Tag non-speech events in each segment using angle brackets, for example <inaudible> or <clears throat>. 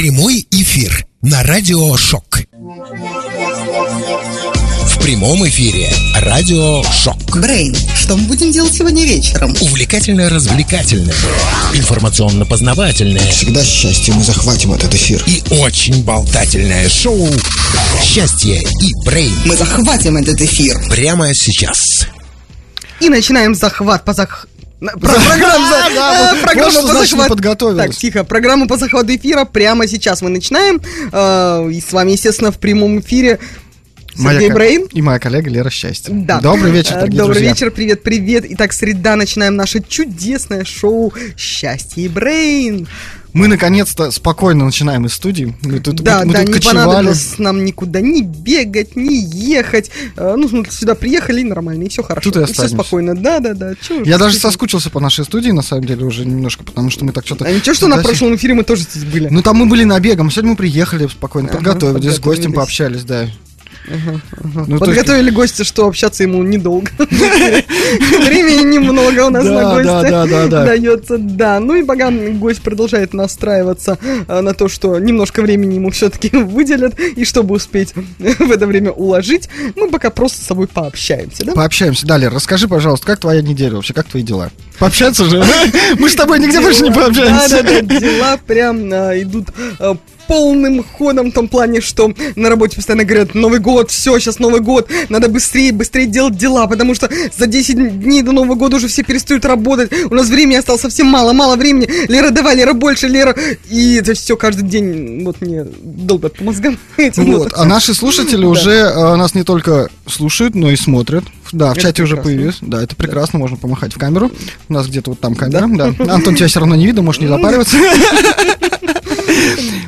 Прямой эфир на радио «Шок». В прямом эфире радио «Шок». Брейн, что мы будем делать сегодня вечером? Увлекательно-развлекательное, информационно-познавательное Всегда счастье мы захватим этот эфир. и очень болтательное шоу «Счастье и Брейн» Мы захватим этот эфир. прямо сейчас. И начинаем захват по зах... на- про- <laughs> Программу Да, за- да, э, вот- программу вот что по значит захвату-. Так, тихо. Программу по захвату эфира прямо сейчас мы начинаем. Э, И с вами, естественно, в прямом эфире Сергей ко- Брейн. И моя коллега Лера Счастье. Да. Добрый вечер, Э, дорогие Добрый друзья. вечер, привет, привет. Итак, среда, начинаем наше чудесное шоу «Счастье и Брейн». Мы наконец-то спокойно начинаем из студии. Мы тут, Да, мы, мы да, тут не кочевали. понадобилось нам никуда ни бегать, ни ехать. Э, Ну, мы сюда приехали, и нормально, и все хорошо. Тут и все останемся. спокойно. Да, да, да. Чё Я даже соскучился по нашей студии, на самом деле, уже немножко, потому что мы так что-то... А ничего, что на прошлом эфире мы тоже здесь были. Ну, там мы были набегом, сегодня мы приехали спокойно, Ага, подготовились, с гостем пообщались, да. Ну, то есть- Подготовили гостя, что общаться ему недолго. <laughs> Времени немного у нас на гостя да, да, да. дается. Да, ну и пока гость продолжает настраиваться э, на то, что немножко времени ему все-таки <laughs> выделят, и чтобы успеть <laughs> в это время уложить, мы пока просто с собой пообщаемся, да? Пообщаемся. Далее, расскажи, пожалуйста, как твоя неделя вообще, как твои дела? Пообщаться же? Мы с тобой нигде больше не пообщаемся. Да, да, да, дела прям а, идут а, полным ходом в том плане, что на работе постоянно говорят, Новый год, все, сейчас Новый год, надо быстрее, быстрее делать дела, потому что за 10 дней до Нового года уже все перестают работать, у нас времени осталось совсем мало, мало времени, Лера, давай, Лера, больше, Лера, и это все каждый день, вот мне долбят по мозгам. <laughs> Вот, а наши слушатели Да. уже э, нас не только слушают, но и смотрят. Да, в Это чате уже прекрасно. появилось. Да, это прекрасно, можно помахать в камеру. У нас где-то вот там камера, да. Антон, тебя все равно не видно, можешь не запариваться. <laughs>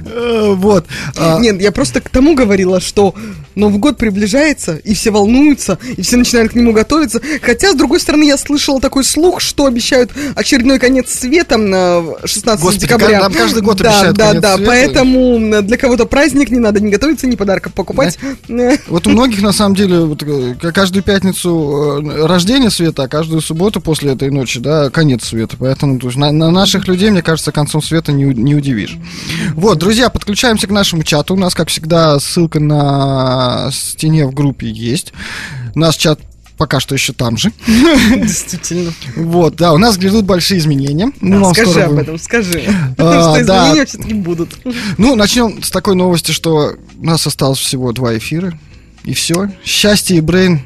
Э, Вот. а, Нет, я просто к тому говорила, что Новый год приближается, и все волнуются, и все начинают к нему готовиться. Хотя, с другой стороны, я слышала такой слух, что обещают очередной конец света на 16 Господи, декабря. нам каждый год да, обещают Да, конец да, света. поэтому для кого-то праздник, не надо ни готовиться, ни подарков покупать. <laughs> Вот у многих, на самом деле, вот, э, каждую пятницу э, рождение света, а каждую субботу после этой ночи, да, конец света. Поэтому то есть, на, на наших людей, мне кажется, концом света не, не удивишь. Вот, друзья, подключаемся к нашему чату. У нас, как всегда, ссылка на стене в группе есть. Наш чат пока что еще там же. Действительно. Вот, да, у нас грядут большие изменения. Да, вам скажи скоро об будем- этом, скажи. А, <laughs> Что да. изменения все-таки будут. Ну, начнем с такой новости, что у нас осталось всего два эфира. И все. Счастье и Брейн.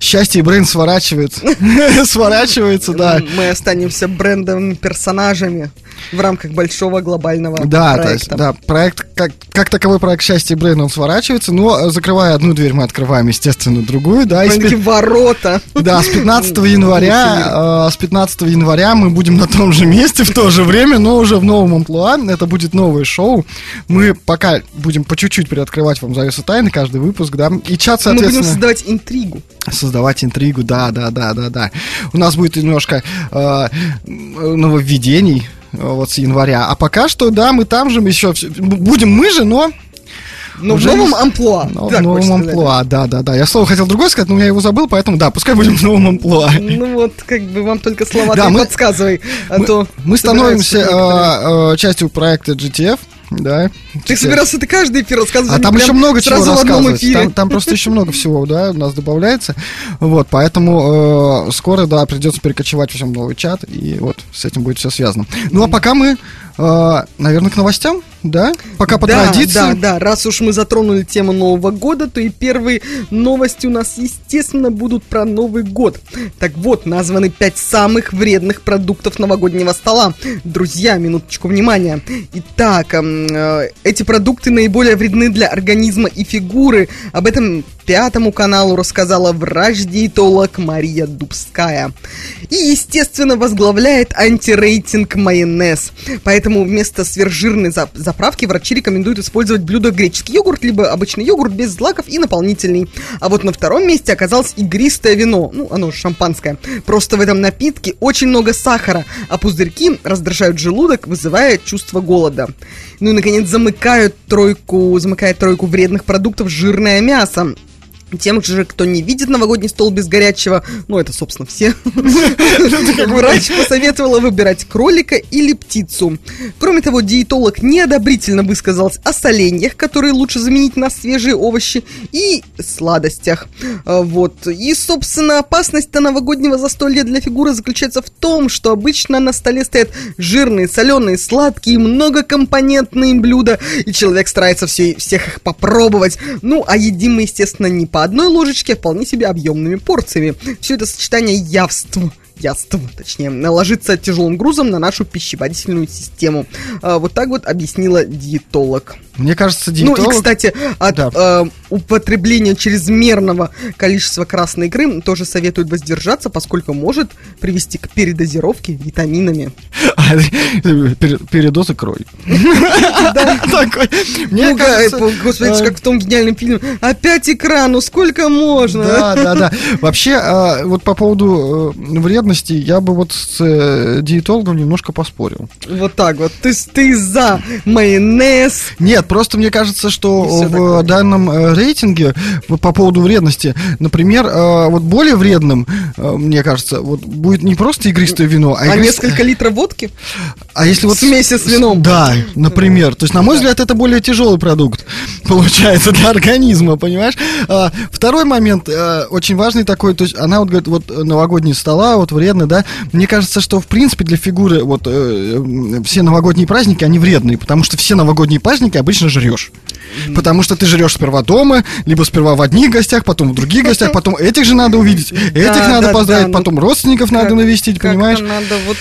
Счастье и Брейн сворачивается. <laughs> Сворачивается, да. Мы останемся брендовыми персонажами в рамках большого глобального Да, то есть, проекта. да, проект, как, как таковой проект «Счастье и Брейн», он сворачивается, но э, закрывая одну дверь, мы открываем, естественно, другую, да, Маленькие пи- ворота. да, с 15 января, э, с 15 января мы будем на том же месте в то же время, но уже в новом амплуа, это будет новое шоу, мы пока будем по чуть-чуть приоткрывать вам завесу тайны, каждый выпуск, да, и чат, Мы будем соответственно... создавать интригу. создавать интригу, да, да, да, да, да. У нас будет немножко э, нововведений э, вот с января. А пока что, да, мы там же, мы еще будем мы же, но, Но Уже в новом амплуа. но так в новом амплуа, да, да, да. Я слово хотел другое сказать, но я его забыл, поэтому да, пускай будем в новом амплуа. Ну вот, как бы вам только слова Да, мы- подсказывай, а мы, то... мы становимся э, э, частью проекта GTF, да. Ты собирался ты каждый эфир рассказывать? А там еще много чего рассказывать. Там, там просто еще много всего, да, у нас добавляется. Вот, поэтому э, скоро, да, придется перекочевать всем в новый чат, и вот с этим будет все связано. Ну а пока мы, наверное, к новостям, да? Пока по да, традиции. Да, да, раз уж мы затронули тему Нового года, то и первые новости у нас, естественно, будут про Новый год. Так вот, названы пять самых вредных продуктов новогоднего стола. Друзья, минуточку внимания. Итак, эм, э, эти продукты наиболее вредны для организма и фигуры. Об этом Пятому каналу рассказала врач-диетолог Мария Дубская. И, естественно, возглавляет антирейтинг майонез. Поэтому вместо сверхжирной зап- заправки врачи рекомендуют использовать блюдо греческий йогурт, либо обычный йогурт без злаков и наполнительный. А вот на втором месте оказалось игристое вино. Ну, оно же шампанское. Просто в этом напитке очень много сахара, а пузырьки раздражают желудок, вызывая чувство голода. Ну и, наконец, замыкают тройку, замыкает тройку вредных продуктов жирное мясо. Тем же, кто не видит новогодний стол без горячего, ну, это, собственно, все, врач посоветовала выбирать кролика или птицу. Кроме того, диетолог неодобрительно высказался о соленьях, которые лучше заменить на свежие овощи, и сладостях. А, вот. И, собственно, опасность новогоднего застолья для фигуры заключается в том, что обычно на столе стоят жирные, соленые, сладкие, многокомпонентные блюда, и человек старается все, всех их попробовать. Ну, а едим мы, естественно, не по одной ложечке, вполне себе объемными порциями. Все это сочетание явств яств, точнее, ложится тяжелым грузом на нашу пищеварительную систему. А, вот так вот объяснила диетолог. Мне кажется, диетолог... Ну и, кстати, от да. э, употребления чрезмерного количества красной икры тоже советуют воздержаться, поскольку может привести к передозировке витаминами. <laughs> Передоз икрой. <laughs> <laughs> Такой. Мне кажется... Господи, э, как в том гениальном фильме. Опять икра, ну сколько можно? Да, да, да. Вообще, а, вот по поводу э, вредности, я бы вот с э, диетологом немножко поспорил. Вот так вот. Ты, ты за майонез. Нет, просто мне кажется, что в данном рейтинге по поводу вредности, например, вот более вредным, мне кажется, вот будет не просто игристое вино, а, а несколько литров водки? А если вот... Смеси с вином. Да, например. То есть, на мой взгляд, это более тяжелый продукт, <laughs> получается, для организма, понимаешь? А, второй момент, очень важный такой, то есть, она вот говорит, вот новогодние стола, вот вредно, да? Мне кажется, что, в принципе, для фигуры вот э, все новогодние праздники, они вредные, потому что все новогодние праздники обычно жрешь. Потому что ты жрешь сперва дома, либо сперва в одних гостях, потом в других гостях, потом этих же надо увидеть, этих надо поздравить, ну потом родственников надо навестить, понимаешь? Надо вот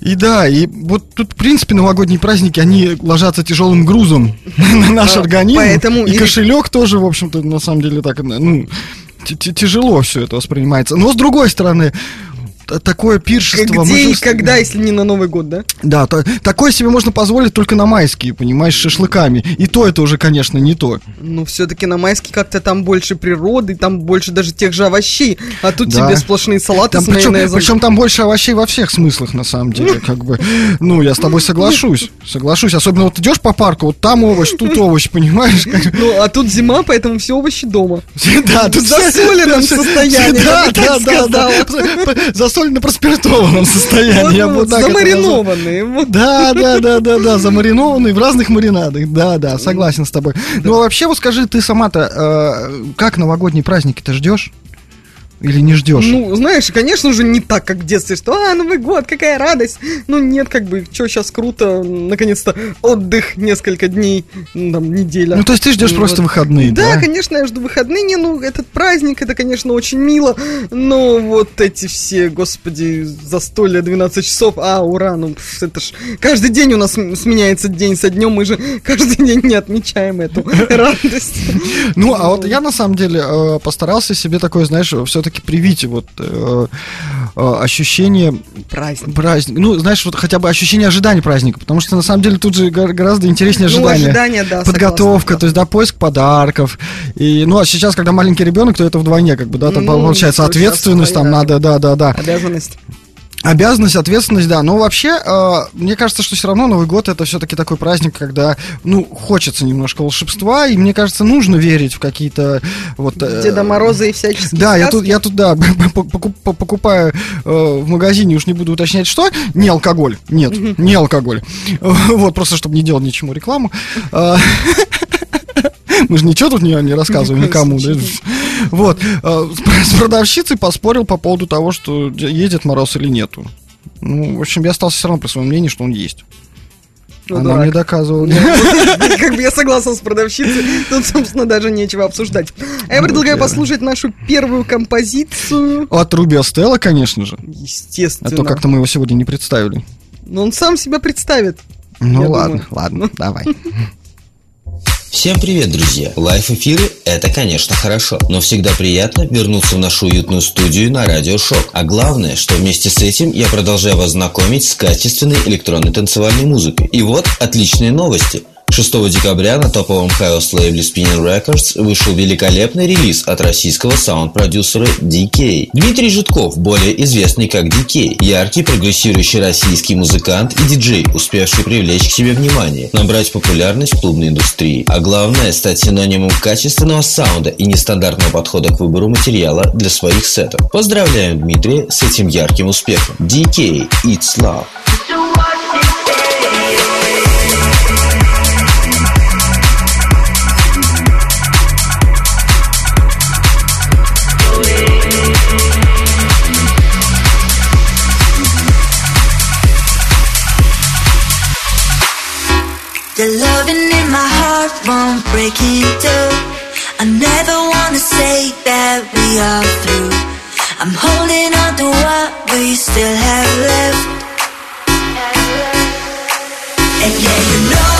и да, и вот тут, в принципе, новогодние праздники, они ложатся тяжелым грузом <laughs> на наш организм. Поэтому и кошелек тоже, в общем-то, на самом деле так, ну, тяжело все это воспринимается. Но с другой стороны, такое пиршество... Где и когда, если не на Новый год, да? Да, то, такое себе можно позволить только на майские, понимаешь, шашлыками. И то это уже, конечно, не то. Ну, все-таки на майские как-то там больше природы, там больше даже тех же овощей. А тут да. тебе сплошные салаты там, с причем, майонезом. Причем там больше овощей во всех смыслах, на самом деле, <laughs> как бы. Ну, я с тобой соглашусь, соглашусь. Особенно вот идешь по парку, вот там овощ, тут <laughs> овощ, понимаешь? Ну, а тут зима, поэтому все овощи дома. <laughs> Да, тут в засоленном состоянии. Да, да, да, да солено проспиртованном состоянии. Вот, вот, замаринованные. Да, да, да, да, да, замаринованные в разных маринадах. Да, да, согласен с тобой. Ну, а вообще, вот скажи, ты сама-то э, как новогодние праздники ты ждешь? Или не ждешь? Ну, знаешь, конечно же, не так, как в детстве, что «А, Новый год, какая радость!» Ну, нет, как бы, что сейчас круто, наконец-то отдых несколько дней, ну, там, неделя. Ну, то есть ты ждешь вот. просто выходные, да? Да, конечно, я жду выходные, не, ну, этот праздник, это, конечно, очень мило, но вот эти все, господи, застолья 12 часов, а, ура, ну, это ж каждый день у нас сменяется день со днем, мы же каждый день не отмечаем эту <laughs> радость. Ну, а вот я, на самом деле, э, постарался себе такое, знаешь, все все-таки привить вот э, э, ощущение праздника. Праздник. Ну, знаешь, вот хотя бы ощущение ожидания праздника, потому что на самом деле тут же гораздо интереснее ожидание. Ну, ожидание, да. Подготовка, согласна, то есть, да, поиск подарков. И, ну, а сейчас, когда маленький ребенок, то это вдвойне, как бы, да, там ну, получается ответственность, там надо, да, да, да. Обязанность. Обязанность, ответственность, да. Но вообще, э, мне кажется, что все равно Новый год это все-таки такой праздник, когда, ну, хочется немножко волшебства, и мне кажется, нужно верить в какие-то вот. Э, Деда Мороза и всяческие. Да, сказки. я тут, я тут, да, <laughs> покупаю э, в магазине, уж не буду уточнять, что, не алкоголь, нет, не алкоголь. <laughs> Вот просто, чтобы не делать ничему рекламу. <laughs> <laughs> Мы же ничего тут не, не рассказываем никому. Да? <laughs> Вот. А, <laughs> с продавщицей поспорил по поводу того, что едет мороз или нету. Ну, в общем, я остался все равно при своем мнении, что он есть. Ну, Она дурак. мне доказывала. Как бы я согласен с продавщицей, тут, собственно, даже нечего обсуждать. А я предлагаю послушать нашу первую композицию. От Руби Стелла, конечно же. Естественно. А то как-то мы его сегодня не представили. Но он сам себя представит. Ну ладно, ладно, давай. Всем привет, друзья! Лайф-эфиры – это, конечно, хорошо, но всегда приятно вернуться в нашу уютную студию на Радио Шок. А главное, что вместе с этим я продолжаю вас знакомить с качественной электронной танцевальной музыкой. И вот отличные новости – 6 декабря на топовом хаос лейбле Spinning Records вышел великолепный релиз от российского саунд-продюсера DK. Дмитрий Житков, более известный как DK, яркий прогрессирующий российский музыкант и диджей, успевший привлечь к себе внимание, набрать популярность в клубной индустрии, а главное стать синонимом качественного саунда и нестандартного подхода к выбору материала для своих сетов. Поздравляем Дмитрия с этим ярким успехом. DK, It's Love. Heart won't break in two. I never wanna say that we are through. I'm holding on to what we still have left. And yeah, you know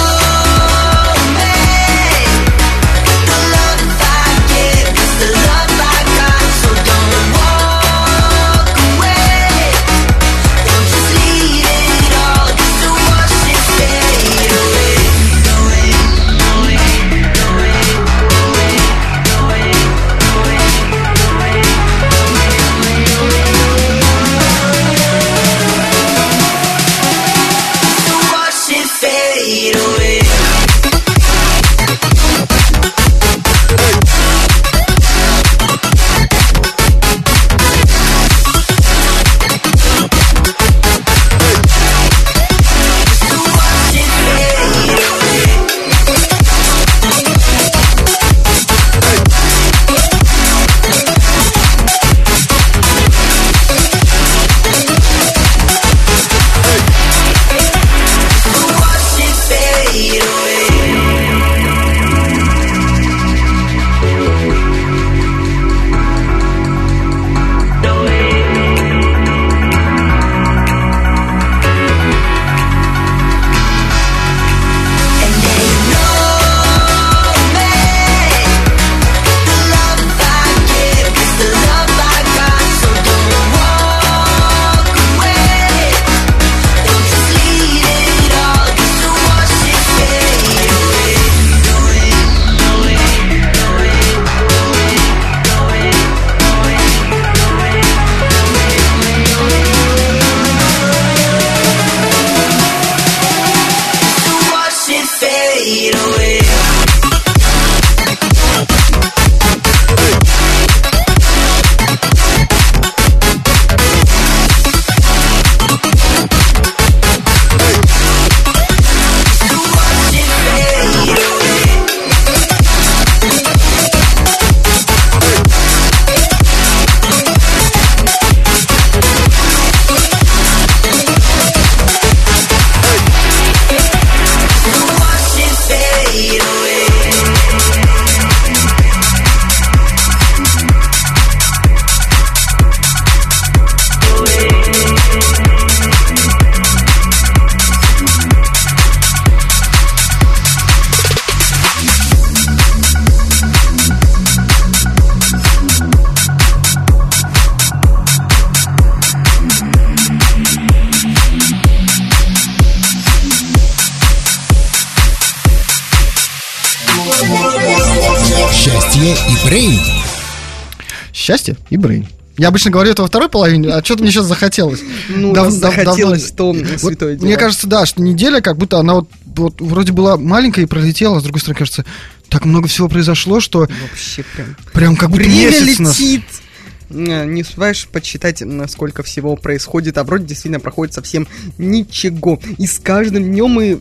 и Брейн. Я обычно говорю это во второй половине, а что-то мне сейчас захотелось. <laughs> Ну, Дав- дав- захотелось, давно- то Вот святое дело. Мне кажется, да, что неделя, как будто она вот, вот вроде была маленькая и пролетела, а с другой стороны, кажется, так много всего произошло, что Вообще прям... прям как будто Время месяц нас- летит. Э, Не успеваешь подсчитать, насколько всего происходит, а вроде действительно проходит совсем ничего. И с каждым днем мы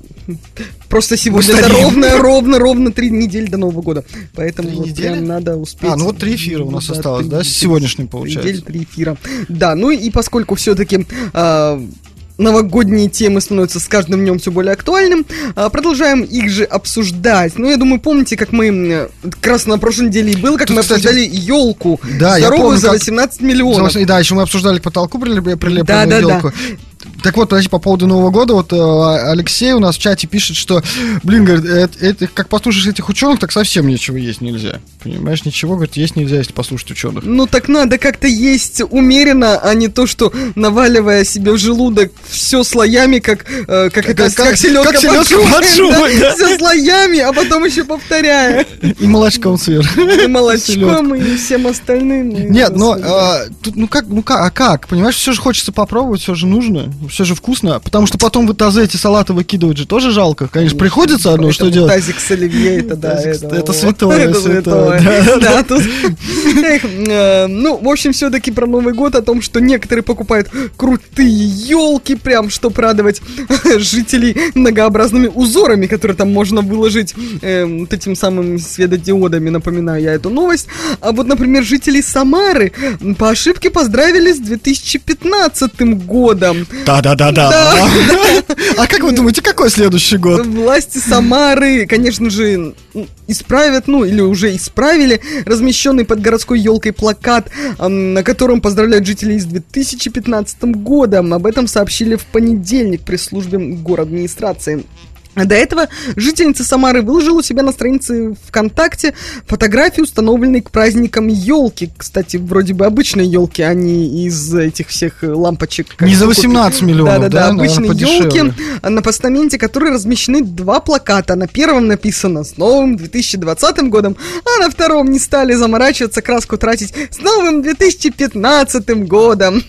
просто сегодня это ровно, ровно, ровно три недели до Нового года. Поэтому Три вот недели? прям надо успеть. А, ну вот три эфира у нас Да, осталось, три- да, с сегодняшним, получается. недели, три эфира. Да, ну и поскольку все-таки новогодние темы становятся с каждым днем все более актуальным. А, Продолжаем их же обсуждать. Ну, я думаю, помните, как мы как раз на прошлой неделе и было, как Тут, мы кстати, обсуждали елку. да, здоровую помню, за как- 18 миллионов. И да, еще мы обсуждали к потолку прилеп- прилепленную Да, да, да. Так вот, подожди, по поводу Нового года, вот э, Алексей у нас в чате пишет, что, блин, говорит, это, это как послушаешь этих ученых, так совсем ничего есть нельзя. Понимаешь, ничего, говорит, есть нельзя, если послушать ученых. Ну так надо как-то есть умеренно, а не то, что наваливая себе в желудок все слоями, как, э, как, это, как- как, селедка, как селедка под шубой, да. Все слоями, а потом еще повторяя. И молочком сверху. И молочком, и всем остальным. Нет, но а, тут, ну как, ну как, а как? Понимаешь, все же хочется попробовать, все же нужно, все же вкусно, потому что потом в тазы эти салаты выкидывать же тоже жалко. Конечно, приходится одно, что делать? Тазик с оливье, это да. Это, святое, святое. <laughs> Да, тут... Э, Ну, в общем, все-таки про Новый год, о том, что некоторые покупают крутые елки, прям, чтобы радовать <laughs> жителей многообразными узорами, которые там можно выложить э, вот этим самым светодиодами, напоминаю я эту новость. А вот, например, жители Самары по ошибке поздравили с 2015 годом. Да-да-да-да. Да. А как вы думаете, какой следующий год? Власти Самары, конечно же, исправят, ну или уже исправили размещенный под городской елкой плакат, на котором поздравляют жителей с 2015 годом. Об этом сообщили в понедельник при службе город администрации. До этого жительница Самары выложила у себя на странице ВКонтакте фотографии, установленной к праздникам елки. Кстати, вроде бы обычные елки, а не из этих всех лампочек. Не за вы купите. 18 миллионов, Да-да-да, да, наверное, обычные подешевле. елки, на постаменте которой размещены два плаката. На первом написано «С новым 2020 годом», а на втором не стали заморачиваться, краску тратить «С новым 2015 годом».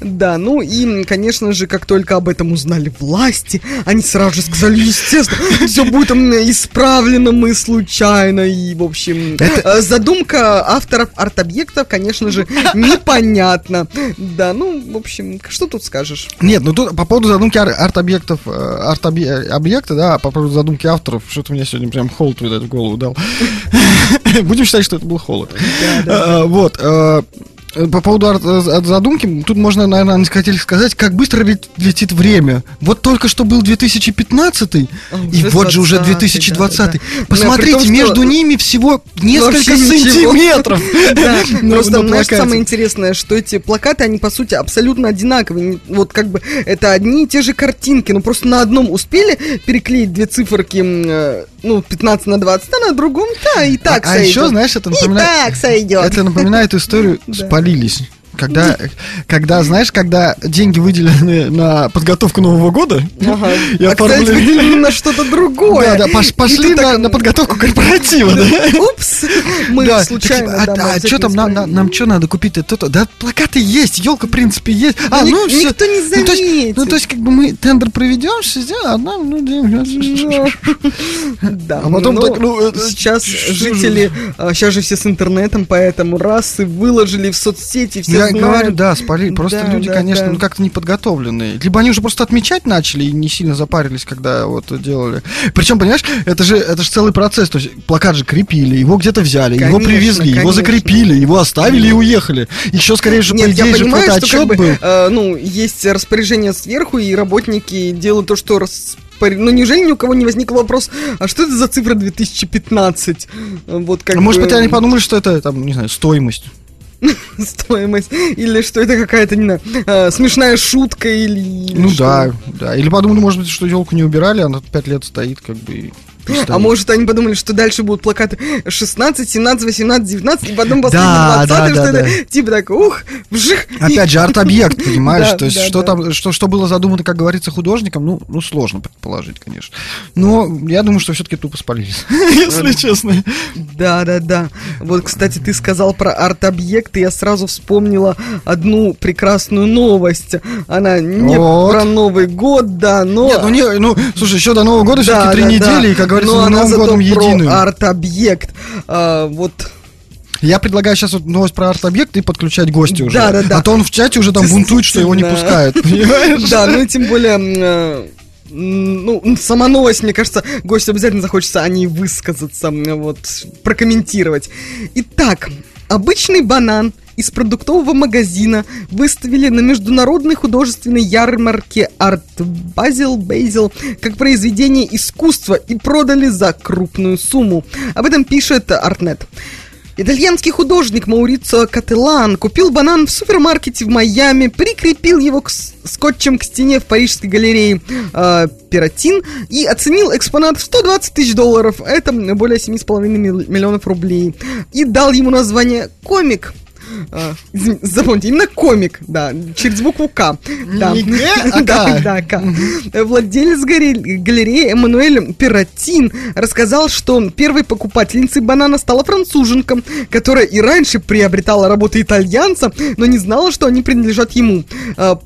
Да, ну и, конечно же, как только об этом узнали власти, они сразу же сказали, естественно, все будет исправлено, мы случайно, и, в общем, э, задумка авторов арт-объектов, конечно же, непонятна. Да, ну, в общем, что тут скажешь? Нет, ну тут по поводу задумки ар- арт-объектов, э, арт-объекта, да, по поводу задумки авторов, что-то мне сегодня прям холод, видать, в голову дал. <laughs> Будем считать, что это был холод. Э, Вот. Э, По поводу арт- э, задумки, тут можно, наверное, не хотели сказать, как быстро лет- летит время. Вот только что был 2015 и вот же уже 20-й, 2020 да, да. При Посмотрите, том, что- между ними всего несколько сантиметров. <laughs> Просто, на знаешь, самое интересное, что эти плакаты, они, по сути, абсолютно одинаковые. Вот как бы это одни и те же картинки, но просто на одном успели переклеить две циферки, э, ну, 15 на 20, а на другом, да, и так а, а сойдет. еще, знаешь, это И напоминает... так сойдет. Это напоминает историю <laughs> «Спалились». Когда, когда, знаешь, когда деньги выделены на подготовку Нового года, Ага. и а, оформлены- выделили на что-то другое. Да, да, пош- пошли на, так, на подготовку корпоратива, да? <laughs> Упс, мы Да, случайно. мы а, обязательно что там, нам, исправим. нам, что надо купить-то? То-то? Да, плакаты есть, елка, в принципе, есть. А, ну, всё. никто не Ну, то есть- заметит. Ну, то есть, как бы мы тендер проведем, все сделаем, а нам, ну, деньги. <laughs> Да, А потом но так, ну, это сейчас жители, а, сейчас же все с интернетом, поэтому раз и выложили в соцсети, все Я знают. говорю, да, спалили. Просто Да, люди, да, конечно, да. ну как-то неподготовленные. Либо они уже просто отмечать начали и не сильно запарились, когда вот делали. Причем, понимаешь, это же, это же целый процесс. То есть плакат же крепили, его где-то взяли, его Конечно, привезли, его конечно. закрепили, его оставили и уехали. Еще скорее же, по Нет, я идее, же понимаю, какой-то что как бы, был. э, ну, есть распоряжение сверху, и работники делают то, что распор- Ну, неужели ни у кого не возник вопрос, а что это за цифра 2015? Вот как А Может бы быть, они подумали, что это, там, не знаю, стоимость. <laughs> стоимость, или что это какая-то, не знаю, э, смешная шутка, или... или Ну что? да, да. Или подумали, может быть, что елку не убирали, она пять лет стоит, как бы. И А может, они подумали, что дальше будут плакаты 16, 17, 18, 19, и потом последний Да, 20 да, что это типа так, ух, вжих. Опять же, арт-объект, <laughs> понимаешь? То есть, что там, что, было задумано, как говорится, художником, ну, ну, сложно предположить, конечно. Но я думаю, что все-таки тупо спалились, <laughs> если честно. Да, да, да. Вот, кстати, ты сказал про арт-объекты, я сразу вспомнила одну прекрасную новость. Она не про Новый год, да, но... Нет, ну, не, ну, слушай, еще до Нового года Да, все-таки три недели, и, как говорится, Но она зато годом про единым. арт-объект. А, вот Я предлагаю сейчас вот новость про арт-объект и подключать гостя уже. Да, да, да. А то он в чате уже там бунтует, что его не пускают? Да, ну и тем более, э, ну, сама новость, мне кажется, гостю обязательно захочется о ней высказаться, вот, прокомментировать. Итак, обычный банан из продуктового магазина выставили на международной художественной ярмарке Art Basel Basel как произведение искусства и продали за крупную сумму. Об этом пишет Артнет. Итальянский художник Маурицио Кателан купил банан в супермаркете в Майами, прикрепил его к скотчем к стене в парижской галерее э, Пиратин и оценил экспонат в 120 тысяч долларов, это более 7,5 мил- миллионов рублей, и дал ему название «Комик». А, запомните, именно комик, да, через букву К. Да. Не Г, а <laughs> Да, К. да, К. Владелец галереи, Эммануэль Пиратин рассказал, что первой покупательницей банана стала француженка, которая и раньше приобретала работы итальянца, но не знала, что они принадлежат ему. А,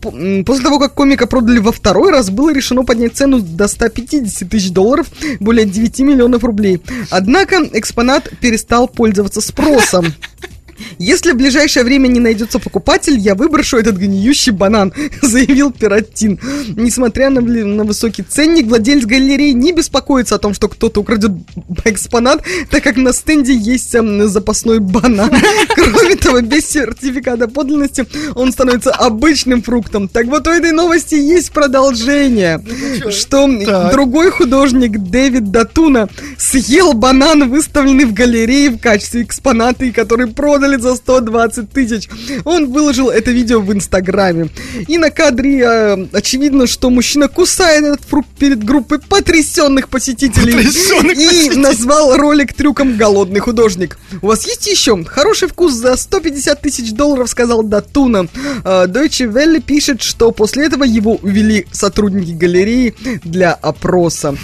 После того, как комика продали во второй раз, было решено поднять цену до 150 тысяч долларов, более 9 миллионов рублей. Однако экспонат перестал пользоваться спросом. <laughs> Если в ближайшее время не найдется покупатель, я выброшу этот гниющий банан, <laughs> заявил Пиротин. Несмотря на, на высокий ценник, владелец галереи не беспокоится о том, что кто-то украдет <laughs> экспонат, так как на стенде есть эм, запасной банан. <laughs> Кроме того, без сертификата подлинности он становится обычным фруктом. Так вот, у этой новости есть продолжение, что Так. другой художник Дэвид Датуна съел банан, выставленный в галерее в качестве экспоната, и который продали за 120 тысяч. Он выложил это видео в Инстаграме. И на кадре э, очевидно, что мужчина кусает этот фрукт перед группой потрясенных посетителей. Потрясенных и посетителей. назвал ролик трюком «Голодный художник». У вас есть еще? Хороший вкус за 150 тысяч долларов, сказал Датуна. Э, Deutsche Welle пишет, что после этого его увели сотрудники галереи для опроса.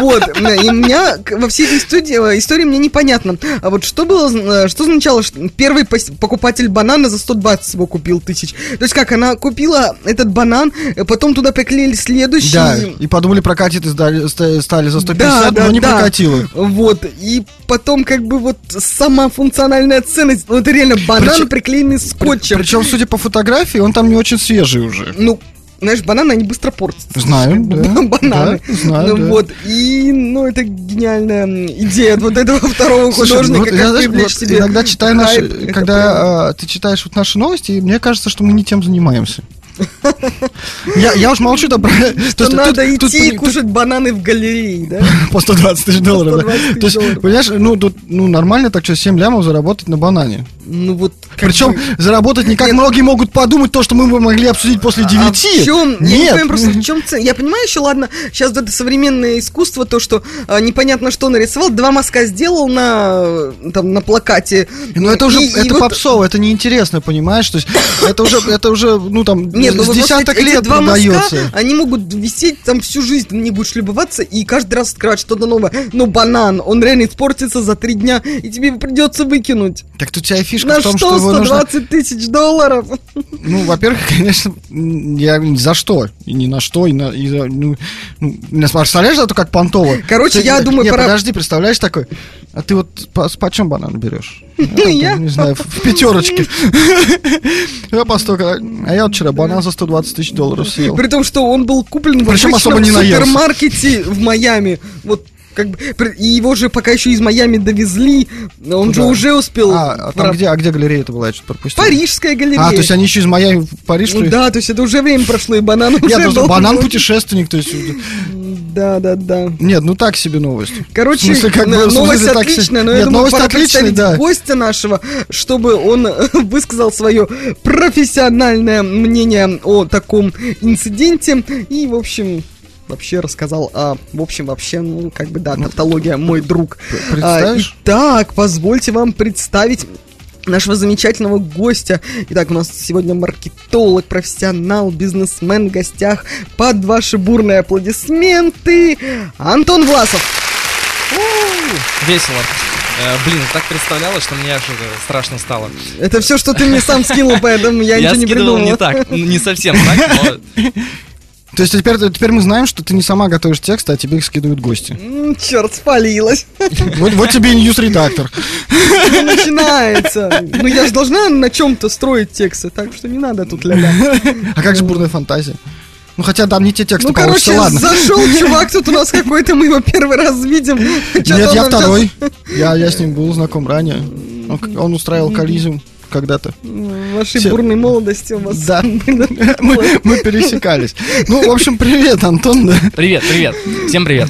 Вот. И у меня во всей этой истории, истории мне непонятно. А вот что было, э, что означало, что первый покупатель банана за 120 его купил тысяч? То есть как, она купила этот банан, э, потом туда приклеили следующий... Да, и подумали, прокатит, и сдали- ста- стали за 150, Да, да, но не да. прокатило. Вот, и потом как бы вот сама функциональная ценность, ну это реально банан, Причем- приклеенный скотчем. Причем, судя по фотографии, он там не очень свежий уже. Ну, знаешь, бананы, они быстро портятся. Знаю, <laughs> да. Бананы. Да, знаю, ну, да. вот, и, ну, это гениальная идея от вот этого <laughs> второго Слушай, художника, ну, как я, знаешь, вот себе иногда читаю наши, когда а, ты читаешь вот наши новости, и мне кажется, что мы не тем занимаемся. Я, я уж молчу, да, про... то Что есть надо тут- тут идти и пони- кушать бананы в галерее, да? тут <laughs> по 120 тысяч долларов. да. 120 тысяч То есть, долларов. понимаешь, ну, тут, ну, нормально так что 7 лямов заработать на банане. Ну вот. Причем бы- заработать не как Нет. многие могут подумать то, что мы бы могли обсудить после 9. А в чем? Я не Нет. понимаю просто, в <laughs> чем цель. Я понимаю еще, ладно, сейчас это современное искусство, то, что а, непонятно что нарисовал, два мазка сделал на, там, на плакате. Ну это уже, И- и это вот- попсово, это неинтересно, понимаешь? То есть это уже, это уже, ну там, Нет, ну с вот десяток эти лет два продается. мазка, они могут висеть там всю жизнь, ты не будешь любоваться и каждый раз открывать что-то новое. Но банан, он реально испортится за три дня, и тебе придется выкинуть. Так тут у тебя фишка На в том, что что его нужно... 120 тысяч долларов? Ну, во-первых, <laughs> конечно, я за что, и ни на что, и на... и за- ну, ну, представляешь, зато как понтово? Короче, Ты- я думаю, не, пора- подожди, представляешь такой, а ты вот по, почем банан берешь? <laughs> Я? Не знаю, в, пятерочке. <laughs> Я по столько, а я вот вчера банан за 120 тысяч долларов съел. При том, что он был куплен в Причем особо не наелся. супермаркете в Майами. Вот как бы, и его же пока еще из Майами довезли, он же Куда? уже успел. А, а там Ра- где, а где галерея это была, я что-то пропустил? Парижская галерея. А, то есть они еще из Майами в Париж, Ну да, то есть это уже время прошло, и банан уже Нет, просто был. банан путешественник, то есть... Да, да, да. Нет, ну так себе новость. Короче, смысле, как бы, смысле, новость себе- отличная, но я Нет, думаю, новость пора отличная, да. гостя нашего, чтобы он <laughs> высказал свое профессиональное мнение о таком инциденте и, в общем, вообще рассказал о, в общем, вообще, ну, как бы, да, тавтология, мой друг. представишь? А, итак, позвольте вам представить нашего замечательного гостя. Итак, у нас сегодня маркетолог, профессионал, бизнесмен в гостях. Под ваши бурные аплодисменты Антон Власов. Весело. Э, блин, так представлялось, что мне аж страшно стало. Это все, что ты мне сам скинул, поэтому я, ничего не придумал. не так, не совсем так, но <laughs> То есть теперь, теперь мы знаем, что ты не сама готовишь тексты, а тебе их скидывают гости. Черт, спалилась. Вот, вот тебе и ньюс-редактор. Не начинается. Ну я же должна на чем-то строить тексты, так что не надо тут ля А как же бурная фантазия? Ну хотя там не те тексты Ну, короче, ладно. зашел чувак, тут у нас какой-то, мы его первый раз видим. Нет, я второй. Я, я с ним был знаком ранее. Он, он устраивал коллизиум когда-то. В вашей Всё. бурной молодости у вас Да. <laughs> Мы, мы пересекались. Ну, в общем, привет, Антон. да. Привет, привет. Всем привет.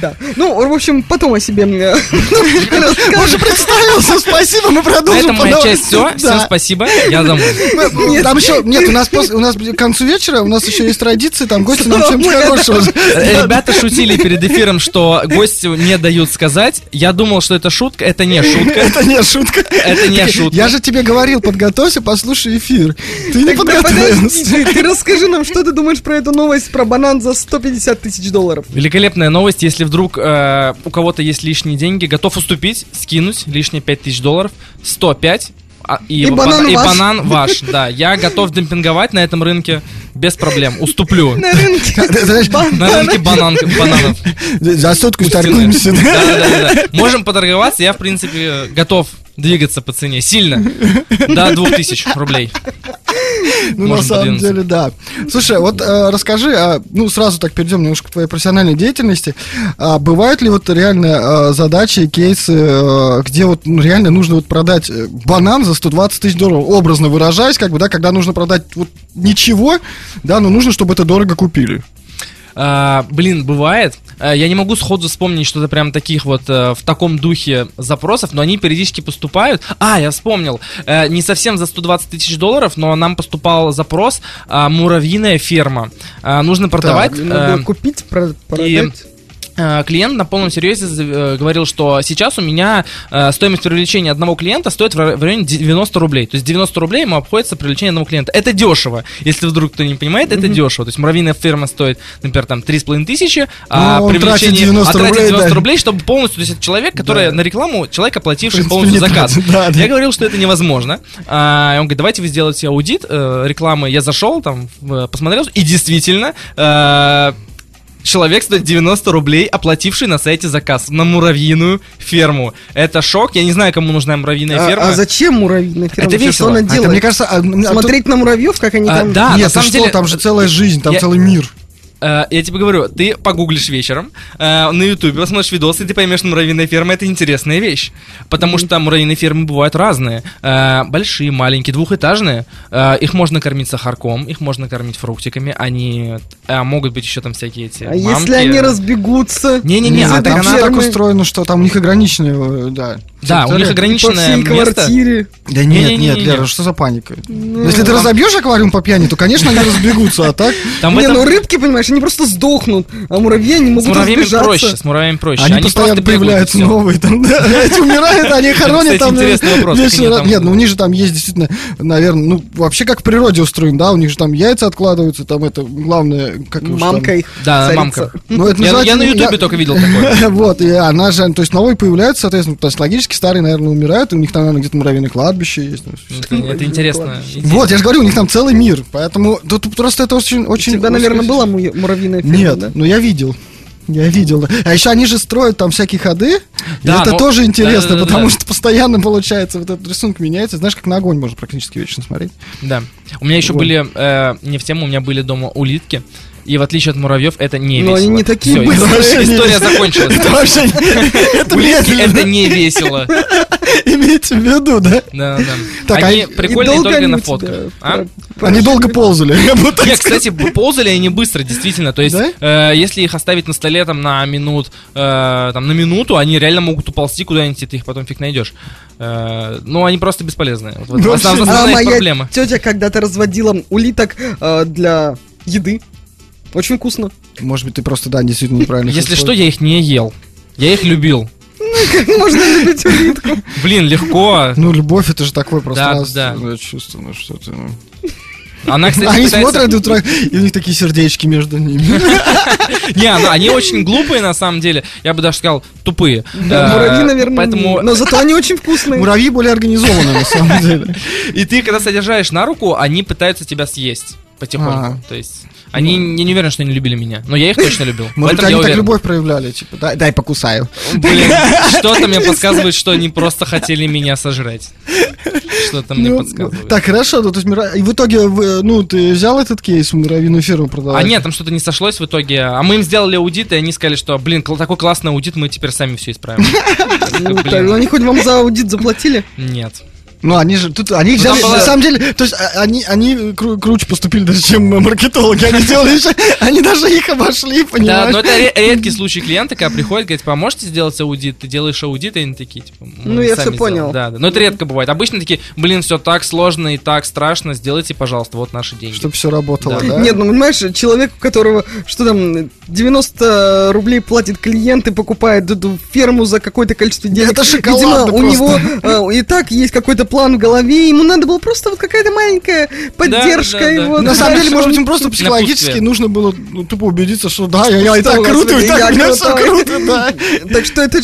Да. Ну, в общем, потом о себе мне <laughs> Уже представился, спасибо, мы На продолжим. этом по моя часть все. Всем спасибо. Я домой. Там еще, нет, у нас после, у нас к концу вечера, у нас еще есть традиции, там гости нам чем-нибудь хорошего. Ребята шутили перед эфиром, что гостю не дают сказать. Я думал, что это шутка. Это не шутка. Это не шутка. Это не шутка. Я же тебе говорил, подготовься, послушай эфир. Ты не подготовился. ты, ты расскажи нам, что ты думаешь про эту новость про банан за 150 тысяч долларов. Великолепная новость, если вдруг э, у кого-то есть лишние деньги, готов уступить, скинуть лишние 5000 долларов, 105, а, и, И банан и ваш. банан ваш, <laughs> да. Я готов демпинговать на этом рынке без проблем, уступлю. На рынке. <laughs> На бананов. За сотку торгуемся. да? Да, да, да, да. Можем поторговаться, я, в принципе, готов двигаться по цене сильно. До 2000 рублей. Ну, на Можем самом подвинуться. деле, да. Слушай, вот э, расскажи, а, ну, сразу так перейдем немножко к твоей профессиональной деятельности. А, бывают ли вот реально э, задачи, кейсы, э, где вот ну, реально нужно вот продать э, банан за 120 тысяч долларов, образно выражаясь, как бы, да, когда нужно продать вот ничего, да, но нужно, чтобы это дорого купили. А, блин, бывает. А, Я не могу сходу вспомнить что-то прям таких вот э, в таком духе запросов, но они периодически поступают. А, я вспомнил. Э, не совсем за 120 тысяч долларов, но нам поступал запрос а, муравьиная ферма. А, нужно продавать. Надо э, было купить, про- продать. э, клиент на полном серьезе э, говорил, что сейчас у меня э, стоимость привлечения одного клиента стоит в ра- в районе 90 рублей. То есть 90 рублей ему обходится привлечение одного клиента. Это дешево. Если вдруг кто не понимает, это дешево. То есть муравьиная ферма стоит, например, там 3,5 тысячи, а Ну, привлечение... тратит 90 а тратит рублей, 90 да. рублей, чтобы полностью... То есть это человек, который Да. на рекламу, человек, оплативший принципе, полностью заказ. тратит, да, да. Я говорил, что это невозможно. А, и он говорит, давайте вы сделаете аудит э, рекламы. Я зашел, там, посмотрел, и действительно... э, Человек стоит 90 рублей, оплативший на сайте заказ на муравьиную ферму. Это шок. Я не знаю, кому нужна муравьиная А, ферма. а зачем муравьиная ферма? Это Вообще, Что весело. она А это, делает? мне кажется, а, а тут- Смотреть на муравьев, как они А, там... да, Нет, на самом что, деле, там же целая жизнь, там я- целый мир. Э, я тебе говорю, ты погуглишь вечером э, на ютубе, посмотришь видосы, и ты поймешь, что муравьиная ферма это интересная вещь. Потому что муравьиные фермы бывают разные. Э, большие, маленькие, двухэтажные. Э, их можно кормить сахарком, их можно кормить фруктиками. Они э, могут быть еще там всякие эти А если мамки. они разбегутся? Не-не-не, а там она все так фермы, устроено, что там у них ограниченные, э, да. Да, у них территория. по ограниченное всей место. квартире. Да нет, нет, Лера, что за паника? Ну, Если ты разобьешь аквариум по пьяни, то, конечно, они разбегутся, а так... Там не, этом- ну рыбки, понимаешь, они просто сдохнут, а муравьи они С могут муравьями разбежаться. проще, с муравьями проще. Они постоянно просто бегают, появляются новые, там, да, эти умирают, они <laughs> хоронят там. интересный вопрос, они Нет, ну у них же там есть действительно, наверное, ну вообще как в природе устроен, да, у них же там яйца откладываются, там это главное, как Мамка их Да, мамка. Ну, Я, на ютубе только видел такое. <laughs> Вот, и она же, то есть новые появляются, соответственно, то есть логически старые, наверное, умирают, и у них там, наверное, где-то муравьиное кладбище есть. ну, Это, это интересно. Вот, я же говорю, у них там целый мир, поэтому тут просто это очень... У очень тебя, наверное, была му- муравьиная ферма, Нет, да? ну я видел. Я видел. да. А еще они же строят там всякие ходы. и Да, это ну, тоже интересно, да-да-да-да. потому что постоянно получается вот этот рисунок меняется. Знаешь, как на огонь можно практически вечно смотреть. Да. У меня еще Вот. были, э, не в тему, у меня были дома улитки. И в отличие от муравьев, это не Но они весело. не такие Всё, быстрые. <laughs> история- закончилась. Это вообще... <laughs> Это медленно. это не весело. <laughs> Имейте в виду, да? Да, да. Так, Они а- прикольные только на фотках. А? Они долго ползали. Нет, кстати, ползали они быстро, действительно. То есть, э, если их оставить на столе там на минут, э, там на минуту, они реально могут уползти куда-нибудь, и ты их потом фиг найдешь. Э, ну, они просто бесполезные. Вот, А основная моя проблема. тетя когда-то разводила улиток для еды. Очень вкусно. Может быть, ты просто, да, действительно неправильно. Если что, я их не ел. Я их любил. Можно любить улитку. Блин, легко. Ну, любовь, это же такое да. пространство. чувство, ну что ты... ну. Она, кстати, Они пытается- смотрят друг друга, и у них такие сердечки между ними. <laughs> Не, она- они очень глупые, на самом деле. Я бы даже сказал, тупые. Да, Э, муравьи, наверное, Поэтому... но зато они очень вкусные. Муравьи более организованы, на самом <laughs> деле. И ты, когда содержаешь на руку, они пытаются тебя съесть потихоньку. А. То есть... Они, я не уверен, что они любили меня, но я их точно любил. <laughs> Может они так любовь проявляли, типа, дай, дай покусаю. Блин, <laughs> что-то мне подсказывает, что они просто хотели меня сожрать. Что-то мне Ну, подсказывает. Так, хорошо, ну, то есть, и в итоге, ну, ты взял этот кейс, муравьиную ферму продавать? А нет, там что-то не сошлось в итоге. А мы им сделали аудит, и они сказали, что, блин, такой классный аудит, мы теперь сами все исправим. <laughs> Ну, Они хоть вам за аудит заплатили? Нет. Ну, они же, тут, они Ну, взяли, была- на самом деле, то есть, а, они, они кру- круче поступили даже, чем маркетологи, они сделали еще, они даже их обошли, Да, понимаешь? но это ре- редкий случай клиента, когда приходит, говорит, поможете сделать аудит, ты делаешь аудит, и они такие, типа, Ну, я всё понял. Да, да. Но это редко бывает. Обычно такие, блин, все так сложно и так страшно, сделайте, пожалуйста, вот наши деньги. Чтобы все работало, Да. да? Нет, ну понимаешь, человек, у которого, что там, 90 рублей платит клиент и покупает эту ферму за какое-то количество денег. Это Видимо, шоколадно у него э, и так есть какой-то план в голове, ему надо было просто вот какая-то маленькая поддержка да, да. его. На самом деле, может быть, им просто психологически нужно было ну, тупо убедиться, что да, я, я и так круто, и так меня все круто, да. Так что это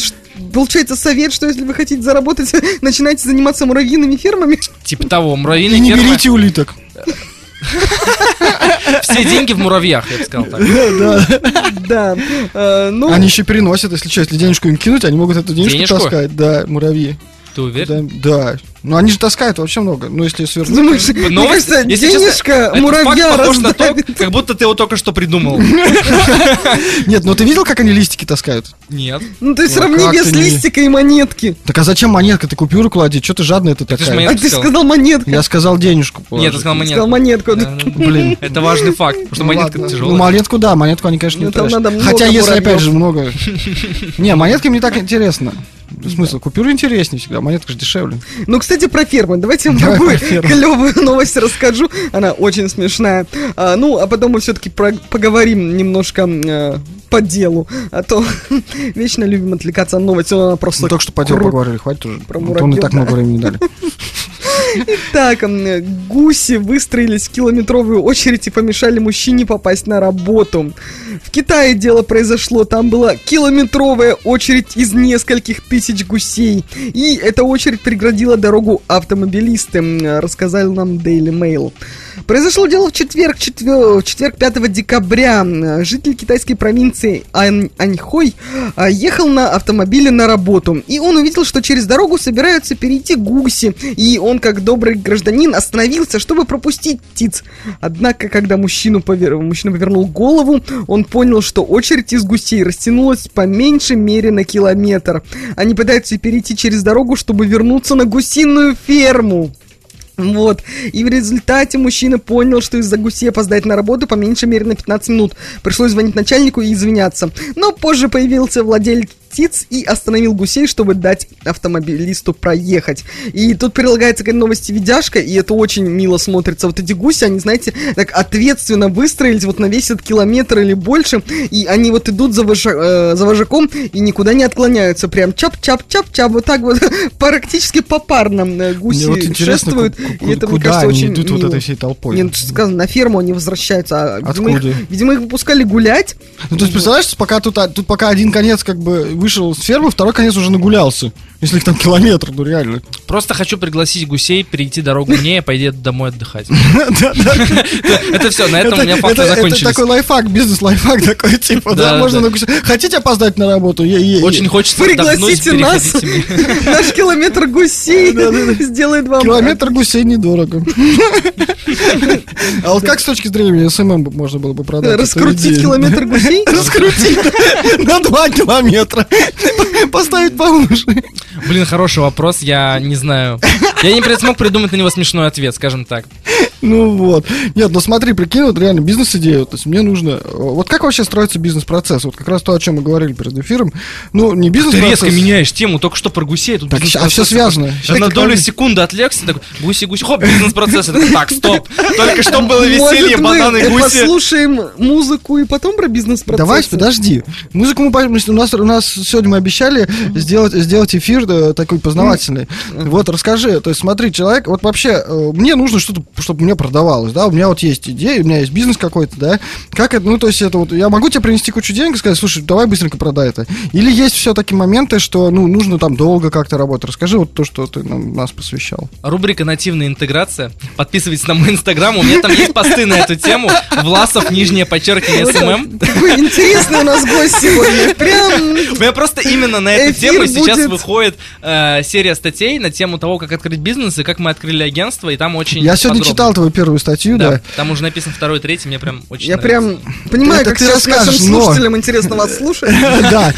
получается совет, что если вы хотите заработать, <laughs> начинайте заниматься муравьиными фермами. Типа того, И муравьиные не фермы, берите улиток. все деньги в муравьях, я бы сказал так. Да. Э, Ну, Они еще переносят, если что, если денежку им кинуть, они могут эту денежку таскать, да, муравьи. Ты уверен? Да, да. Ну, они же таскают вообще много. Ну, если свернуть. думаешь, мне Новость, кажется, если честно, денежка этот муравья факт похож на то, как будто ты его только что придумал. <laughs> Нет, ну ты видел, как они листики таскают? Нет. Ну ты Ну, сравни вес не- листика и монетки. Так а зачем монетка? Ты купюру клади, что ты жадная ты такая? А монетку ты сказал. сказал монетка. Я сказал денежку. Нет, ты сказал Сказал монетку. монетку. Да, да. Блин. Это важный факт, потому что Ну, монетка тяжелая. Ну, монетку, да, монетку они, конечно, не Ну, Хотя, если, опять же, много... <laughs> Не, монеткам не так интересно. Смысл, купюры интереснее всегда, монетка же дешевле. Ну, кстати, про фермы. Давайте я вам другую клевую новость расскажу. Она очень смешная. А, ну, а потом мы все-таки поговорим немножко э, по делу. А то <laughs> вечно любим отвлекаться от новости. но Она просто Мы только что по делу поговорили, хватит уже. Про А то он и муравьев, так да. много времени дали. <laughs> Так, м, гуси выстроились в километровую очередь и помешали мужчине попасть на работу. В Китае дело произошло, там была километровая очередь из нескольких тысяч гусей. И эта очередь преградила дорогу автомобилистам, рассказал нам Daily Mail. Произошло дело в четверг, четвер- четверг 5 декабря. Житель китайской провинции Ань- Аньхой а, ехал на автомобиле на работу. И он увидел, что через дорогу собираются перейти гуси. И он, как добрый гражданин, остановился, чтобы пропустить птиц. Однако, когда мужчину повер- мужчина повернул голову, он понял, что очередь из гусей растянулась по меньшей мере на километр. Они пытаются перейти через дорогу, чтобы вернуться на гусиную ферму. Вот. И в результате мужчина понял, что из-за гусей опоздает на работу по меньшей мере на 15 минут. Пришлось звонить начальнику и извиняться. Но позже появился владелец птиц и остановил гусей, чтобы дать автомобилисту проехать. И тут прилагается к этой новости видяшка, и это очень мило смотрится. Вот эти гуси, они, знаете, так ответственно выстроились вот на весь этот километр или больше, и они вот идут за, вожа- э, за вожаком и никуда не отклоняются. Прям чап-чап-чап-чап, вот так вот <laughs> практически попарно э, гуси Мне вот интересно, шествуют. и это, мне кажется, они очень идут вот мило. этой всей толпой? Нет, сказано, на ферму они возвращаются. А, видимо, их, Откуда? видимо, их выпускали гулять. Ну, то есть, представляешь, пока тут, а, тут пока один конец как бы вышел с фермы, второй конец уже нагулялся. Если их там километр, ну реально. Просто хочу пригласить гусей перейти дорогу мне, и пойди домой отдыхать. <laughs> Это все, на этом у меня факты это- это закончились. такой лайфхак, бизнес-лайфхак такой, <laughs> типа, да, можно на Хотите опоздать на работу? Очень хочется Пригласите нас. <laughs> Наш километр гусей сделает вам... Километр гусей недорого. А вот как с точки зрения SMM можно было бы продать? Раскрутить километр гусей? Раскрутить на 2 километра. Поставить повыше. Блин, хороший вопрос, я не знаю. Я не смог придумать на него смешной ответ, скажем так. Ну вот. Нет, ну смотри, прикинь, вот реально бизнес-идея. То есть мне нужно... Вот как вообще строится бизнес-процесс? Вот как раз то, о чем мы говорили перед эфиром. Ну, не Ты бизнес-процесс. резко меняешь тему, только что про гусей. Тут Так, а всё связано. Я на долю секунды отвлекся, так, гуси, гуси, хоп, бизнес-процесс. Такой, Так, стоп. Только что было веселье, бананы, э, гуси. послушаем музыку и потом про бизнес-процесс? Давай, подожди. Музыку мы у нас, у нас сегодня мы обещали сделать, сделать эфир да, такой познавательный. Вот, расскажи. То есть, смотри, человек, вот вообще, э, мне нужно что-то, чтобы мне продавалось, да, у меня вот есть идея, у меня есть бизнес какой-то, да. Как это, ну, то есть, это вот, я могу тебе принести кучу денег и сказать, слушай, давай быстренько продай это. Или есть все-таки моменты, что, ну, нужно там долго как-то работать. Расскажи вот то, что ты нам, нас посвящал. Рубрика «Нативная интеграция». Подписывайтесь на мой инстаграм, у меня там есть посты на эту тему. Власов, нижнее подчеркивание, SMM. Какой интересный у нас гость сегодня. Прям... У меня просто именно на эту тему сейчас выходит э, серия статей на тему того, как открыть бизнес и как мы открыли агентство, и там очень Я сегодня читал твою первую статью, Да, да. там уже написано второй, третий, мне прям очень Я нравится. прям понимаю, Это как ты расскажешь, но- слушателям интересно вас <laughs> слушать. Да.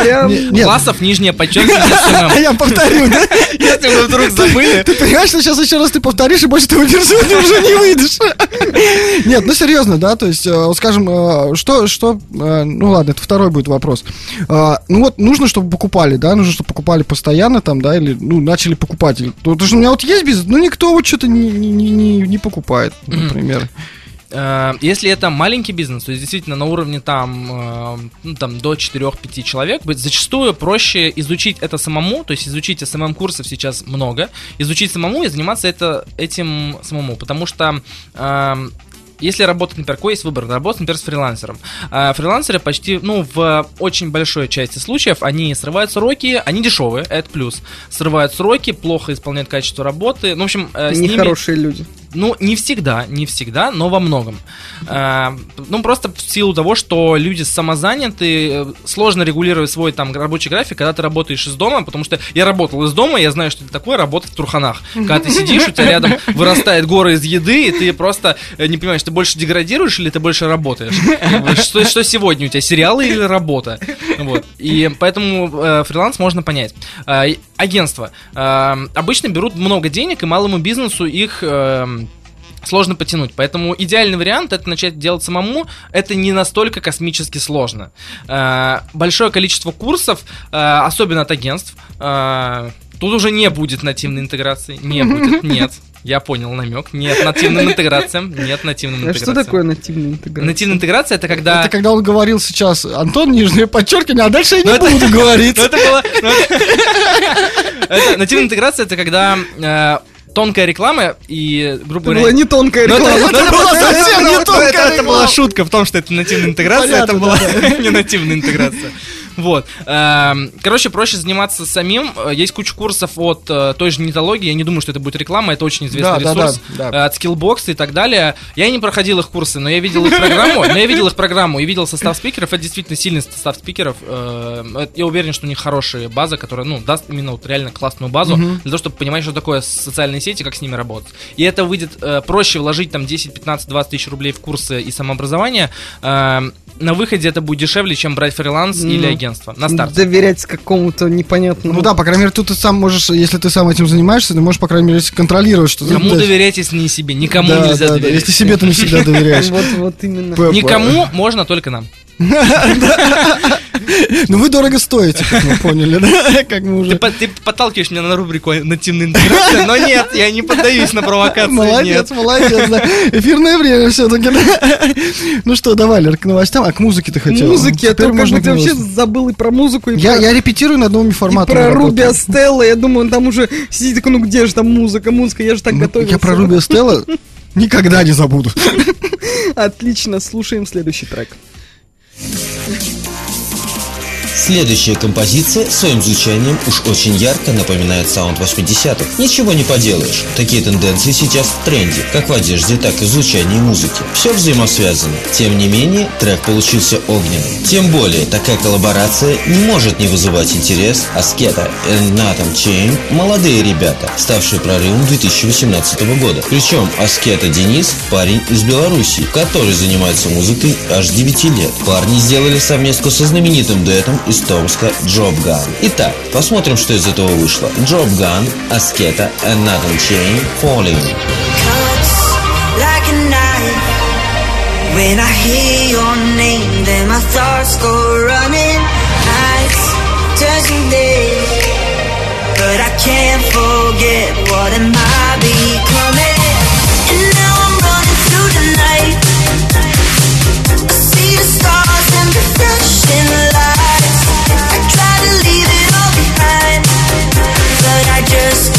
Классов, нижнее подчеркивание. <laughs> Я повторю, да? <laughs> Если вы вдруг забыли. Ты понимаешь, что сейчас еще раз ты повторишь, и больше ты уже не выйдешь. Нет, ну серьезно, да, то есть, э, вот скажем, э, что, что, э, ну ладно, это второй будет вопрос. Ну вот, нужно, чтобы покупали, да, нужно, чтобы покупали постоянно там, да, или, ну, начали покупать. Потому что у меня вот есть бизнес, но никто вот что-то не, не, не, не- не покупает, <clears throat> например. Э, Если это маленький бизнес, то есть действительно на уровне там, э, ну, там до 4-5 человек, зачастую проще изучить это самому, то есть изучить SMM-курсов сейчас много, изучить самому и заниматься это, этим самому, потому что эм, если работать, например, какой есть выбор? Работать, например, с фрилансером. А фрилансеры почти, ну, в очень большой части случаев, они срывают сроки, они дешевые, это плюс. Срывают сроки, плохо исполняют качество работы. Ну, в общем, э, с ними- Нехорошие люди. Ну, не всегда, не всегда, но во многом. Э, ну, просто в силу того, что люди самозаняты, э, сложно регулировать свой там рабочий график, когда ты работаешь из дома, потому что я работал из дома, я знаю, что это такое работать в Турханах. Когда ты сидишь, у тебя рядом вырастает горы из еды, и ты просто э, не понимаешь, ты больше деградируешь или ты больше работаешь? Что, что сегодня у тебя, сериалы или работа? Вот. И поэтому э, фриланс можно понять. Э, агентство. Э, обычно берут много денег, и малому бизнесу их... э, сложно потянуть. Поэтому идеальный вариант это начать делать самому. Это не настолько космически сложно. Э, Большое количество курсов, э, особенно от агентств. э, Тут уже не будет нативной интеграции. Не <laughs> будет, нет. Я понял намек. Нет нативным <laughs> интеграциям. Нет нативным А интеграциям. что такое нативная интеграция? Нативная интеграция это когда... Это когда он говорил сейчас, Антон, нижнее подчеркивание, а дальше я не Ну, буду <laughs> говорить. Ну, было... ну, Нативная интеграция это когда тонкая реклама и, грубо Это говоря... была не тонкая это- реклама. это была совсем не тонкая это- Это реклама. была шутка в том, что это нативная интеграция, это была <laughs> не нативная интеграция. Вот. Эм, Короче, проще заниматься самим. Э, Есть куча курсов от э, той же нетологии. Я не думаю, что это будет реклама. Это очень известный Да, ресурс. да, э, да. От Skillbox и так далее. Я не проходил их курсы, но я видел их программу. Но я видел их программу и видел состав спикеров. Это действительно сильный состав спикеров. Э, Я уверен, что у них хорошая база, которая, ну, даст именно вот реально классную базу для того, чтобы понимать, что такое социальные сети, как с ними работать. И это выйдет э, проще вложить там 10, 15, 20 тысяч рублей в курсы и самообразование. На выходе это будет дешевле, чем брать фриланс или Ну, агентство на старте. Доверять какому-то непонятному... Ну да, по крайней мере, тут ты сам можешь, если ты сам этим занимаешься, ты можешь, по крайней мере, контролировать, что... Кому Да, доверять, если не себе? Никому да, нельзя да, да, доверять. Если себе ты не всегда доверяешь. Вот, вот именно. Никому можно, только нам. Ну вы дорого стоите, как мы поняли, да? Как мы Ты, уже... ты подталкиваешь меня на рубрику нативная интеграция, но нет, я не поддаюсь на провокации. Молодец, нет. молодец, да. Эфирное время все-таки, да. Ну что, давай, Лер, к новостям. А к музыке ты хотел? Музыки, Теперь то как можно бы ты вообще забыл и про музыку, и Я, про... я репетирую над новыми форматами. про. Руби Стелла, я думаю, он там уже сидит такой, ну где же там музыка, музыка, я же так Ну, готовился. Я про Руби Стелла никогда не забуду. <laughs> Отлично, слушаем следующий трек. Следующая композиция своим звучанием уж очень ярко напоминает саунд 80-х. Ничего не поделаешь. Такие тенденции сейчас в тренде, как в одежде, так и в звучании музыки. Все взаимосвязано. Тем не менее, трек получился огненным. Тем более, такая коллаборация не может не вызывать интерес Аскета и Натан Чейн – молодые ребята, ставшие прорывом 2018 года. Причем Asketa Денис – парень из Беларуси, который занимается музыкой аж 9 лет. Парни сделали совместку со знаменитым дуэтом из Томска Gun. Итак, посмотрим, что из этого вышло. Gun, Asketa, Natan Chain Falling. When I hear your name, then my thoughts go running. Nights turn days, but I can't forget what am I becoming. yes.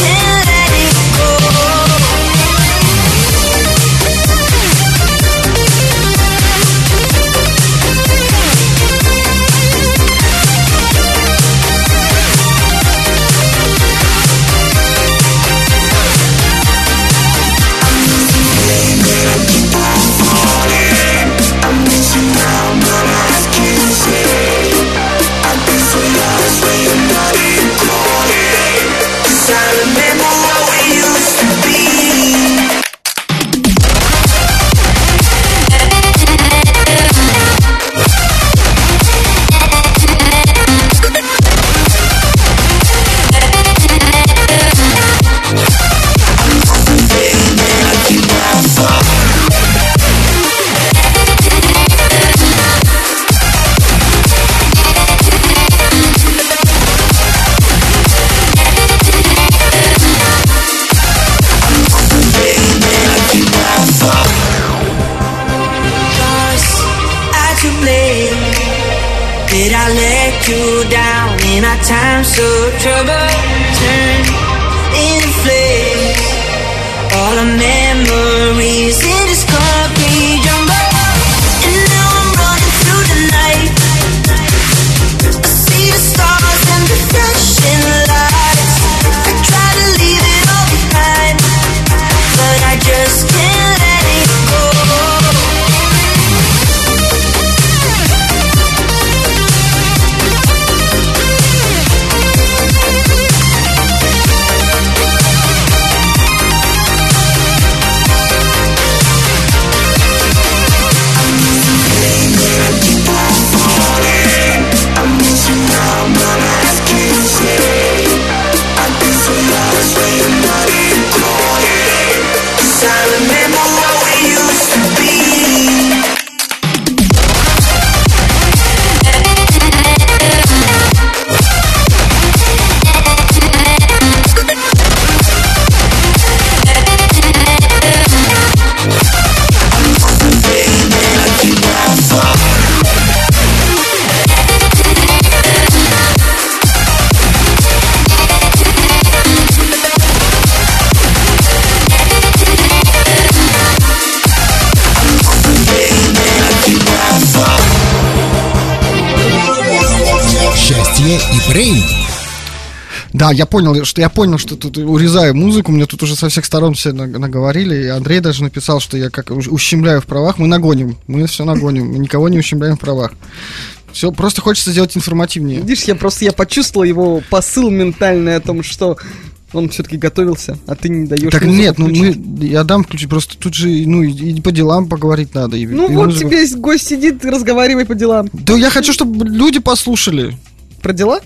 to trouble. И Брейн. Да, я понял, что я понял, что тут урезаю музыку, мне тут уже со всех сторон все на- наговорили, и Андрей даже написал, что я как ущемляю в правах, мы нагоним, мы все нагоним, мы никого не ущемляем в правах. Все, просто хочется сделать информативнее. Видишь, я просто я почувствовал его посыл ментальный о том, что он все-таки готовился, а ты не даешь. Так нет, ну включить. мы, я дам включить, просто тут же, ну, и, и по делам поговорить надо. И, Ну и вот музыку. тебе гость сидит, разговаривай по делам. Да я хочу, чтобы люди послушали. Про дела?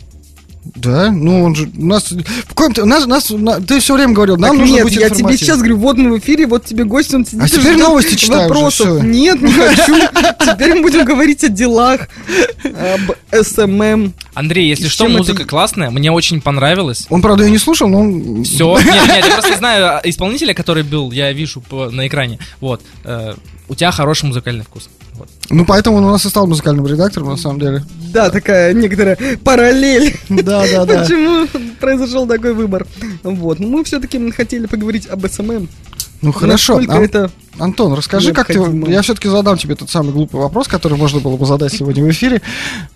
Да, ну он же у нас в коем-то нас, нас на- ты все время говорил, нам Так нужно нет, быть я тебе сейчас говорю, вот мы в эфире, вот тебе гость, он сидит А теперь ждет новости читаю уже, вопросов. всё. Нет, не хочу. Теперь мы будем говорить о делах, об SMM. Андрей, если что, это- музыка классная, мне очень понравилось. Он, правда, ее не слушал, но он... Все. Нет, нет, я просто знаю исполнителя, который был, я вижу на экране. Вот. Э, У тебя хороший музыкальный вкус. Ну, поэтому он у нас и стал музыкальным редактором, на самом деле. Да, такая некоторая параллель. Да, да, да. Почему произошел такой выбор? Вот, мы все-таки хотели поговорить об SMM. Ну, хорошо. Насколько Ан- это Антон, расскажи, как ты... необходимо. Я все-таки задам тебе тот самый глупый вопрос, который можно было бы задать сегодня в эфире.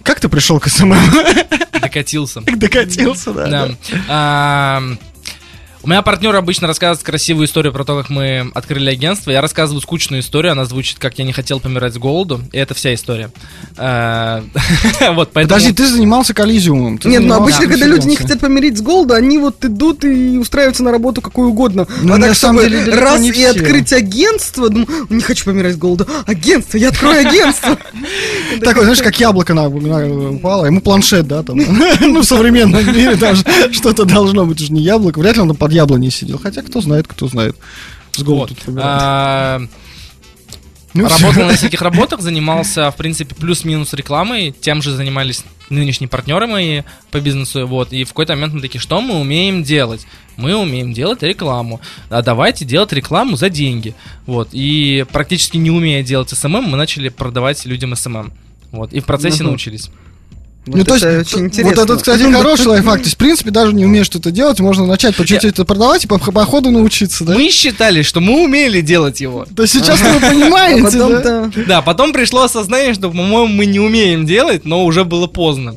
Как ты пришел к SMM? Докатился. <laughs> Докатился, да. Да. Ам, У меня партнер обычно рассказывает красивую историю про то, как мы открыли агентство. Я рассказываю скучную историю, она звучит как «Я не хотел помирать с голоду», и это вся история. А, <laughs> Вот. Подожди, ты занимался коллизиумом. Нет, ну обычно, когда люди не хотят помирить с голоду, они вот идут и устраиваются на работу какую угодно. Ну, а на так, самом чтобы раз и открыть агентство, думаю, не хочу помирать с голоду. Агентство, я открою агентство. <laughs> Такой, знаешь, как яблоко упало, ему планшет, да, там. <laughs> Ну, в современном мире там же что-то должно быть уже не яблоко. Вряд ли он под яблоней сидел. Хотя, кто знает, кто знает. С Вот. голоду помирает. А, Ну, Работал на всяких работах, занимался, в принципе, плюс-минус рекламой. Тем же занимались нынешние партнеры мои по бизнесу. Вот. И в какой-то момент мы такие, что мы умеем делать? Мы умеем делать рекламу. А давайте делать рекламу за деньги. Вот. И практически не умея делать SMM, мы начали продавать людям SMM. Вот. И в процессе Мгм. научились. Ну, Вот то есть, это очень вот интересно. этот, кстати, <laughs> хороший лайфхак. То есть, в принципе, даже не умеешь что-то делать, можно начать по чуть-чуть это продавать и по, по ходу научиться, да? Мы считали, что мы умели делать его. То есть сейчас вы <laughs> А понимаете, да? Да, потом пришло осознание, что, по-моему, мы не умеем делать, но уже было поздно.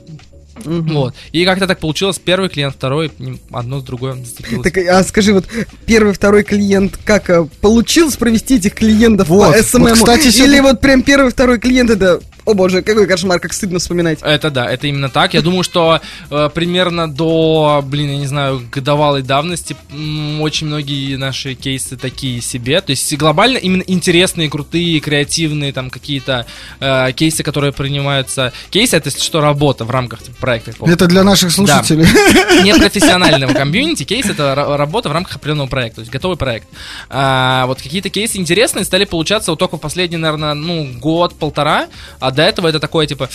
Мгм. Вот. И как-то так получилось. Первый клиент, второй, одно с другое зацепилось. Так, а скажи, вот первый, второй клиент, как а, получилось провести этих клиентов Вот, по вот, СММ? кстати, Или сегодня- вот прям первый, второй клиент это, о боже, какой кошмар, как стыдно вспоминать. Это да, это именно так. Я думаю, что э, примерно до, блин, я не знаю, годовалой давности м, очень многие наши кейсы такие себе. То есть глобально именно интересные, крутые, креативные там какие-то э, кейсы, которые принимаются. Кейсы это что работа в рамках типа, проекта. какого-то. Это для наших слушателей. <laughs> непрофессионального комьюнити. Кейс это ра- работа в рамках определенного проекта, то есть готовый проект. А, вот какие-то кейсы интересные стали получаться вот только в последний, наверное, ну, год-полтора, а до этого это такое, типа,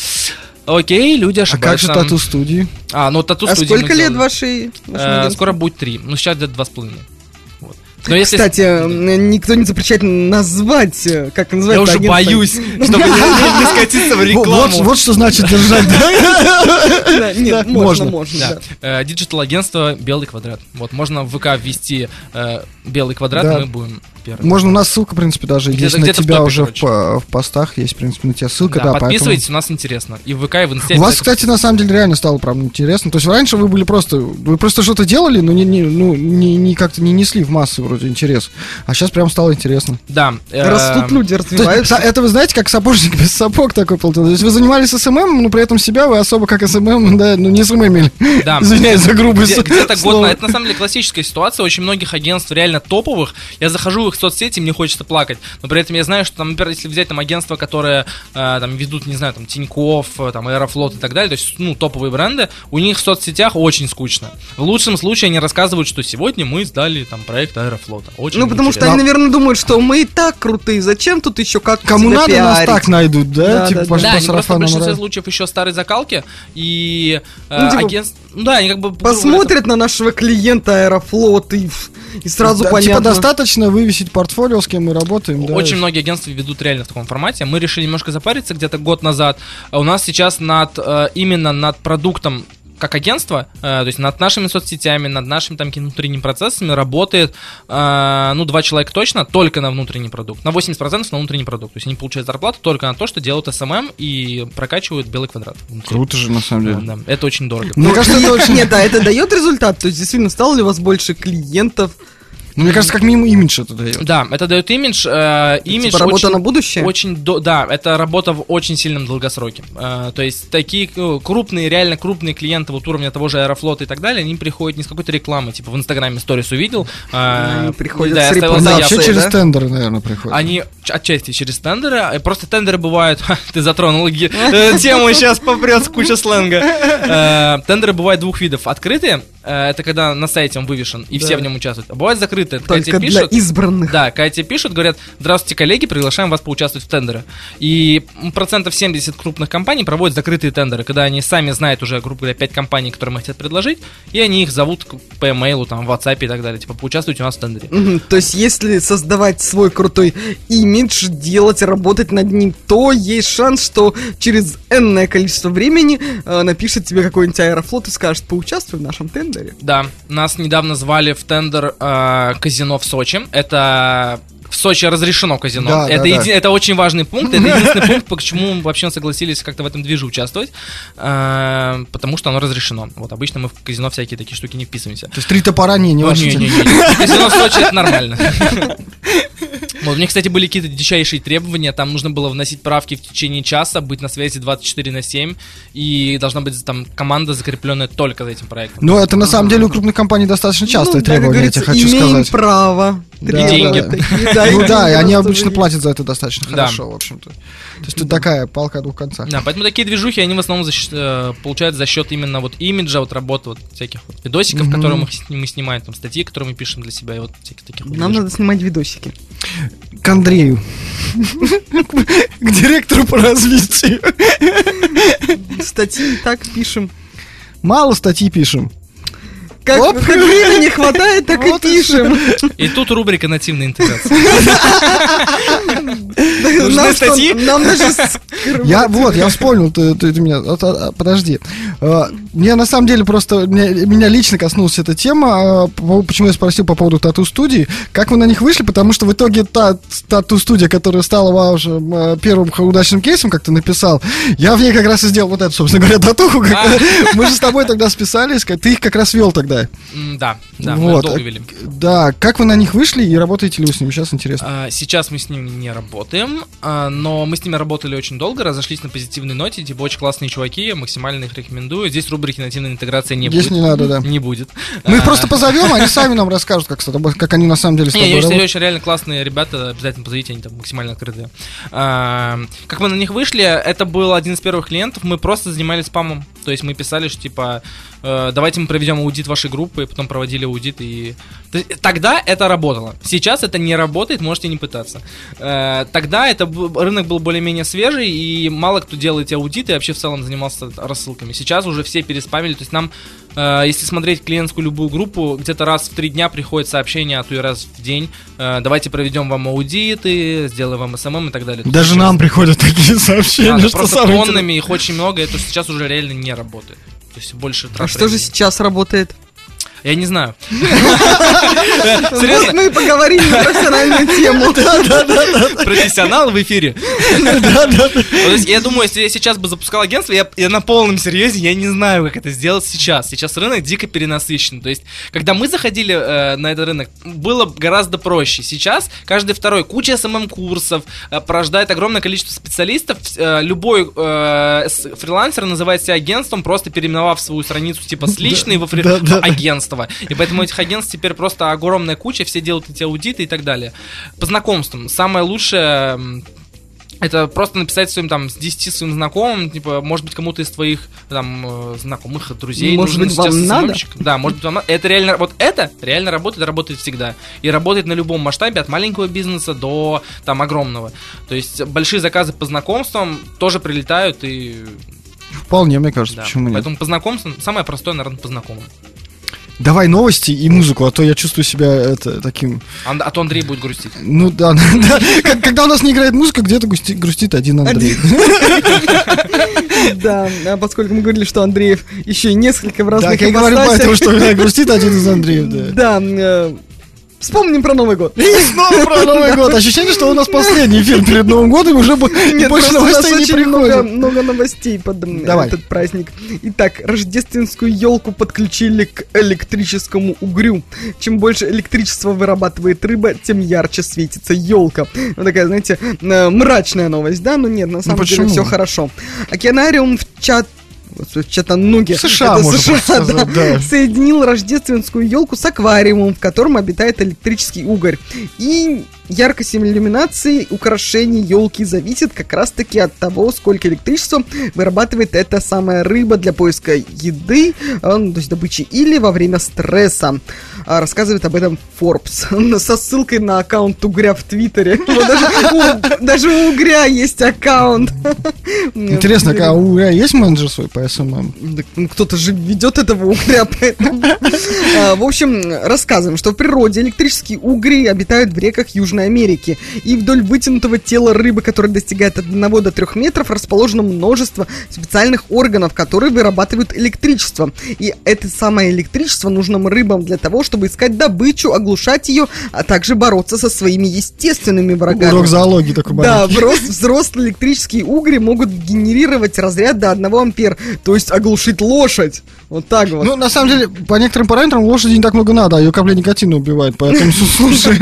окей, люди А как ошибаются. же тату-студии? А, ну, тату А сколько лет вашей? вашему Э, скоро будет три. Ну, сейчас где-то два с половиной. Но если... Кстати, м, никто не запрещает назвать, э, как Я называется уже агентство. боюсь, <laughs> чтобы не не скатиться в рекламу. вот- вот что значит держать, да? Да, Нет, Да, можно, можно. можно. Да. да. Э, Диджитал-агентство «Белый квадрат». Вот, можно в ВК ввести э, «Белый квадрат», Да. и мы будем первыми. Можно, у нас ссылка, в принципе, даже Где-то- есть на тебя топе, уже в, в постах, есть, в принципе, на тебя ссылка, Да, да, поэтому... подписывайтесь, у нас интересно. И в ВК, и в Инсте. У вас, кстати, на самом деле реально стало прям интересно. То есть раньше вы были просто, вы просто что-то делали, но не, не, ну, не, не как-то не несли в массы вроде интерес. А сейчас прям стало интересно. Да. э, Растут люди, То есть, развиваются. это вы знаете, как сапожник без сапог такой получился. То есть вы занимались SMM, но при этом себя вы особо как SMM, да, ну не СММили. Да. Извиняюсь за грубость. Где- Где-то <laughs> год на... Это на самом деле классическая ситуация. Очень многих агентств реально топовых. Я захожу в их соцсети, мне хочется плакать. Но при этом я знаю, что там, например, если взять там агентства, которые э, там ведут, не знаю, там Тинькофф, э, там Аэрофлот и так далее, то есть, ну, топовые бренды, у них в соцсетях очень скучно. В лучшем случае они рассказывают, что сегодня мы сдали там проект Аэрофлота. Очень Ну, потому что они, наверное, думают, что мы и так крутые. Зачем тут еще как Кому надо, нас пиарить? так найдут, да? Да, типа да, по, Да, по они просто в большинстве радио. случаев еще старой закалки, и э, Ну, типа, агентств- ну да, они как бы... Посмотрят на нашего клиента Аэрофлот и, и сразу Да, понятно. Типа достаточно вывесить портфолио, с кем мы работаем. да, Очень и- многие агентства ведут реально в таком формате. Мы решили немножко запариться где-то год назад. А У нас сейчас над э, именно над продуктом как агентство, э, то есть над нашими соцсетями, над нашими там внутренними процессами работает, э, ну, два человека точно, только на внутренний продукт. На 80% на внутренний продукт. То есть они получают зарплату только на то, что делают SMM и прокачивают белый квадрат. внутри. Круто же, на самом деле. Вот, да. Это очень дорого. Мне кажется, это очень... <laughs> Нет, а это дает результат? То есть, действительно, стало ли у вас больше клиентов? Ну, мне кажется, как минимум имидж это дает. Да, это дает имидж. э, имидж Типа работа очень- на будущее? Очень, до- да, это работа в очень сильном долгосроке. Э, то есть такие э, крупные, реально крупные клиенты вот уровня того же Аэрофлота и так далее, они приходят не с какой-то рекламы, типа в Инстаграме сторис увидел. э, Они приходят да, я с оставил Ну, репортажем. заявку. вообще через да? тендеры, наверное, приходят. Они отчасти через тендеры, э, просто тендеры бывают, <laughs> ты затронул э, тему, сейчас попрет куча сленга. Тендеры бывают двух видов. Открытые, это когда на сайте он вывешен, и все в нем участвуют. А бывают закрытые, это когда Только тебе для избранных. да, тебе пишут, говорят, здравствуйте, коллеги, приглашаем вас поучаствовать в тендеры. И процентов 70 крупных компаний проводят закрытые тендеры, когда они сами знают уже, грубо говоря, 5 компаний, которым их хотят предложить, и они их зовут по имейлу, там, в WhatsApp и так далее, типа, поучаствуйте у нас в тендере. Мгм, То есть, если создавать свой крутой имидж, делать, работать над ним, то есть шанс, что через энное количество времени э, напишет тебе какой-нибудь аэрофлот и скажет, поучаствуй в нашем тендере. Да, нас недавно звали в тендер э, казино в Сочи. Это в Сочи разрешено казино. Да, это, да, еди- да. это очень важный пункт. Это <laughs> единственный пункт, почему мы вообще согласились как-то в этом движе участвовать. Э, потому что оно разрешено. Вот обычно мы в казино всякие такие штуки не вписываемся. То есть три топора не, не ваша не, не. Казино в Сочи это нормально. <laughs> Вот, у меня, кстати, были какие-то дичайшие требования. Там нужно было вносить правки в течение часа, быть на связи 24 на 7. И должна быть там команда, закрепленная только за этим проектом. Но это на самом деле у крупных компаний достаточно частое Ну, требование, я тебе хочу имеем сказать. право. Да, деньги. такие, да, Ну и да, и они обычно платят за это достаточно хорошо, в общем-то. То есть тут такая палка о двух концах. Да, поэтому такие движухи, они в основном за счет, э, получают за счет именно вот имиджа, вот работы вот всяких вот видосиков, которые мы, мы снимаем, там статьи, которые мы пишем для себя, и вот всяких таких Нам движух. надо снимать видосики. К Андрею. К директору по развитию. Статьи так пишем. Мало статей пишем. Как, Оп. как времени хватает, так Вот и пишем. И тут рубрика нативная интеграция. Нам, что, статьи? нам даже Я вот, я вспомнил, ты, меня, а, а, подожди. А, Мне на самом деле просто, меня, лично коснулась эта тема, по- почему я спросил по поводу тату-студии, как вы на них вышли, потому что в итоге та тату-студия, которая стала вашим первым удачным кейсом, как ты написал, я в ней как раз и сделал вот это, собственно говоря, татуху. Мы же с тобой тогда списались, ты их как раз вел тогда. М, Да, да, мы Вот. долго вели. Да, как вы на них вышли и работаете ли вы с ними? Сейчас интересно. А, Сейчас мы с ними не работаем, а, но мы с ними работали очень долго, разошлись на позитивной ноте, типа очень классные чуваки, я максимально их рекомендую. Здесь рубрики нативной интеграции не Здесь будет. не надо, да. Не будет. Мы их А, просто позовем, они сами нам расскажут, как, с тобой- как они на самом деле с Не, тобой они очень, работают. очень реально классные ребята, обязательно позовите, они там максимально открытые. А, как мы на них вышли, это был один из первых клиентов, мы просто занимались спамом. То есть мы писали, что типа, э, давайте мы проведем аудит вашей группы, потом проводили аудит, и... То есть Тогда это работало. Сейчас это не работает, можете не пытаться. Э, Тогда это рынок был более-менее свежий, и мало кто делал эти аудиты, и вообще в целом занимался рассылками. Сейчас уже все переспамили, то есть нам Э, Если смотреть клиентскую любую группу, где-то раз в три дня приходит сообщение, а то и раз в день. э, Давайте проведем вам аудиты, сделаем вам SMM и так далее. Даже Тут нам приходят <laughs> такие сообщения, Да, что просто самое тоннами, их очень много, это сейчас уже реально не работает. То есть больше А что же сейчас работает? Я не знаю. Вот <laughs> Серьезно? мы поговорили на профессиональную тему. Профессионал в эфире. Есть Я думаю, если я сейчас бы запускал агентство, я, на полном серьезе, я не знаю, как это сделать сейчас. Сейчас рынок дико перенасыщен. То есть, когда мы заходили э, на этот рынок, было гораздо проще. Сейчас каждый второй куча SMM -курсов э, порождает огромное количество специалистов. Э, любой фрилансер называет себя агентством, просто переименовав свою страницу типа с личной во фри- агентство. И поэтому этих агентств теперь просто огромная куча, все делают эти аудиты и так далее. По знакомствам. Самое лучшее это просто написать своим там с 10 своим знакомым, типа, может быть, кому-то из твоих там э, знакомых, друзей. Может быть, вам надо? Да, может быть, вам надо. Это реально, вот это реально работает, работает всегда. И работает на любом масштабе, от маленького бизнеса до там огромного. То есть большие заказы по знакомствам тоже прилетают и Вполне, мне кажется, да. почему нет. Поэтому по знакомствам самое простое, наверное, по знакомым. Давай новости и музыку, а то я чувствую себя это таким. Ан- А то Андрей будет грустить. Ну да, <laughs> да. Когда у нас не играет музыка, где-то грустит один Андрей. <laughs> Да, а поскольку мы говорили, что Андреев еще несколько в Да, разных я говорю поэтому, что да, грустит один из Андреев, да. Да, э, вспомним про Новый год. И снова про Новый <laughs> год. Ощущение, что у нас последний эфир перед Новым годом, уже больше новостей не приходит. много новостей под этот праздник. Итак, рождественскую елку подключили к электрическому угрю. Чем больше электричества вырабатывает рыба, тем ярче светится елка. Вот такая, знаете, э, мрачная новость, да? Но нет, на самом деле все хорошо. Океанариум в чат в Чатануге. США, Это США, сказать, да. Соединил рождественскую елку с аквариумом, в котором обитает электрический угорь. И яркость иллюминации украшений елки зависит как раз-таки от того, сколько электричества вырабатывает эта самая рыба для поиска еды, а, ну, то есть добычи, или во время стресса. А, Рассказывает об этом Forbes <laughs> со ссылкой на аккаунт угря в Твиттере. <laughs> Даже у- угря есть аккаунт. <laughs> Интересно, а у Угря есть менеджер свой по SMM? Ну, кто-то же ведет этого угря, поэтому... А, В общем, рассказываем, что в природе электрические угри обитают в реках Южной Америки. И вдоль вытянутого тела рыбы, которое достигает от 1 до 3 метров, расположено множество специальных органов, которые вырабатывают электричество. И это самое электричество нужно рыбам для того, чтобы искать добычу, оглушать ее, а также бороться со своими естественными врагами. Урок зоологии такой Да, взрослые электрические угри могут генерировать разряд до 1 ампер, то есть оглушить лошадь. Вот так вот. Ну, на самом деле, по некоторым параметрам лошади не так много надо, а ее капля никотина убивает, поэтому, <laughs> слушай,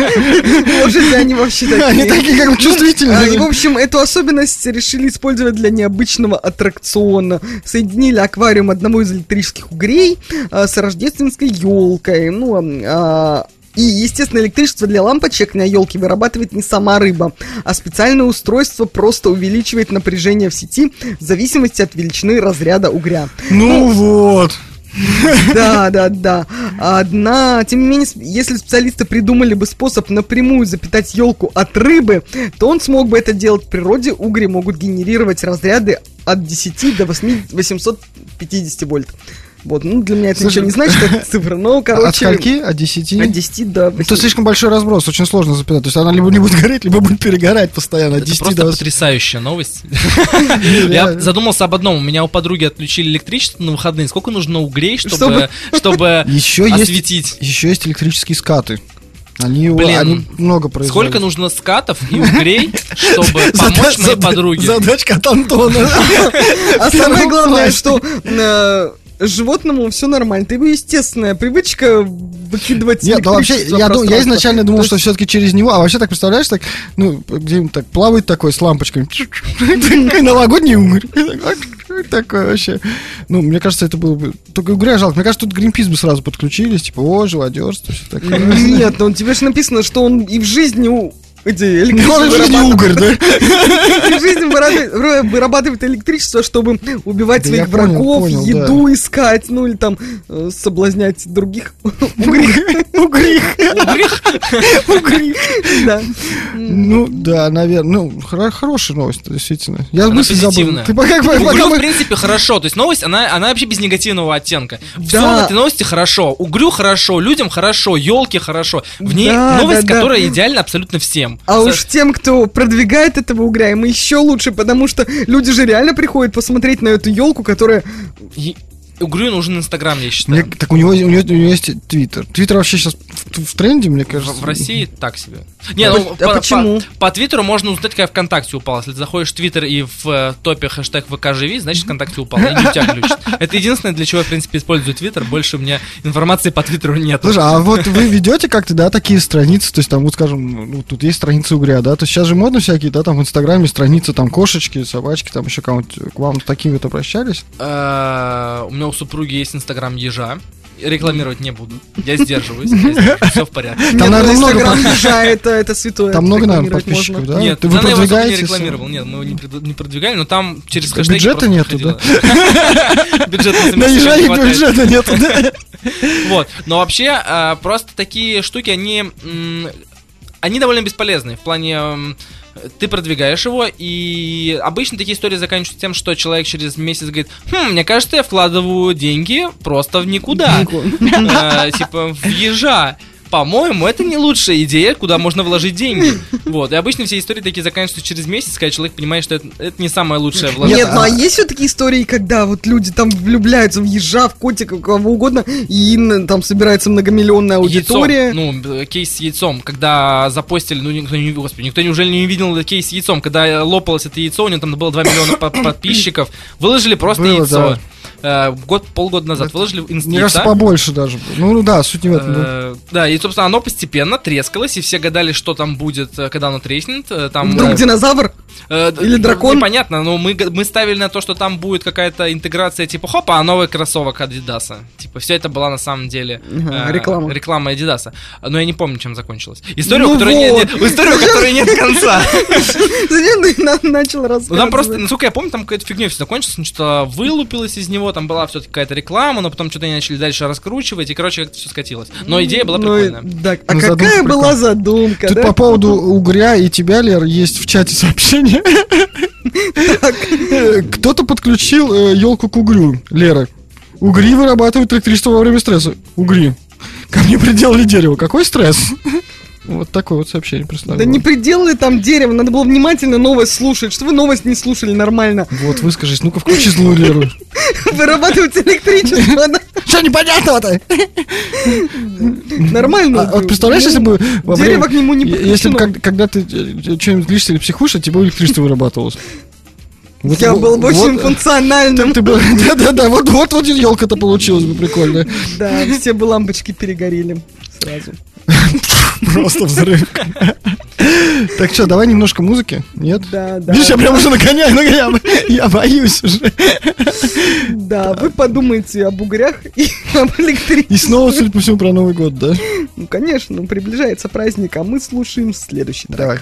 Лошади, они вообще такие. они такие как бы А, И, в чувствительные. общем, эту особенность решили использовать для необычного аттракциона. Соединили аквариум одного из электрических угрей а, с рождественской елкой. Ну, а, и, естественно, электричество для лампочек на елке вырабатывает не сама рыба, а специальное устройство просто увеличивает напряжение в сети в зависимости от величины разряда угря. Ну вот. Да, да, да. Одна, тем не менее, если специалисты придумали бы способ напрямую запитать елку от рыбы, то он смог бы это делать в природе. Угри могут генерировать разряды от 10 до 8, 850 вольт. Вот, ну для меня это Слушай, ничего не значит, это <laughs> цифра, но, короче... От скольки? От 10? От 10 до 8. Это слишком большой разброс, очень сложно запитать. То есть она либо не будет гореть, либо будет перегорать постоянно. От Это 10 просто до 8. потрясающая новость. <laughs> Я задумался об одном. У меня у подруги отключили электричество на выходные. Сколько нужно углей, чтобы, чтобы <laughs> Еще есть, осветить? еще есть электрические скаты. Они, Блин, они много производят. Сколько нужно скатов и угрей, чтобы помочь моей подруге? Задачка от Антона. А самое главное, что э, животному все нормально. Это его естественная привычка выкидывать Нет, ну вообще, я, дум- я изначально думал, То что все-таки через него, а вообще так представляешь, так, ну, где-нибудь так плавает такой с лампочками, новогодний угорь, такой вообще. Ну, мне кажется, это было бы, только угря жалко, мне кажется, тут Гринпис бы сразу подключились, типа, о, живодерство, все такое. Нет, ну тебе же написано, что он и в жизни эти Ну, электричество жизни вырабатывает- угорь, да? <laughs> Жизни вырабатывает- вырабатывает электричество, чтобы убивать Да своих понял, врагов, понял, еду искать, ну или там э, соблазнять других угрих. Угрих. Угрих. Да. Ну, да, наверное. Ну, хоро- хорошая новость, действительно. Я мысль забыл. Ты пока, пока Угрю, в принципе, хорошо. То есть новость, она, она вообще без негативного оттенка. Все Да. в этой новости хорошо. Угрю хорошо, людям хорошо, елки хорошо. В ней Да, новость, которая идеальна абсолютно всем. А За- уж тем, кто продвигает этого угря, им еще лучше, потому что люди же реально приходят посмотреть на эту елку, которая... Угрю нужен Инстаграм, я Мне- считаю. так у него, у, него, у него есть Твиттер. Твиттер вообще сейчас в, в тренде, мне кажется. В, в России так себе. Не, А ну, по- а почему? По, по Твиттеру можно узнать, какая ВКонтакте упала. Если ты заходишь в Твиттер и в э, топе хэштег ВК живи, значит ВКонтакте упал. И не тебя глючит. Это единственное, для чего я, в принципе, использую Твиттер. Больше у меня информации по Твиттеру нет. Слушай, а вот вы ведете как-то, да, такие страницы, то есть там, вот скажем, ну, тут есть страницы угря, да, то есть сейчас же модно всякие, да, там в Инстаграме страницы, там кошечки, собачки, там еще кому-нибудь, к вам с такими вот обращались? Э, У меня у супруги есть Инстаграм ежа. Рекламировать не буду. Я сдерживаюсь. <laughs> Все в порядке. Там, наверное, ну, много Инстаграм езжа, это, это святое. Там много, наверное, подписчиков, да? Нет, Ты вы особо не продвигаете? рекламировал. Нет, мы его не, продвигали, но там через хэштеги Бюджета нету, проходило. <laughs> Бюджета на ежа бюджета нету, да? <laughs> Вот. Но вообще, а, просто такие штуки, они... Они довольно бесполезны. В плане... Ты продвигаешь его, и обычно такие истории заканчиваются тем, что человек через месяц говорит, хм, мне кажется, я вкладываю деньги просто в никуда. Э, Типа, в ежа. По-моему, это не лучшая идея, куда можно вложить деньги. <laughs> Вот. И обычно все истории такие заканчиваются через месяц, когда человек понимает, что это, это не самое лучшее вложение. Нет, ну а есть все такие истории, когда вот люди там влюбляются в ежа, в котика, кого угодно, и там собирается многомиллионная аудитория. Яйцом, ну, б- кейс с яйцом, когда запостили, ну, никто не, господи, никто неужели не увидел этот кейс с яйцом, когда лопалось это яйцо, у него там было 2 миллиона по- <coughs> подписчиков, выложили просто Было, яйцо. Э, Год, полгода назад выложили в инст Мне кажется, побольше даже. Ну, ну да, суть не в этом. да. Э, Да, и, собственно, оно постепенно трескалось, и все гадали, что там будет, э, когда оно треснет. Там, Вдруг э, динозавр? Э, Или дракон? Непонятно, но мы, мы ставили на то, что там будет какая-то интеграция типа хопа, а новый кроссовок Адидаса. Типа, все это была на самом деле э, реклама. реклама Адидаса. Но я не помню, чем закончилась. История, Ну у которой вот. нет, нет- история, у которой нет конца. Зачем ты на- начал Ну рассказывать? там просто, насколько я помню, там какая-то фигня все закончилось, ну, что-то вылупилось из него, там была все-таки какая-то реклама, но потом что-то они начали дальше раскручивать, и, короче, как-то все скатилось. Но идея была Ну, и- прикольная. да, а Ну, какая задумка была прикольная. задумка, Тут да? по поводу угря и тебя, Лер, есть в чате сообщение. Э, Кто-то подключил елку к угрю. Лера. Угри вырабатывают электричество во время стресса. Угри. Ко мне приделали дерево. Какой стресс? Вот такое вот сообщение Да представляю. не приделали там дерево, надо было внимательно новость слушать. Что вы новость не слушали нормально? Вот, выскажись. Ну-ка, включи злую Леру. <laughs> Вырабатывать электричество, да? Что непонятного-то? Нормально. А вот представляешь, если бы во Дерево к нему не Если бы когда ты э, что-нибудь злишься или психуешь, от тебя электричество вырабатывалось. Вот- Я был бы вот- очень функциональным. Ты бы, <laughs> да-да-да, вот, вот, вот елка-то получилась бы прикольная. Да, все бы лампочки перегорели сразу. <laughs> Просто взрыв. Так что, давай немножко музыки? Нет? Да, да. Видишь, я прям уже нагоняю, нагоняю. Я боюсь уже. Да, вы подумайте об угрях и <laughs> об электричестве. И снова, судя по всему, про Новый год, да? Ну, конечно, ну, приближается праздник, а мы слушаем следующий трек. Давай.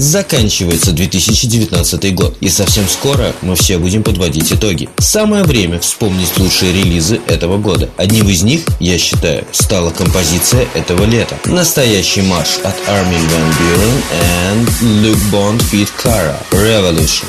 Заканчивается 2019 год, и совсем скоро мы все будем подводить итоги. Самое время вспомнить лучшие релизы этого года. Одним из них, я считаю, стала композиция этого лета. Настоящий марш от Armin Van Buren and Luke Bond feat. Cara. Revolution,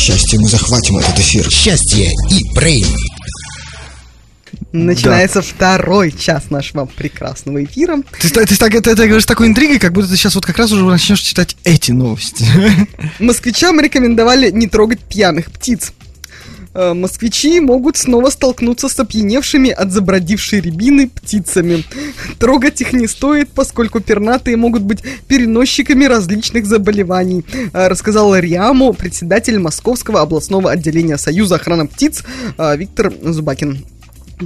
счастье, мы захватим этот эфир. Счастье и Брейн. Начинается второй час нашего прекрасного эфира. Ты, ста- ты так, это, это говоришь с такой интригой, как будто ты сейчас вот как раз уже начнешь читать эти новости. Москвичам рекомендовали не трогать пьяных птиц. Э, Москвичи могут снова столкнуться с опьяневшими от забродившей рябины птицами. Трогать их не стоит, поскольку пернатые могут быть переносчиками различных заболеваний, э, рассказал Риаму, председатель Московского областного отделения Союза охраны птиц э, Виктор Зубакин.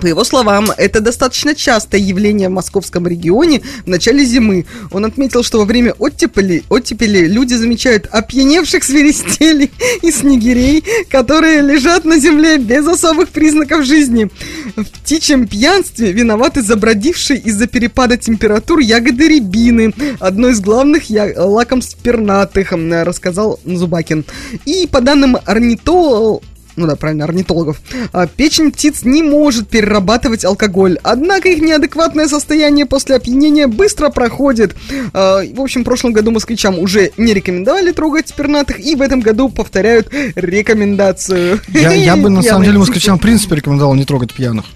По его словам, это достаточно частое явление в московском регионе в начале зимы. Он отметил, что во время оттепели, оттепели люди замечают опьяневших свиристелей и снегирей, которые лежат на земле без особых признаков жизни. В птичьем пьянстве виноваты забродившие из-за перепада температур ягоды рябины, одно из главных я- лакомств пернатых, рассказал Зубакин. И по данным орнитолога, ну да, правильно, орнитологов, а, печень птиц не может перерабатывать алкоголь. Однако их неадекватное состояние после опьянения быстро проходит. А, В общем, в прошлом году москвичам уже не рекомендовали трогать пернатых, и в этом году повторяют рекомендацию. Я, я бы на <laughs> самом деле москвичам в принципе рекомендовал не трогать пьяных.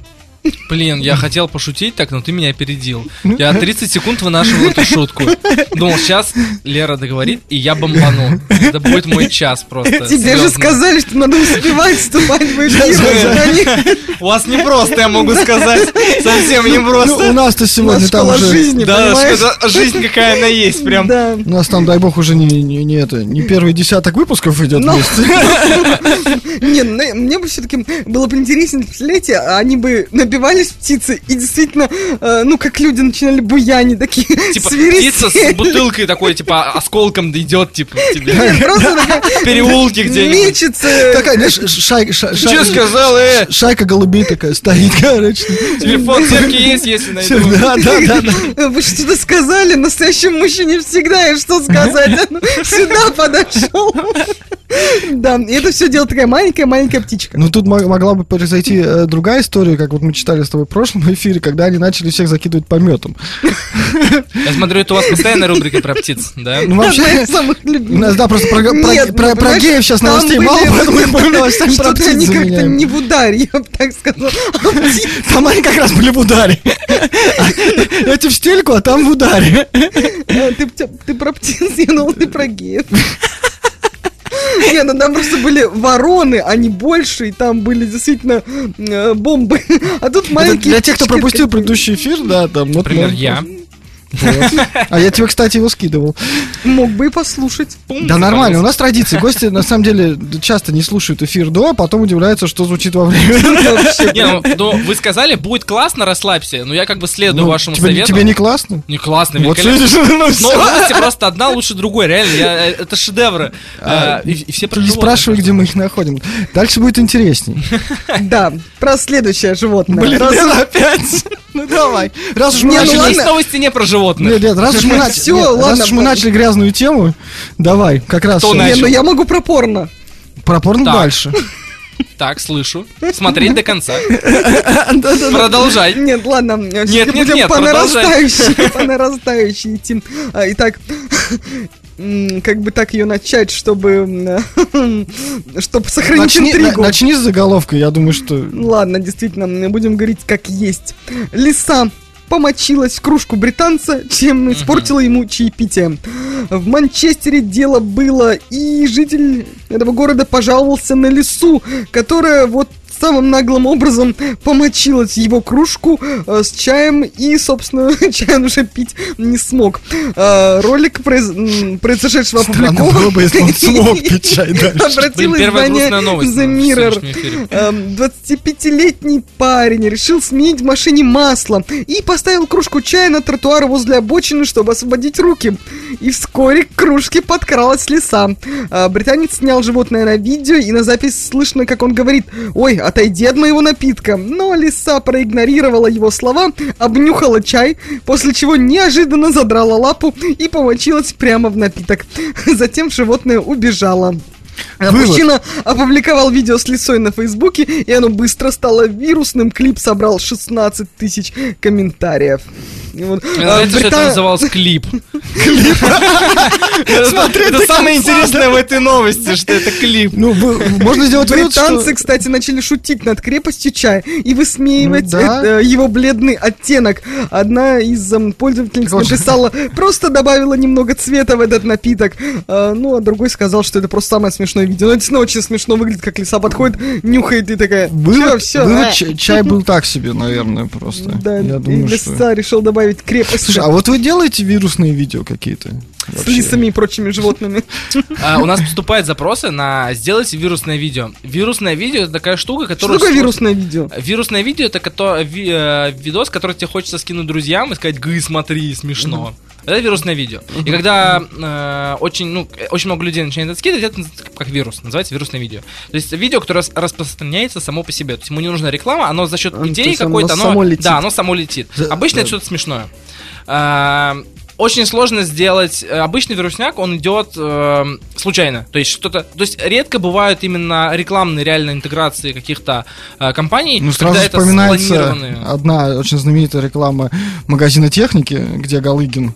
Блин, я хотел пошутить так, но ты меня опередил. Я 30 секунд вынашивал эту шутку. Думал, сейчас Лера договорит, и я бомбану. Это будет мой час просто. Тебе же серьезно. сказали, что надо успевать вступать в эфир. Они- У вас не просто, я могу сказать. Совсем не Ну, у просто. нас-то У сегодня нас там уже... жизни, Да, что-то жизнь какая она есть, прям. Да. У нас там, дай бог, уже не, не, не это, не первый десяток выпусков идет Ну. вместе. <laughs> Не, ну, мне бы все-таки было бы интересно, представляете, а они бы набивались птицы и действительно, э, ну, как люди начинали буянить, такие <laughs> Типа птица с бутылкой такой, типа, осколком идет, типа, тебе. <laughs> Просто <laughs> такая В переулке где-нибудь. мечется. Такая, знаешь, шай- ша- Че сказал, э? шайка голубей такая стоит, короче. Телефон Серки есть, если найду. Да, да, да. Вы что-то сказали, настоящему мужчине всегда есть что сказать. Сюда подошел. Да, и это все делает такая маленькая-маленькая птичка. Ну тут мо- могла бы произойти э, другая история, как вот мы читали с тобой в прошлом эфире, когда они начали всех закидывать пометом. Я смотрю, это у вас постоянная рубрика про птиц, да? Ну вообще, у нас, да, просто про, про- Нет, про- ну, геев сейчас новостей мало, поэтому мы по новостям про птиц они как-то не в ударе, я бы так сказала. А Там они как раз были в ударе. <laughs> Эти в стельку, а там в ударе. Ты, ты, ты про птиц, я думал, ты про геев. <laughs> Не, ну там просто были вороны, они больше, и там были действительно э, бомбы. <laughs> А тут маленькие... для тех, кто пропустил предыдущий эфир, да, там... Например, я. А я тебе, кстати, его скидывал. Мог бы и послушать. Да нормально, у нас традиции. Гости, на самом деле, часто не слушают эфир до, а потом удивляются, что звучит во время. Не, ну, ну, вы сказали, будет классно, расслабься. Но я как бы следую Ну, вашему совету. тебе не классно? Не классно, Вот ну новости просто одна лучше другой, реально. э, это шедевры. А, И и все не спрашивай, где мы их находим. Дальше будет интересней. <laughs> Да, про следующее животное. Блин, опять. <laughs> Ну давай. Раз уж мы ну начали... ладно. новости не про животных. Нет, нет, раз уж мы начали, Всё, нет, раз ладно, уж мы ладно. начали грязную тему, давай, как раз Кто Не, начал? ну я могу про порно. про порно Так. дальше. <laughs> Так, слышу. Смотреть до конца. <laughs> Да-да-да. Продолжай. Нет, ладно, нет, нет, будем нет, по продолжай. нарастающей, <laughs> по нарастающей идти. А, Итак, м, как бы так ее начать, чтобы, чтобы сохранить Начни, на- интригу. начни с заголовка, я думаю, что... Ладно, действительно, м, будем говорить как есть. Лиса помочилась в кружку британца, чем испортила ему чаепитие. В Манчестере дело было, и житель этого города пожаловался на лису, которая вот самым наглым образом помочилась его кружку э, с чаем и, собственно, <laughs> чай он уже пить не смог. Э, ролик произ- произошедшего Странно опубликован. было бы, если он смог пить чай <laughs> дальше. Первая издание The Mirror. Эм, 25-летний парень решил сменить в машине масло и поставил кружку чая на тротуар возле обочины, чтобы освободить руки. И вскоре к кружке подкралась лиса. Э, Британец снял животное на видео, и на запись слышно, как он говорит «Ой, отойди от моего напитка». Но лиса проигнорировала его слова, обнюхала чай, после чего неожиданно задрала лапу и помочилась прямо в напиток. Затем животное убежало. А Вывод. Мужчина опубликовал видео с лисой на Фейсбуке, и оно быстро стало вирусным. Клип собрал 16 тысяч комментариев. Вот, а, это называлось клип. Это самое интересное в этой новости, что это клип. Ну, можно сделать вывод, что... Британцы, кстати, начали шутить над крепостью чая и высмеивать Ну это, его бледный оттенок. Одна из эм, пользовательниц написала, просто добавила немного цвета в этот напиток. А, ну, а другой сказал, что это просто самое смешное видео. Ну, это действительно очень смешно выглядит, как лиса подходит, нюхает и такая, Вывод, все, вывод, чай, был так себе, наверное, просто. Да, лиса решил добавить крепость Слушай, а вот вы делаете вирусные видео какие-то? с Вообще? лисами и прочими животными. <laughs> А, У нас поступают запросы на сделайте вирусное видео. Вирусное видео это такая штука, Что которая... такое вирусное видео? Вирусное видео это кото- ви- э, видос, который тебе хочется скинуть друзьям и сказать, гы, смотри, смешно. Это вирусное видео. И когда э, очень, ну, э, очень много людей начинает это скидывать, это как вирус, называется вирусное видео. То есть видео, которое рас- распространяется само по себе. То есть ему не нужна реклама, оно за счет А, идеи есть оно какой-то, оно, само летит. да, оно само летит. Обычно да. это что-то смешное. Очень сложно сделать. э, Обычный вирусняк, он идет э, случайно. То есть что-то. То есть редко бывают именно рекламные реально интеграции каких-то э, компаний. Ну, сразу когда это вспоминается спланированные. одна очень знаменитая реклама магазина техники, где Галыгин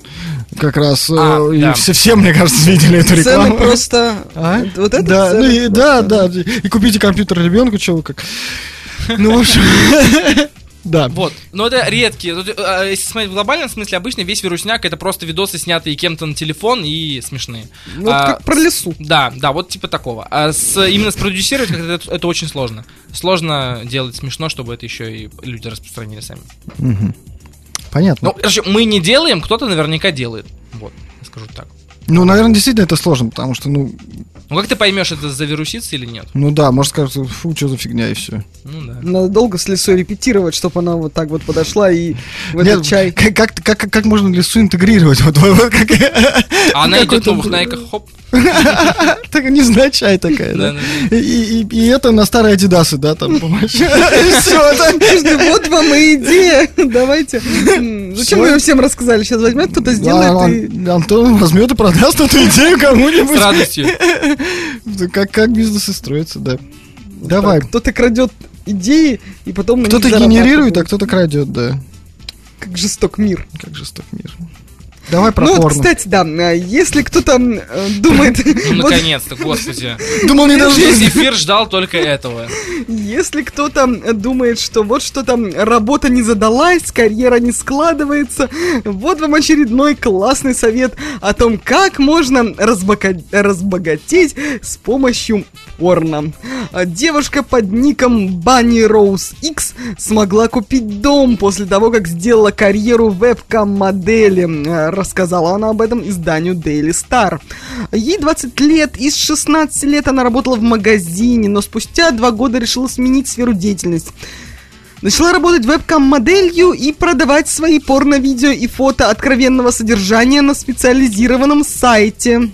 как раз... э, А, и да. все, все, мне кажется, видели эту рекламу. Цены просто... <laughs> А? Вот это да, цены ну и, да, да, и купите компьютер ребенку, вы как... Ну, в общем... <laughs> Да. Вот, но это редкие. Тут, э, Если смотреть в глобальном смысле, обычно весь вирусняк это просто видосы, снятые кем-то на телефон и смешные. Ну, А, как про лесу. Да, да, вот типа такого. А с, именно спродюсировать это, это очень сложно. Сложно делать смешно, чтобы это еще и люди распространили сами. Понятно. Ну, короче, мы не делаем, кто-то наверняка делает. Вот, я скажу так. Ну, наверное, действительно это сложно, потому что, ну, Ну как ты поймешь, это завирусится или нет? ну да, может скажут, фу, что за фигня и все. Ну да. Надо долго с лесой репетировать, чтобы она вот так вот подошла и в этот чай. Как, как, как, как можно лесу интегрировать? Вот, как, А она идет в новых найках, хоп. <laughs> так невзначай такая, да? И, это на старые адидасы, да, там, <laughs> все, Вот вам и идея. Давайте. Зачем ее всем рассказали? Сейчас возьмет кто-то, сделает и... Антон возьмет и продаст эту идею С кому-нибудь. радостью. Как, как бизнесы строятся, да. Давай. Кто-то крадет идеи и потом Кто-то генерирует, а кто-то крадет, да. Как жесток мир. Как жесток мир. Давай про ну вот, порно. кстати, да, а если кто-то э, думает... Ну <laughs> наконец-то, господи. <laughs> Думал, не Весь даже... эфир ждал только этого. Если кто-то думает, что вот что там работа не задалась, карьера не складывается, вот вам очередной классный совет о том, как можно разбогатеть с помощью порно. А Девушка под ником Bunny Rose X смогла купить дом после того, как сделала карьеру вебкам-модели. Рассказала она об этом изданию Daily Star. Ей 20 лет, и с 16 лет она работала в магазине, но спустя два года решила сменить сферу деятельности. Начала работать вебкам-моделью и продавать свои порно-видео и фото откровенного содержания на специализированном сайте.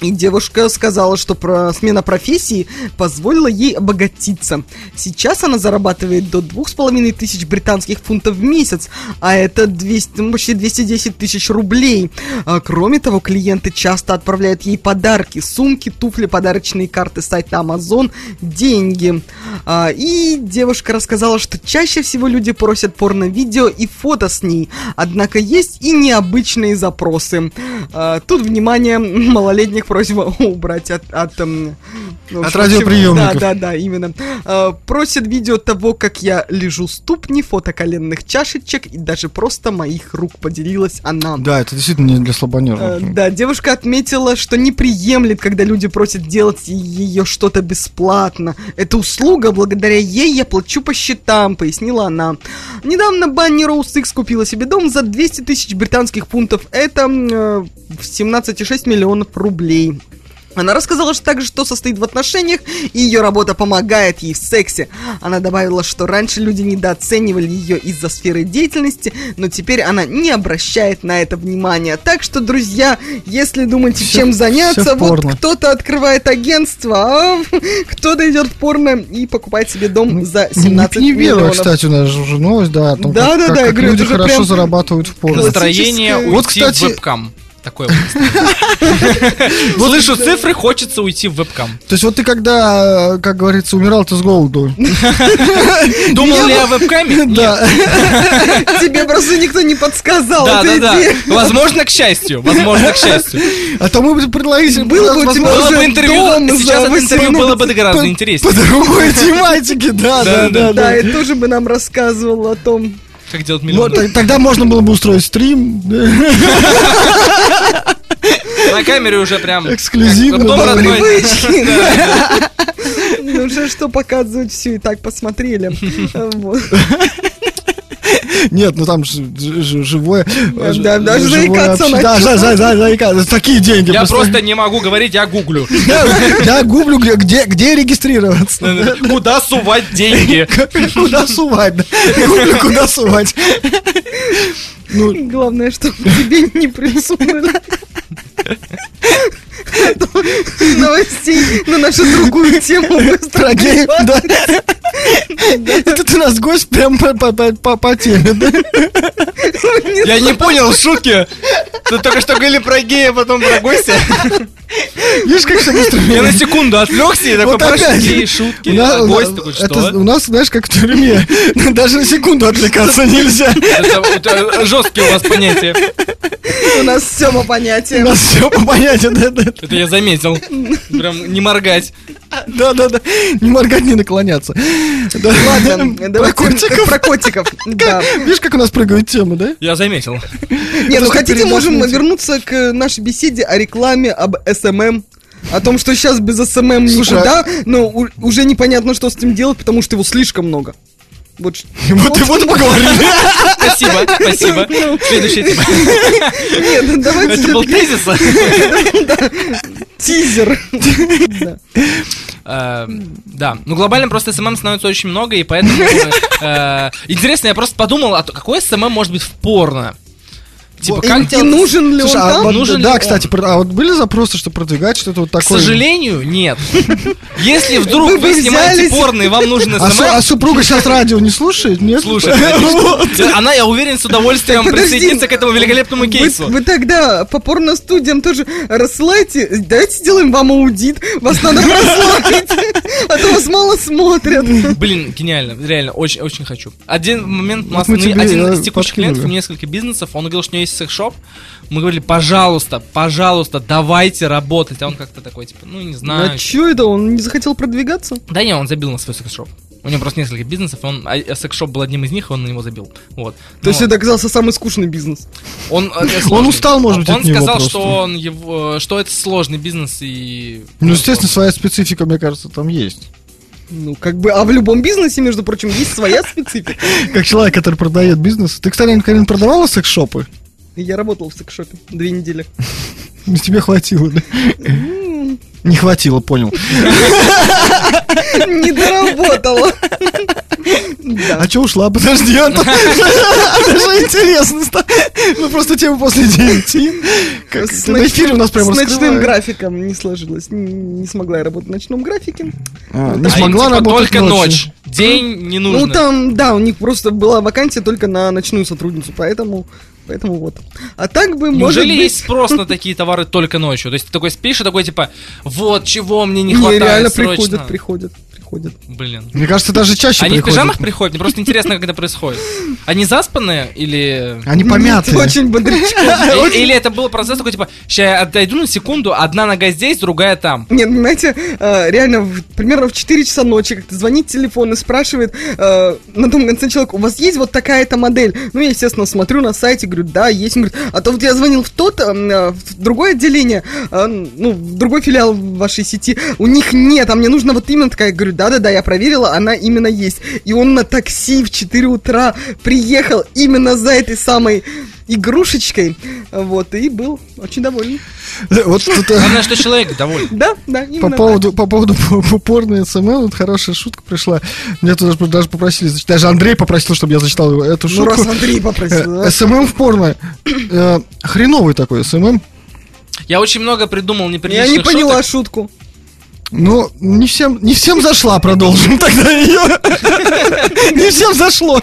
И девушка сказала, что про смена профессии позволила ей обогатиться. Сейчас она зарабатывает до двух с половиной тысяч британских фунтов в месяц, а это 200, ну, почти 210 тысяч рублей. А, кроме того, клиенты часто отправляют ей подарки, сумки, туфли, подарочные карты сайта Amazon, деньги. А, и девушка рассказала, что чаще всего люди просят порно-видео и фото с ней, однако есть и необычные запросы. А, тут, внимание, <laughs> малолетних просьба <laughs> убрать от... От, эм, ну, От общем, радиоприемников. Да, да, да, именно. А, просят видео того, как я лежу ступни, фото коленных чашечек и даже просто моих рук поделилась она. Да, это действительно не для Э, слабонервных. Да, девушка отметила, что не приемлет, когда люди просят делать ее что-то бесплатно. Это услуга, благодаря ей я плачу по счетам, пояснила она. Недавно Банни Роуз Икс купила себе дом за 200 тысяч британских фунтов. Это э, 17,6 миллионов рублей. Она рассказала что также, что состоит в отношениях, и ее работа помогает ей в сексе. Она добавила, что раньше люди недооценивали ее из-за сферы деятельности, но теперь она не обращает на это внимания. Так что, друзья, если думаете, Всё- чем заняться, вот кто-то открывает агентство, а <laughs> кто-то идет в порно и покупает себе дом за Не- 17 не, не миллионов. кстати, у нас же уже новость, да, о том, Да, как, да, как- да, как говорю, люди хорошо прям зарабатывают в порно. классическое- Настроение Вот, кстати, в вебкам. Такое вот. Слышу цифры, хочется уйти в вебкам. То есть вот ты когда, как говорится, умирал ты с голоду. <laughs> Думал ли о вебкаме? <laughs> Да. <laughs> Тебе просто никто не подсказал. Да, да, да. Возможно, к счастью. Возможно, к счастью. А то мы бы предложили... Было бы у тебя Было уже бы интервью, сейчас это интервью 18 было бы гораздо По интереснее. другой тематике, да, да, да. Да, и тоже бы нам рассказывал о том. Как делать Вот, миллион. т- Тогда можно было бы устроить стрим. На камере уже прям... Эксклюзивно, родной. Привычки. Ну уже что показывать, все и так посмотрели. <laughs> Нет, ну там живое... Да, да, заикаться. Да, за- за- заикаться. Такие деньги. Я просто не могу говорить, я гуглю. Я, гуглю, где, где, регистрироваться. Куда сувать деньги? Куда сувать, да. Гуглю, куда сувать. Ну, Главное, чтобы тебе не присунули. <laughs> Новостей на нашу другую тему быстро. да. Это ты у нас гость прям по, по, по, по- теме, да? Я не понял шутки. Ты только что говорили про гея, потом про гостя. Видишь, как все быстро Я на секунду отвлекся и такой, Вот про опять. геи, шутки. У нас- а гость такой, это что? у нас, знаешь, как в тюрьме. Даже на секунду отвлекаться нельзя. Это жесткие у вас понятия. У нас все по У понятиям. нас все по понятию, да, да. Это я заметил. Прям не моргать. Да, да, да. Не моргать, не наклоняться. Да. Ладно, Про котиков. про котиков. Да. Видишь, как у нас прыгают темы, да? Я заметил. Не, ну хотите, можем вернуться к нашей беседе о рекламе, об SMM. О том, что сейчас без SMM Слушай, никуда, но у- уже непонятно, что с этим делать, потому что его слишком много. Вот <laughs> Вот и вот поговорили. <laughs> Спасибо, <laughs> спасибо. Следующая тема. Нет, ну давайте Это был тезис? тизер. Да. Э, Да, ну глобально просто SMM становится очень много, и поэтому... э, Интересно, я просто подумал, а какой SMM может быть в порно? Типа, И- как и делать- нужен ли он Слушай, а там? вот, Нужен ли да, он? кстати, про- а вот были запросы, что продвигать что-то вот К такое? сожалению, нет. Если вдруг Вы вы снимаете порно, и вам нужен А, су- а SMM, супруга сейчас радио не слушает? Нет? слушай, конечно. она, я уверен, с удовольствием Подожди, присоединится к этому великолепному Вы, кейсу. вы тогда по порностудиям тоже рассылайте. Давайте сделаем вам аудит. Вас надо прославить. А то вас мало смотрят. Блин, гениально, реально, очень, очень хочу. Один момент, у Вот нас мы ну, тебе, один э, из текущих подкинули. клиентов, несколько бизнесов, он говорил, что у него есть секс-шоп. Мы говорили, пожалуйста, пожалуйста, давайте работать. А он как-то такой, типа, ну, не знаю. А чё это? Он не захотел продвигаться? Да не, он забил на свой секс-шоп. У него просто несколько бизнесов, он, а, а секс-шоп был одним из них, и он на него забил. Вот. То есть Ну, это оказался самый скучный бизнес. он, э, сложный. устал, может быть, Он от него сказал, просто. что он его, что это сложный бизнес и. Ну, естественно, своя специфика, мне кажется, там есть. Ну, как бы, а в любом бизнесе, между прочим, есть своя специфика. Как человек, который продает бизнес. Ты, кстати, Карин, продавала секс-шопы? Я работал в секс-шопе две недели. Ну, Тебе хватило, да? Не хватило, понял. Не доработала. Да. А че ушла? Подожди, Антон. Даже интересно. Ну, просто тему после девяти. Как С ты на эфире у нас прям С ночным графиком не сложилось. Не, смогла я работать в ночном графике. А, Не А смогла типа, работать только ночь. День не нужно. Ну, там, да, у них просто была вакансия только на ночную сотрудницу, поэтому... Поэтому вот. А так бы, может Неужели быть... есть спрос на <laughs> такие товары только ночью? То есть ты такой спишь и такой типа, вот чего мне не Не, хватает реально срочно». приходят, приходят, приходят. Блин. Мне кажется, даже чаще Они в приходят. пижамах приходят? Мне просто интересно, как это происходит. Они заспанные или... Они помятые. Очень бодрячков. Или <laughs> или это был процесс такой, типа, сейчас я отойду на секунду, одна нога здесь, другая там. Нет, понимаете, э, реально, в- примерно в 4 часа ночи как-то звонит телефон и спрашивает э, на том конце человек, у вас есть вот такая-то модель? Ну, я, естественно, смотрю на сайте, говорю, да, есть. Он говорит, а то вот я звонил в тот, э, э, в другое отделение, э, ну, в другой филиал вашей сети, у них нет, а мне нужно вот именно такая. Я говорю, да-да-да, я проверила, она именно есть. И он на такси в 4 утра приехал именно за этой самой игрушечкой, вот, и был очень доволен. Вот тут э, Главное, что человек доволен. <laughs> Да, да, по поводу, по поводу <laughs> порно SMM, вот хорошая шутка пришла. Мне тут даже, даже попросили, зачитать. даже Андрей попросил, чтобы я зачитал эту Ну, шутку. раз Андрей попросил. Э, SMM в порно. Э, Хреновый такой SMM. Я очень много придумал Я неприличных не поняла шуток. шутку. Ну, не всем, не всем зашла, продолжим тогда ее. Не всем зашло.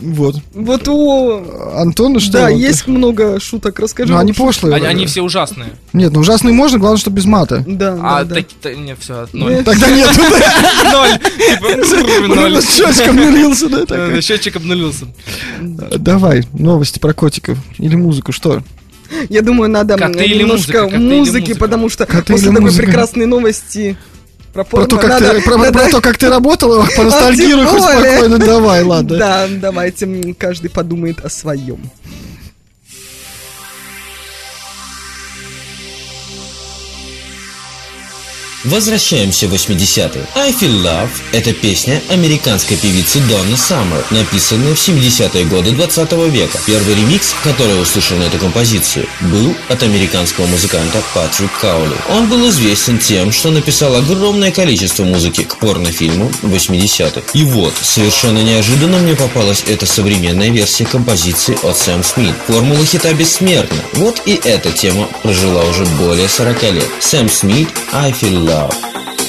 Вот. Вот у... Антон, ну что? Да, вот? есть много шуток, расскажи. Ну, они пошлые. Они, они все ужасные. Нет, ну ужасные можно, главное, чтобы без мата. Да, А да, да. так, та- нет, все, ноль. Тогда нет. <laughs> Ноль. Типа, <laughs> ноль. Счетчиком налился, да? Счетчик обнулился. Давай, новости про котиков. Или музыку, что? Я думаю, надо Коты немножко музыка, музыки, потому что Коты после такой музыка? прекрасной новости про Про порно то, как надо- ты, про, надо- про то, как ты работала, <laughs> поностальгируй хоть спокойно, давай, ладно. Да, давайте каждый подумает о своем. Возвращаемся в 80-е. I Feel Love – это песня американской певицы Донны Саммер, написанная в 70-е годы 20 века. Первый ремикс, который услышал на эту композицию, был от американского музыканта Патрик Каули. Он был известен тем, что написал огромное количество музыки к порнофильму 80-х. И вот, совершенно неожиданно мне попалась эта современная версия композиции от Сэм Смит. Формула хита бессмертна. Вот и эта тема прожила уже более 40 лет. Сэм Смит I Feel Love. Tchau.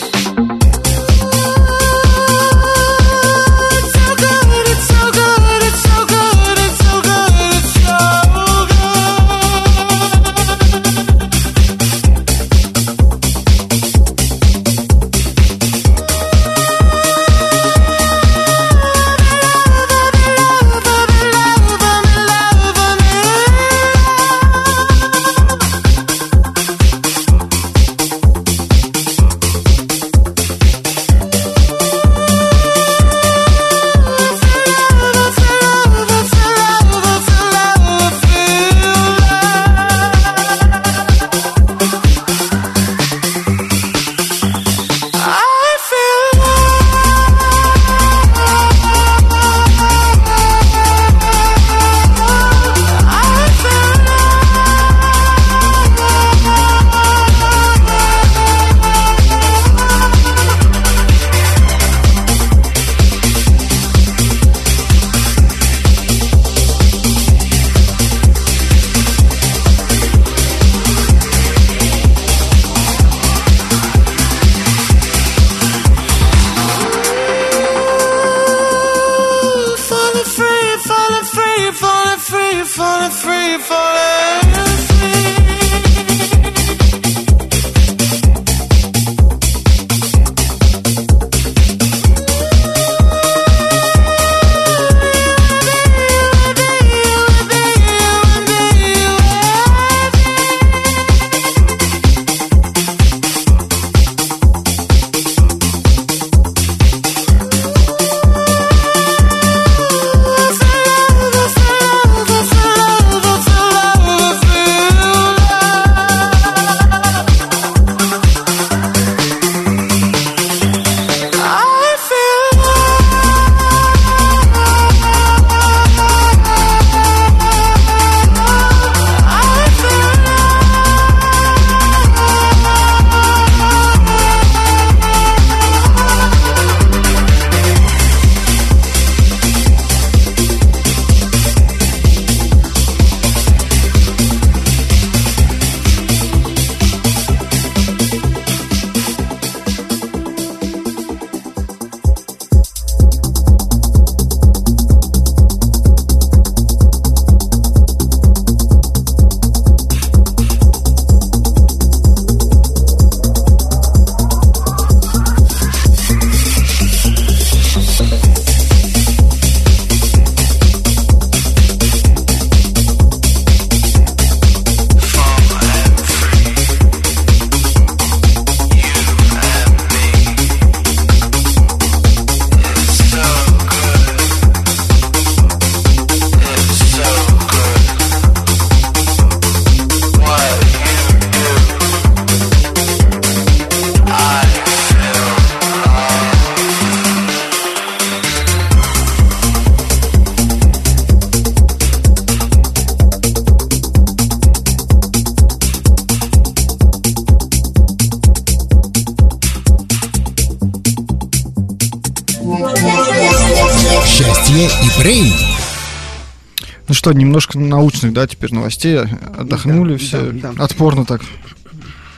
Что, немножко научных, да, теперь новостей. Отдохнули все. да, да. Отпорно так.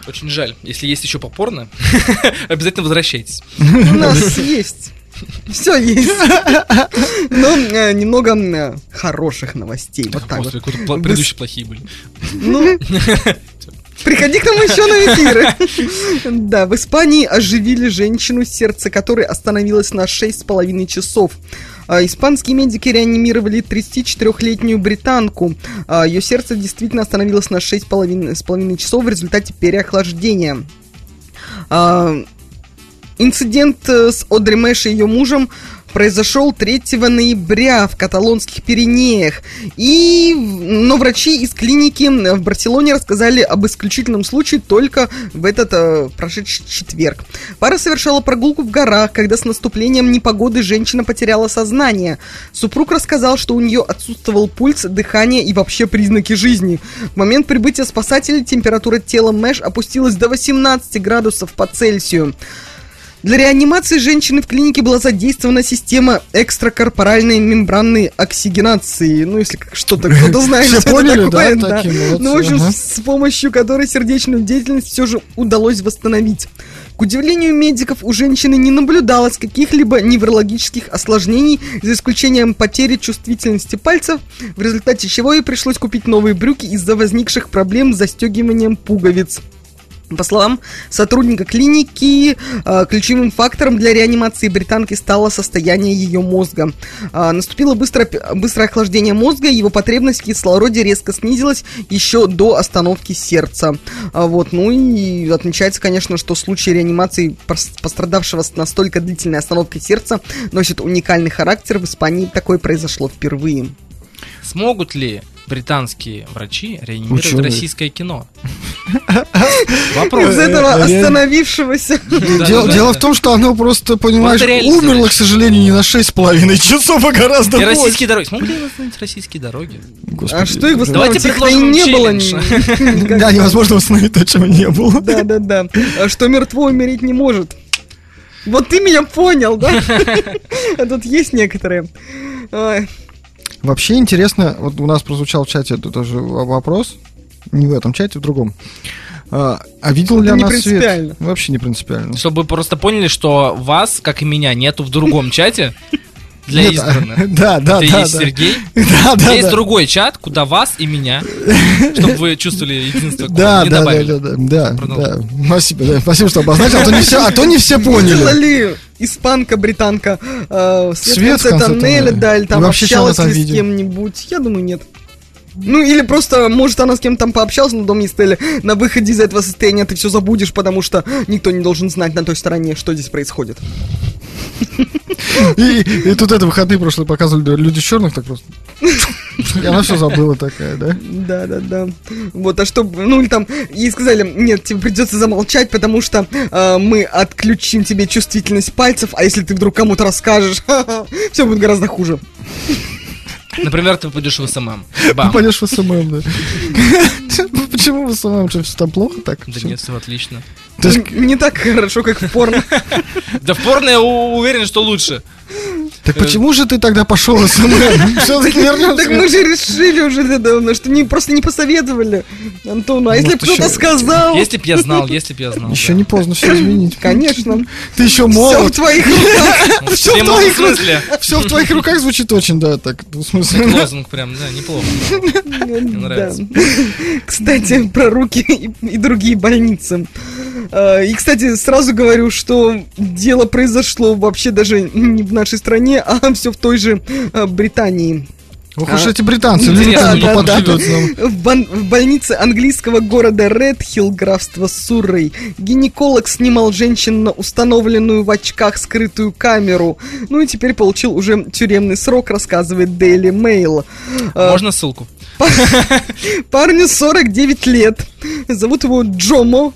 Очень жаль. Если есть еще попорно, <laughs> обязательно возвращайтесь. У нас есть. Все есть. Но э, немного э, хороших новостей. Вот так вот. Предыдущие плохие были. Ну, <laughs> приходи к нам еще на эфиры. Да, в Испании оживили женщину, сердце которой остановилось на 6,5 часов. А, Испанские медики реанимировали 34-летнюю британку. А, Ее сердце действительно остановилось на 6,5 с половиной часов в результате переохлаждения. А, Инцидент э, с Одри Мэш и ее мужем произошел 3 ноября в каталонских Пиренеях. И, но врачи из клиники в Барселоне рассказали об исключительном случае только в этот э, прошедший четверг. Пара совершала прогулку в горах, когда с наступлением непогоды женщина потеряла сознание. Супруг рассказал, что у нее отсутствовал пульс, дыхание и вообще признаки жизни. В момент прибытия спасателей температура тела Мэш опустилась до 18 градусов по Цельсию. Для реанимации женщины в клинике была задействована система экстракорпоральной мембранной оксигенации. Ну, если что-то <laughs> кто-то знает, что поняли, такое, да? Такие молодцы, Ну, в общем, ага. с помощью которой сердечную деятельность все же удалось восстановить. К удивлению медиков, у женщины не наблюдалось каких-либо неврологических осложнений, за исключением потери чувствительности пальцев, в результате чего ей пришлось купить новые брюки из-за возникших проблем с застегиванием пуговиц. По словам сотрудника клиники, э, ключевым фактором для реанимации британки стало состояние ее мозга. А, Наступило быстро, быстрое охлаждение мозга, его потребность в кислороде резко снизилась еще до остановки сердца. А, Вот, ну и отмечается, конечно, что случай реанимации пос- пострадавшего с настолько длительной остановкой сердца носит уникальный характер. В Испании такое произошло впервые. Смогут ли британские врачи реанимировать Ученые. российское кино? <laughs> Вопрос. Из этого остановившегося... Дело, в том, что оно просто, понимаешь, умерло, к сожалению, не на 6,5 часов, а гораздо И больше. российские дороги. Смогут ли восстановить российские дороги? Господи. А что их Давайте восстанавливать? Их-то и предложим не было. Да, невозможно восстановить то, чего не было. Да, да, да. А Что мертво умереть не может. Вот ты меня понял, да? <laughs> А тут есть некоторые. Вообще интересно, вот у нас прозвучал в чате это тоже вопрос, не в этом чате, в другом. А, а видел ли Это не она свет? принципиально. Вообще не принципиально. Чтобы вы просто поняли, что вас, как и меня, нету в другом чате для Нет, избранных. <laughs> Да, да, Это да. есть да. Сергей. <laughs> Да, да, Есть да. другой чат, куда вас и меня, <laughs> чтобы вы чувствовали единство. Да, не да, да, да, да, да. Спасибо, да, спасибо, что обозначил, а то не все, а то не все Видела поняли. ли испанка, британка э, свет, Свет в конце тоннеля, да, или там общалась ли с кем-нибудь? Я думаю, нет. Ну, или просто, может, она с кем-то там пообщалась на доме Стелли. На выходе из этого состояния ты все забудешь, потому что никто не должен знать на той стороне, что здесь происходит. И, и тут это выходные прошлые показывали люди черных так просто. И она все забыла такая, да? Да, да, да. Вот, а что, ну или там, ей сказали, нет, тебе придется замолчать, потому что э, мы отключим тебе чувствительность пальцев, а если ты вдруг кому-то расскажешь, <laughs> все будет гораздо хуже. Например, ты попадешь в SMM. <laughs> Бам. пойдешь в SMM, да. <laughs> Почему в SMM? Что, все там плохо так? Да нет, все отлично. Не так хорошо, как в порно. <laughs> Да в порно я уверен, что лучше. Так почему же ты тогда пошел в SMM? <laughs> Все-таки Так мы же решили уже недавно, что не, просто не посоветовали Антону. А если бы кто-то сказал? Если б я знал, <laughs> если б я знал. Еще не поздно все изменить. Конечно. Ты еще Все в молод. твоих <laughs> руках. Всё в твоих смысле. Все в твоих руках звучит очень, да, так. В смысле. Лозунг прям, да, неплохо. Да. нравится. Кстати, про руки и другие больницы. А, И, кстати, сразу говорю, что дело произошло вообще даже не в нашей стране, а <laughs> все в той же а, Британии. Ох уж А, эти британцы, да, да, нам. В, бан- в больнице английского города Редхилл, графство Суррей, гинеколог снимал женщин на установленную в очках скрытую камеру. Ну и теперь получил уже тюремный срок, рассказывает Daily Mail. А, Можно ссылку? <laughs> Парню 49 лет. Зовут его Джомо.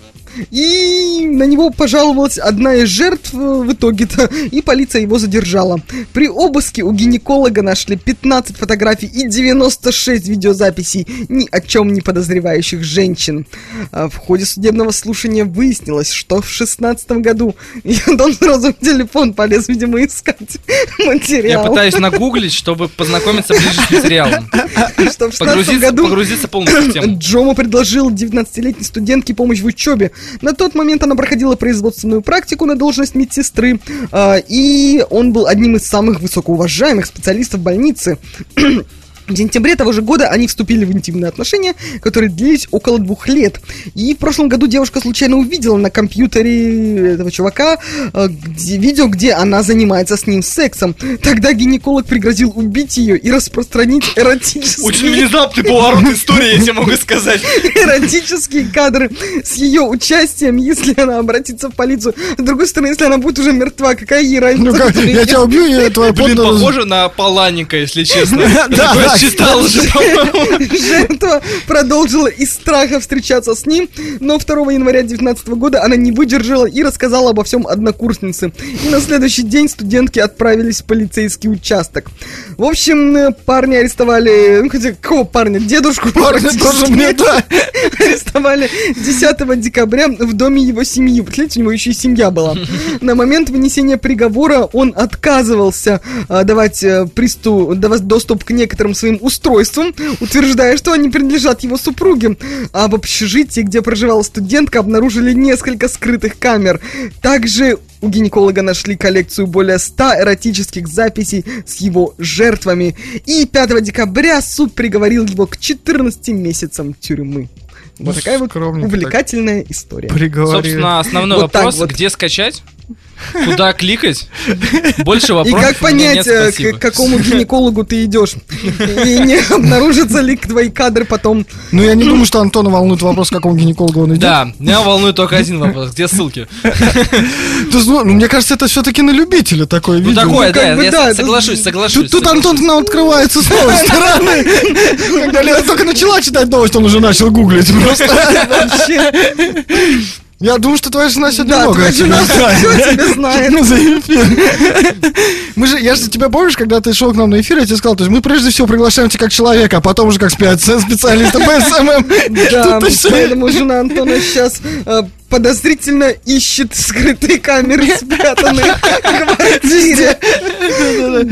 И на него пожаловалась одна из жертв э, в итоге-то, и полиция его задержала. При обыске у гинеколога нашли 15 фотографий и 96 видеозаписей ни о чем не подозревающих женщин. А в ходе судебного слушания выяснилось, что в 16 году и он сразу в телефон полез, видимо, искать <laughs> Я материал. пытаюсь нагуглить, чтобы познакомиться ближе с материалом. <laughs> Что в 16 Погрузиться, году погрузиться полностью в тему. Джомо предложил 19-летней студентке помощь в учебе, На тот момент она проходила производственную практику на должность медсестры, а, и он был одним из самых высокоуважаемых специалистов больницы. <clears throat> В сентябре того же года они вступили в интимные отношения, которые длились около двух лет. И в прошлом году девушка случайно увидела на компьютере этого чувака э, где- видео, где она занимается с ним сексом. Тогда гинеколог пригрозил убить ее и распространить эротические... Очень внезапный поворот <laughs> истории, я тебе могу сказать. эротические кадры с ее участием, если она обратится в полицию. С другой стороны, если она будет уже мертва, какая ей разница? Ну как, я тебя убью, и твоя Блин, похоже на Паланика, если честно. <laughs> Да, Такое да, читал уже. <laughs> Жертва продолжила из страха встречаться с ним, но 2 января 2019 года она не выдержала и рассказала обо всем однокурснице. И на следующий день студентки отправились в полицейский участок. В общем, парня арестовали... Ну, хотя, какого парня? Дедушку Парня тоже мне, да. <laughs> арестовали 10 декабря в доме его семьи. Представляете, у него еще и семья была. На момент вынесения приговора он отказывался а, давать, э, присту, давать доступ к некоторым своим устройствам, утверждая, что они принадлежат его супруге. А в общежитии, где проживала студентка, обнаружили несколько скрытых камер. Также у гинеколога нашли коллекцию более 100 эротических записей с его жертвами. И 5 декабря суд приговорил его к 14 месяцам тюрьмы. Вот Ну, такая вот увлекательная история. Приговорили. Собственно, основной Вот так вопрос, вот. где скачать? Куда кликать? Больше И вопросов как у меня понять, нет, э, к какому гинекологу ты идешь? И не обнаружатся ли твои кадры потом? Ну, я не думаю, что Антона волнует вопрос, к какому гинекологу он идет. Да, меня волнует только один вопрос. Где ссылки? Ну, ну, мне кажется, это все-таки на любителя такое Ну видео. такое, как да, бы я соглашусь, соглашусь. Тут, тут соглашусь. Антон нам открывается с новой стороны. Когда Лера только начала читать новость, он уже начал гуглить просто. Вообще, Я думаю, что твоя жена сегодня да, много твоя жена всё тебе знает. Ну, за эфир. Мы же, я же тебя помнишь, когда ты шел к нам на эфир, я тебе сказал, то есть мы прежде всего приглашаем тебя как человека, а потом уже как специалиста по SMM. Да, Тут ты всё- поэтому жена Антона сейчас подозрительно ищет скрытые камеры, спрятанные в квартире.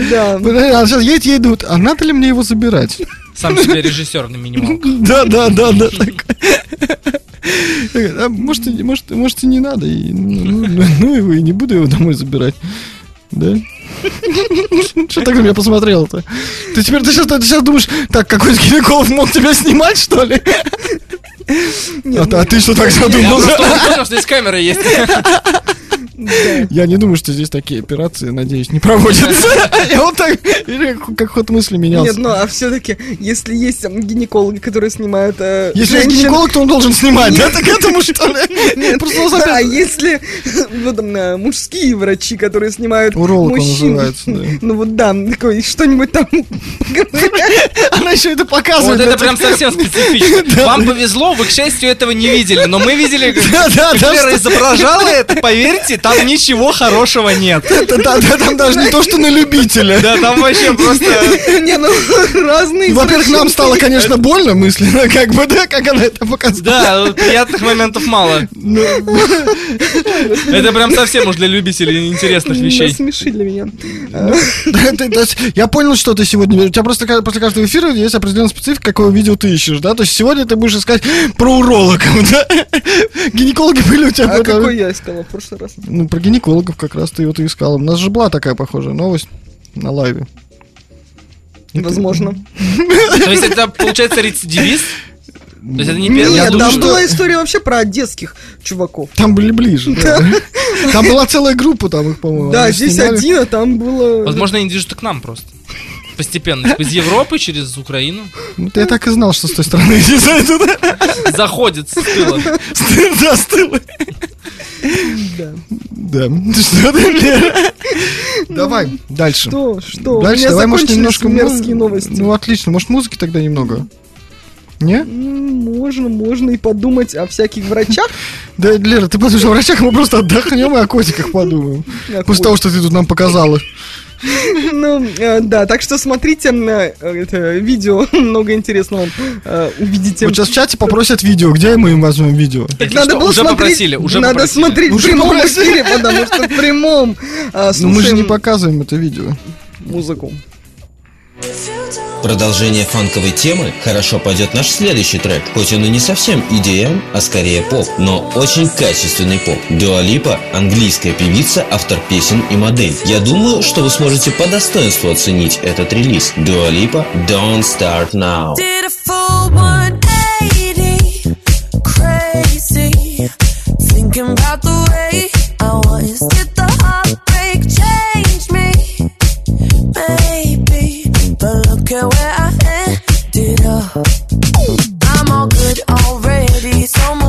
Да. А сейчас едет, ей идут. А надо ли мне его забирать? Сам себе режиссер на минималках. Да, да, да, да. А Может, и- может, может, и не надо. и, ну, ну, ну его, и не буду его домой забирать. Да? Что так на меня посмотрел-то? Ты теперь ты сейчас, ты сейчас думаешь, так, какой гинеколог мог тебя снимать, что ли? А, ты- а ты что так Я задумал? просто понял, что здесь камера есть. Я не думаю, что здесь такие операции, надеюсь, не проводятся. <laughs> Я вот так, как- ход мысли Нет, менялся. ну а все-таки, если есть гинекологи, которые снимают э, Если есть гинеколог, то он должен снимать, да? Так этому <laughs> что ли? Просто он А если <laughs> ну, э, мужские врачи, которые снимают Уролог он мужчин, называется, да. ну вот да, такой что-нибудь там Она еще это показывает. Вот это да, прям совсем специфично. Вам повезло, вы, к счастью, этого не видели. Но мы видели, как Да, да, да, что- изображала это, поверьте, там ничего хорошего нет. <laughs> Там даже не то, что на любителя. Да, там вообще <laughs> просто... Не, ну разные Во-первых, нам стало, конечно, больно мысленно, <laughs> как бы, да, как она это показала. Да, приятных моментов мало. Это прям совсем уж для любителей интересных вещей. Насмеши для меня. Есть Я понял, что ты сегодня... У тебя просто после каждого эфира есть определенная специфика, какое видео ты ищешь, да? То есть сегодня ты будешь искать про урологов, да? Гинекологи были у тебя... А какой я искала в прошлый раз? Ну, про гинекологов как раз ты вот и искал. У нас же была такая похожая новость на лайве. Возможно. То есть это, получается, рецидивист? То есть это не первый я Нет, думаю, там что- была история вообще про одесских чуваков. Там были ближе, да. Там была целая группа, там их, по-моему. Да, здесь снимали. один, а там было... Возможно, они движутся к нам просто. Постепенно. Типа из Европы через Украину. Ну, ты- я так и знал, что с той стороны иди за это, да. Заходит с тыла. Да. Да. Да. Что ты, Лера? Давай, дальше. Что, что? Дальше, давай, может, немножко... мерзкие новости. Ну, отлично. Может, музыки тогда немного? Не? Можно, можно и подумать о всяких врачах. Да, Лера, ты подумаешь о врачах, мы просто отдохнем и о котиках подумаем. После того, что ты тут нам показала. <laughs> Ну, э, да, так что смотрите на э, это видео, <laughs> много интересного э, увидите. Вот сейчас в чате попросят видео. Где мы им возьмем видео? Если Надо что, было уже смотреть, попросили, уже надо попросили. смотреть в прямом попросили. эфире, потому что в прямом э, Ну, мы же не показываем это видео. музыку. Продолжение фанковой темы хорошо пойдет наш следующий трек. Хоть он и не совсем EDM, а скорее поп, но очень качественный поп. Дуа Липа – английская певица, автор песен и модель. Я думаю, что вы сможете по достоинству оценить этот релиз. Дуа Липа Don't Start Now. Did a full 180, crazy. Thinking about the way I was. Ended up. I'm all good already, so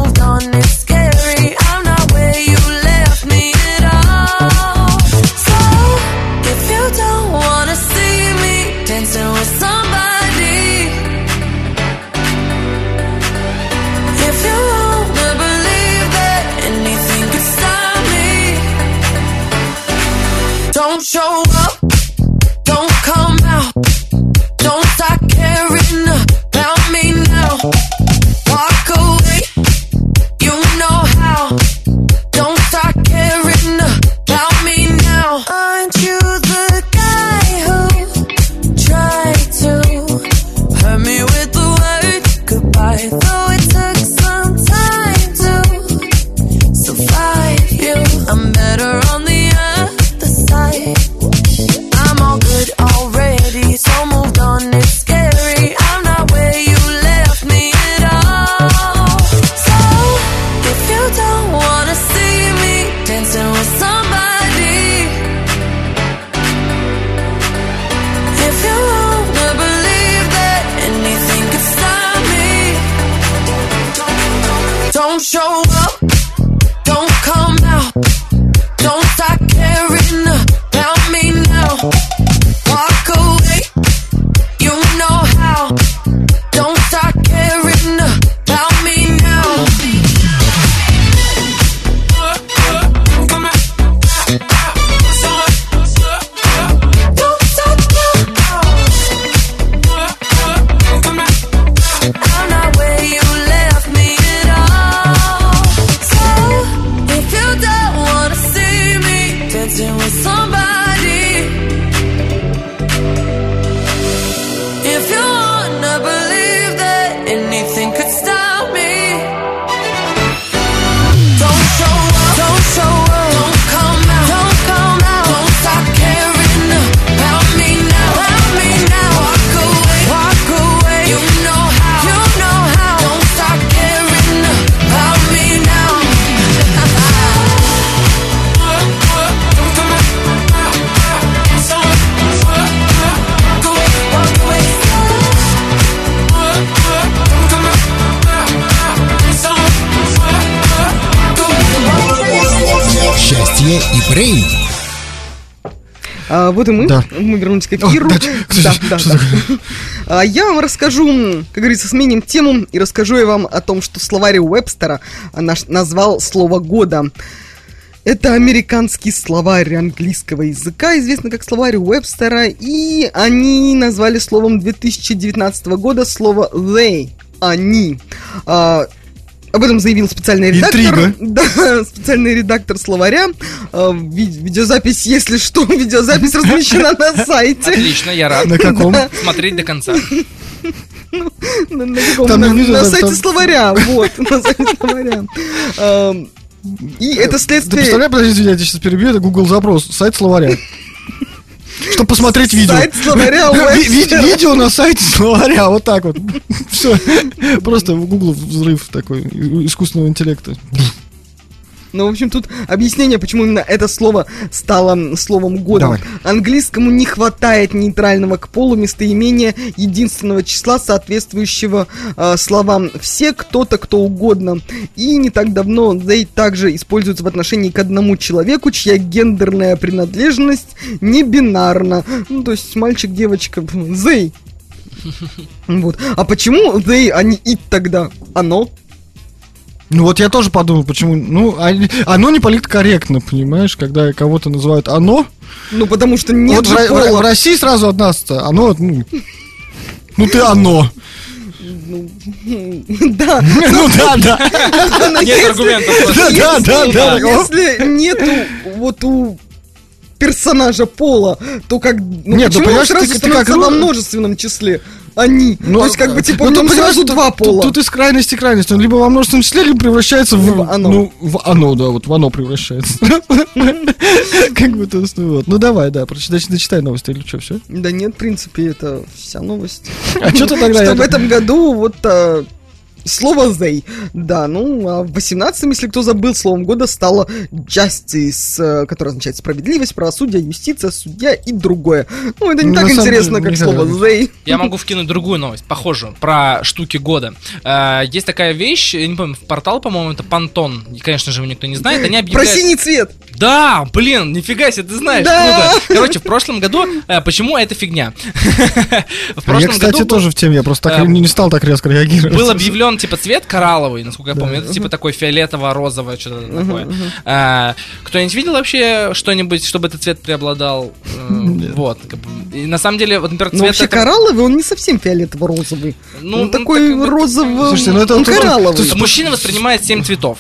Вернулись к О, да, Да, да, да. А, Я вам расскажу, как говорится, сменим тему и расскажу я вам о том, что словарь Уэбстера а, наш- назвал слово года. Это американский словарь английского языка, известный как словарь Уэбстера, и они назвали словом 2019 года слово they, они. Об этом заявил специальный редактор. Интрига. Да, специальный редактор словаря. Ви- видеозапись, если что, <laughs> видеозапись размещена на сайте. Отлично, я рад. На каком? Смотреть до конца. На, каком? Сайте словаря, вот, <laughs> на сайте словаря. И это следствие... представляешь, подожди, извини, я тебя сейчас перебью, это Google запрос, сайт словаря. Чтобы посмотреть видео. Сайт словаря. <laughs> Видео на сайте словаря, вот так вот. <laughs> Все. Просто в Google взрыв такой искусственного интеллекта. Ну, в общем, тут объяснение, почему именно это слово стало словом года. Давай. Английскому не хватает нейтрального к полу местоимения единственного числа, соответствующего э, словам «все», «кто-то», «кто угодно». И не так давно they также используется в отношении к одному человеку, чья гендерная принадлежность не бинарна. Ну, то есть мальчик, девочка, they. <laughs> Вот. А почему they, а не it тогда? Оно? Ну вот я тоже подумал, почему. Ну, оно не политкорректно, понимаешь, когда кого-то называют оно. Ну, потому что нет вот в, же Ро- пола. в России сразу от нас оно, ну, ну ты оно. <laughs> Да. <laughs> Ну да, да. Нет аргументов. да, да, да. Если нету вот у персонажа пола, то как... Ну, Нет, ну, почему понимаешь, он сразу ты- ты становится как во множественном числе? Они. то есть, как бы, типа, ну, ты нем понимаешь, сразу тут- два тут- пола. Тут, из крайности крайности. Он либо во множественном числе, либо превращается в... В оно. Ну, в оно, да, вот в оно превращается. <laughs> Как бы то есть, ну вот. Ну давай, да, прочитай, дочитай новости или что, все? Да нет, в принципе, это вся новость. А что ты тогда... Что в этом году вот а, слово «зей». Да, ну, а в 18-м, если кто забыл, словом года стало «justice», э, которое означает справедливость, правосудие, юстиция, судья и другое. Ну, это не Ну, так интересно, деле, как слово. «зей». Я могу вкинуть другую новость, похожую, про штуки года. Э, Есть такая вещь, я не помню, в портал, по-моему, это Пантон. И, конечно же, его никто не знает. Они Про объявляют... синий цвет. Да, блин, нифига себе, ты знаешь, Да. круто. Короче, в прошлом году, э, почему это фигня? <laughs> В Я, прошлом кстати, году был- тоже в теме, я просто так э, не не стал так резко реагировать. был объявлен типа цвет коралловый, насколько я помню. Это типа такой фиолетово-розовое, что-то такое. А, Кто-нибудь видел вообще что-нибудь, чтобы этот цвет преобладал? Э, Вот. И на самом деле, вот, например, Но цвет. Ну, вообще коралловый, он не совсем фиолетово-розовый. Ну, ну, такой так, ну, розовый, Слушайте, ну это коралловый. Мужчина воспринимает 7 цветов.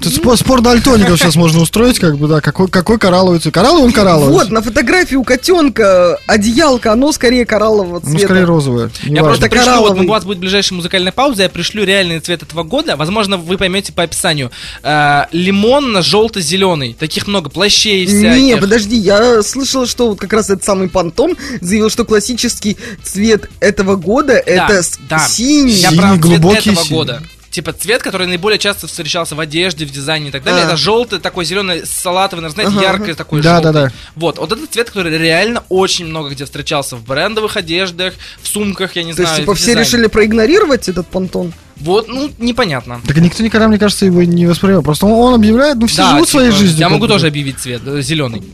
Тут спор, спор дальтоников сейчас можно устроить, как бы, да, какой, какой коралловый цвет. Коралловый он коралловый. Вот, на фотографии у котенка одеялка, оно скорее кораллового Ну, цвета. скорее розовое. Я просто Это пришлю, вот коралловый. у вас будет ближайшая музыкальная пауза, я пришлю реальный цвет этого года. Возможно, вы поймете по описанию. Э, Лимонно-желто-зеленый. Таких много, плащей всяких. Не, подожди, я слышал, что вот как раз этот самый Пантон заявил, что классический цвет этого года это с- да. синий. Я цвет глубокий этого синий. года. Типа цвет, который наиболее часто встречался в одежде, в дизайне и так далее. А. Это желтый, такой зеленый, салатовый, наверное, знаете, Ага, яркий такой Да, желтый. да, да. Вот, вот этот цвет, который реально очень много где встречался в брендовых одеждах, в сумках, я не То есть, знаю. типа, все решили проигнорировать этот понтон? Вот, ну, непонятно. Так никто никогда, мне кажется, его не воспринимал. Просто он, он объявляет, ну все Да, живут своей типа, жизнью. Я могу тоже объявить цвет, зеленый.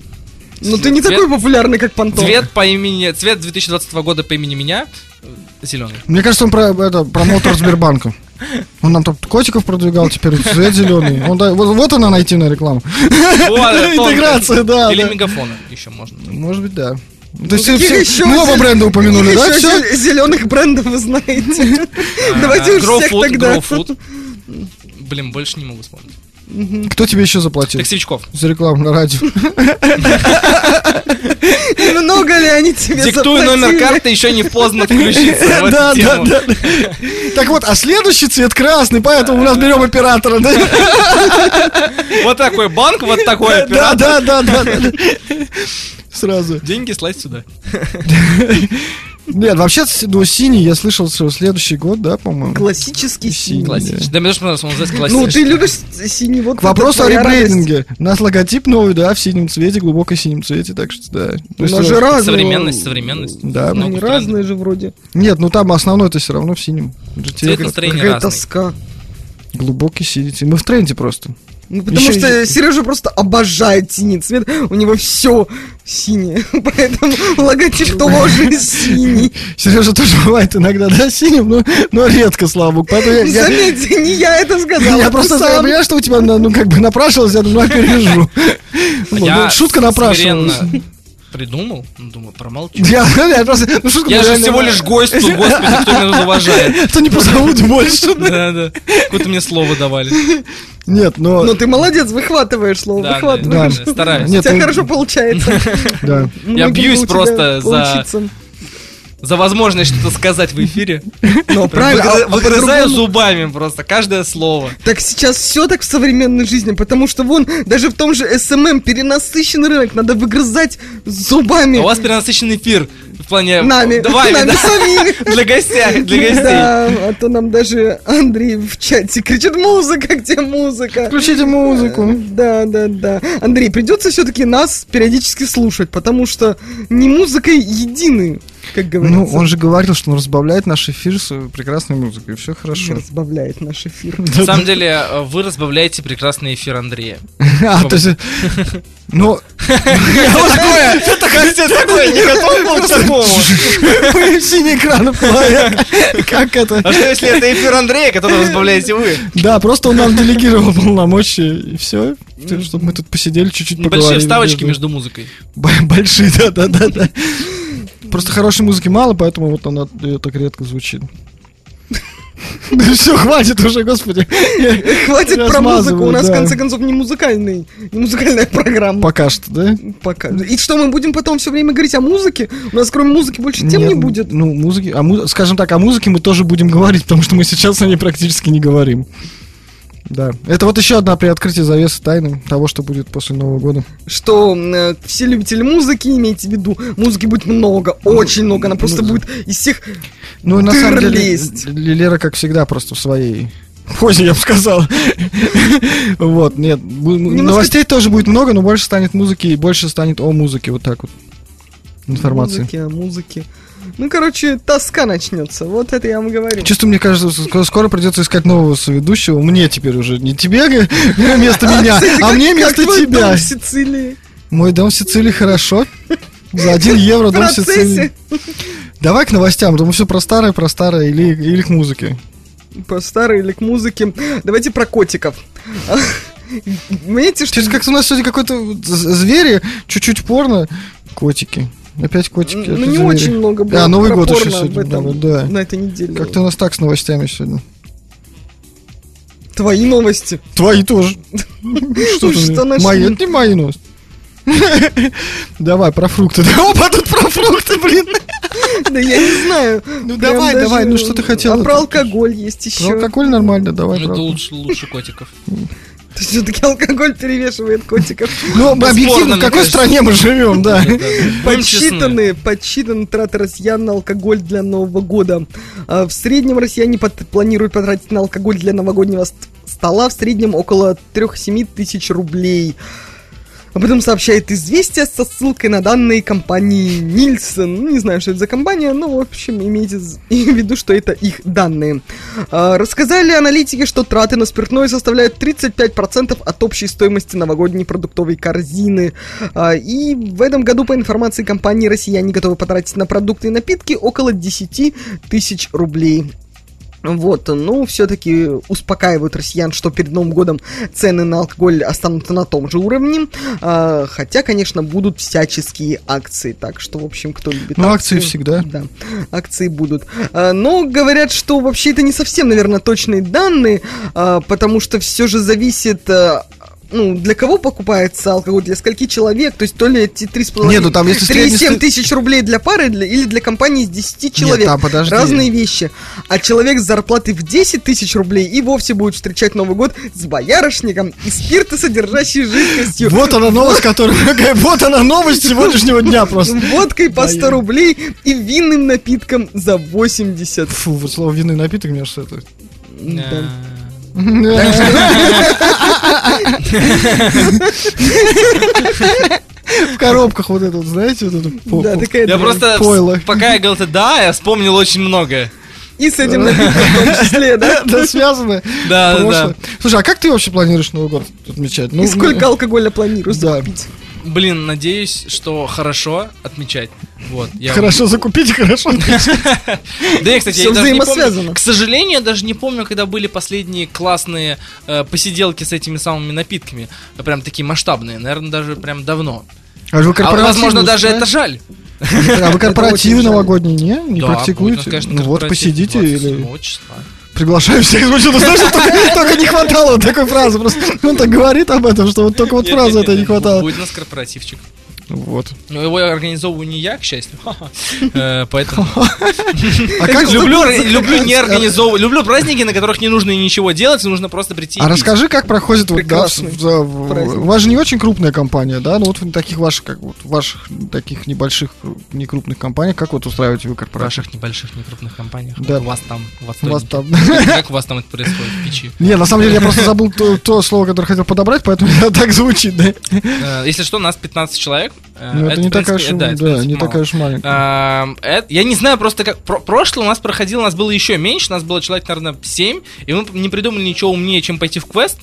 Ну ты не Цвет- такой популярный, как понтон. Цвет по имени, цвет 2020 года по имени меня зеленый. Мне кажется, он про это промоутер Сбербанка. Он нам там котиков продвигал, теперь цвет зеленый. Он, да, вот, вот она нативная реклама. Интеграция, да, Или да. мегафона еще можно. Может быть, да. То есть все- еще мы оба бренда упомянули, да? Еще Все? зеленых брендов вы знаете. <laughs> Давайте уж Grow всех тогда. Блин, больше не могу вспомнить. Кто тебе еще заплатил? Таксовичков. За рекламу на радио. <laughs> Много ли они тебе Диктуй номер заплатили? карты, еще не поздно включиться <laughs> в Да, да, тему. да. Так вот, а следующий цвет красный, поэтому у нас берем оператора? <laughs> Вот такой банк, вот такой оператор. да, да, да. да. Сразу. Деньги слать сюда. Нет, вообще, ну, синий, я слышал, что следующий год, да, по-моему. Классический Синий. Классический. Да, между прочим, он называется Ну, классический. ты любишь синий вот К вопросу о ребрендинге. У нас логотип новый, да, в синем цвете, глубоко синем цвете, так что, да. То У есть, нас же разные. Современность, современность. Да, Ну, трендов. разные же вроде. Нет, ну там основной-то все равно в синем. Цвет настроения Какая тоска. Глубокий синий. Мы в тренде просто. Ну, потому Ещё что и- Сережа просто обожает синий цвет. У него все синее. <laughs> Поэтому логотип <laughs> тоже синий. Сережа тоже бывает иногда, да, синим, но, но редко, слава богу. Поэтому я, я- Заметьте, не я это сказала. я просто сам. понимаю, что у тебя, ну, как бы напрашивалось, я думаю, опережу. Вот, Я ну, Шутка напрашивалась. придумал, ну, думаю, промолчу. Я, <laughs> я просто, ну, шутка Я же реально- всего лишь гость тут, господи, кто меня уважает. То не позовут больше. Да, да. Какое-то мне слово давали. Нет, но... Но ты молодец, выхватываешь слово, Да, выхватываешь. да, стараюсь. У Нет, тебя ну- хорошо получается. <laughs> Да. Я бьюсь у просто за-. За возможность что-то сказать в эфире. Ну, правильно. а- Выгры- Выгрызаю зубами просто каждое слово. Так сейчас все так в современной жизни, потому что вон, даже в том же SMM перенасыщенный рынок, надо выгрызать зубами. А у вас перенасыщенный эфир в плане... Нами, Вами, нами да. самими. <laughs> Для гостей, для гостей. Да, а то нам даже Андрей в чате кричит, музыка, где музыка? Включите музыку. Да, да, да. Андрей, придется все-таки нас периодически слушать, потому что не музыкой едины, как говорится. Ну, он же говорил, что он разбавляет наш эфир с прекрасной музыкой, и все хорошо. разбавляет наш эфир. На самом деле, э, вы разбавляете прекрасный эфир Андрея. <laughs> А, то есть... Ну, <laughs> Такое, это такое, не готов был такому. синий экран. Как это? А что если это эфир Андрея, который разбавляете вы? Да, просто он нам делегировал полномочия, и все. Чтобы мы тут посидели, чуть-чуть поговорили. вставочки между музыкой. Большие, да-да-да. Просто хорошей музыки мало, поэтому вот она так редко звучит. <laughs> Да все, хватит уже, господи. Хватит про музыку, у нас, в конце концов, не музыкальный, не музыкальная программа. Пока что, да? Пока. И что, мы будем потом все время говорить о музыке? У нас кроме музыки больше тем не будет. Ну, музыки, а скажем так, о музыке мы тоже будем говорить, потому что мы сейчас о ней практически не говорим. Да. Это вот еще одна приоткрытие завесы тайны того, что будет после Нового года. Что э, все любители музыки, имейте в виду, музыки будет много, очень много, она просто будет из всех Ну, на самом деле, лезть. Лера, как всегда, просто в своей позе, я бы сказал. <laughs> Вот, нет. бу- Новостей тоже будет много, но больше станет музыки и больше станет о музыке, вот так вот. Информации. Музыки, о музыке. Ну, короче, тоска начнется. Вот это я вам говорю. Чувствую, мне кажется, ск- скоро придется искать нового соведущего. Мне теперь уже не тебе <laughs> вместо меня, <laughs> а как- мне как вместо тебя. дом в Сицилии. Мой дом в Сицилии хорошо. За один евро дом в Сицилии. Давай к новостям, потому все про старое, про старое или, или к музыке. По старой или к музыке. Давайте про котиков. <laughs> Понимаете, что... Как-то у нас сегодня какой-то звери, чуть-чуть порно, котики. Опять котики. Ну, не очень много было А, Новый год еще сегодня, этом- да. на этой неделе. Как-то у нас так с новостями сегодня. Твои новости. Твои тоже. Что? Мои, это не мои новости. Давай, про фрукты. <laughs> Да, Опа, тут про фрукты, блин. Да я не знаю. Ну давай, давай, ну что ты хотел? А про алкоголь есть еще. Про алкоголь нормально, давай. Это лучше котиков. <laughs> Все-таки алкоголь перевешивает котиков. Ну, мы объективно, в какой стране мы живем, да. Подсчитаны, подсчитаны траты россиян на алкоголь для Нового года. А, В среднем россияне планируют потратить на алкоголь для новогоднего ст- стола в среднем около 3-7 тысяч рублей. Об этом сообщает «Известия» со ссылкой на данные компании Нильсон. Ну, не знаю, что это за компания, но, в общем, имейте <laughs> в виду, что это их данные. А, Рассказали аналитики, что траты на спиртное составляют 35% от общей стоимости новогодней продуктовой корзины. А, И в этом году, по информации компании, россияне готовы потратить на продукты и напитки около 10 тысяч рублей. Вот, ну, все-таки успокаивают россиян, что перед Новым годом цены на алкоголь останутся на том же уровне. А, хотя, конечно, будут всяческие акции. Так что, в общем, кто любит Ну, акции всегда. Да, акции будут. А, но говорят, что вообще это не совсем, наверное, точные данные, а, потому что все же зависит... ну, для кого покупается алкоголь, для скольки человек, то есть то ли эти 3,5... Не, ну там если 3,7 средний- тысяч рублей для пары для- или для компании из 10 человек. там, подожди. Разные вещи. А человек с зарплатой в 10 тысяч рублей и вовсе будет встречать Новый год с боярышником и спиртосодержащей жидкостью. Вот она новость, которая... Вот она новость сегодняшнего дня просто. Водкой по 100 рублей и винным напитком за 80. Фу, вот слово винный напиток, мне кажется, это... Да. В коробках вот это, вот, знаете, вот это Да, такая Я просто, Пойло. пока я говорил, да, я вспомнил очень многое. И с этим напитком в том числе, да? <laughs> Да, связано. Да, да. Слушай, а как ты вообще планируешь Новый год отмечать? Ну, И сколько алкоголя планируешь Да. Блин, надеюсь, что хорошо отмечать. Вот. Я... Хорошо закупить, хорошо. <laughs> Да я, кстати, я даже не помню. К сожалению, я даже не помню, когда были последние классные э, посиделки с этими самыми напитками. Прям такие масштабные. Наверное, даже прям давно. А вы А, возможно, даже это жаль. А вы <laughs> корпоративы новогодние не? Не Да, практикуете? конечно, Ну вот, посидите или... 27 числа. Приглашаю всех. Ну, что-то, знаешь, только, только не хватало вот такой фразы. Просто он так говорит об этом, что вот только вот фразы это не хватало. Будет у нас корпоративчик. Вот. Но его я организовываю не я, к счастью. <laughs> Э, Поэтому <laughs> А люблю, не <laughs> организовывать. Люблю праздники, на которых не нужно ничего делать, нужно просто прийти. А расскажи, как проходит в- в- в- у вас же не очень крупная компания, да? Ну вот в таких ваших, как вот ваших таких небольших, не крупных компаниях, как вот устраиваете вы В корпорацию? ваших небольших, некрупных компаниях. Да. У вас там, в У вас там. Как у вас там это происходит в печи? Не, на самом деле я просто забыл то, то слово, которое хотел подобрать, поэтому так звучит, да? Э, Если что, нас 15 человек. Э, Ну это не в такая уж, да, это, да, не мало. такая уж маленькая. Эм, это- Я не знаю просто как... про- Прошлое у нас проходило, у нас было еще меньше, у нас было человек, наверное, 7, и мы не придумали ничего умнее, чем пойти в квест.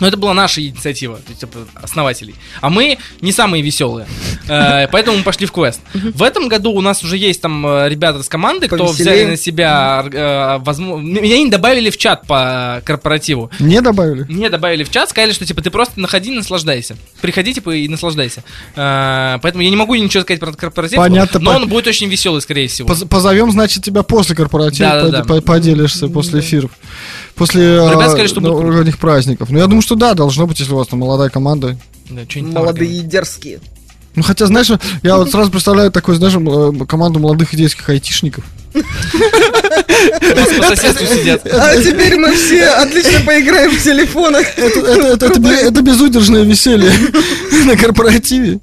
Но это была наша инициатива, то есть, типа, основателей. А мы не самые веселые. <laughs> Э, Поэтому мы пошли в квест. В этом году у нас уже есть там э, ребята с команды, кто взяли на себя... э, возможно- Меня не добавили в чат по корпоративу. Не добавили? Не добавили в чат, сказали, что типа ты просто находи, наслаждайся. Приходи, типа, и наслаждайся. Поэтому я не могу ничего сказать про корпоратив. Понятно, Но он будет очень веселый, скорее всего. Поз- Позовем, значит, тебя после корпоратива, поделишься после эфиров. После Ребята э, сказали, что будут новогодних праздников. Ну, я думаю, что да, должно быть, если у вас там молодая команда. Да, Молодые и дерзкие. Ну, хотя, знаешь, я вот сразу представляю такой, знаешь, э, команду молодых идейских айтишников. У нас по соседству сидят. А теперь мы все отлично поиграем в телефонах. Это безудержное веселье <laughs> на корпоративе.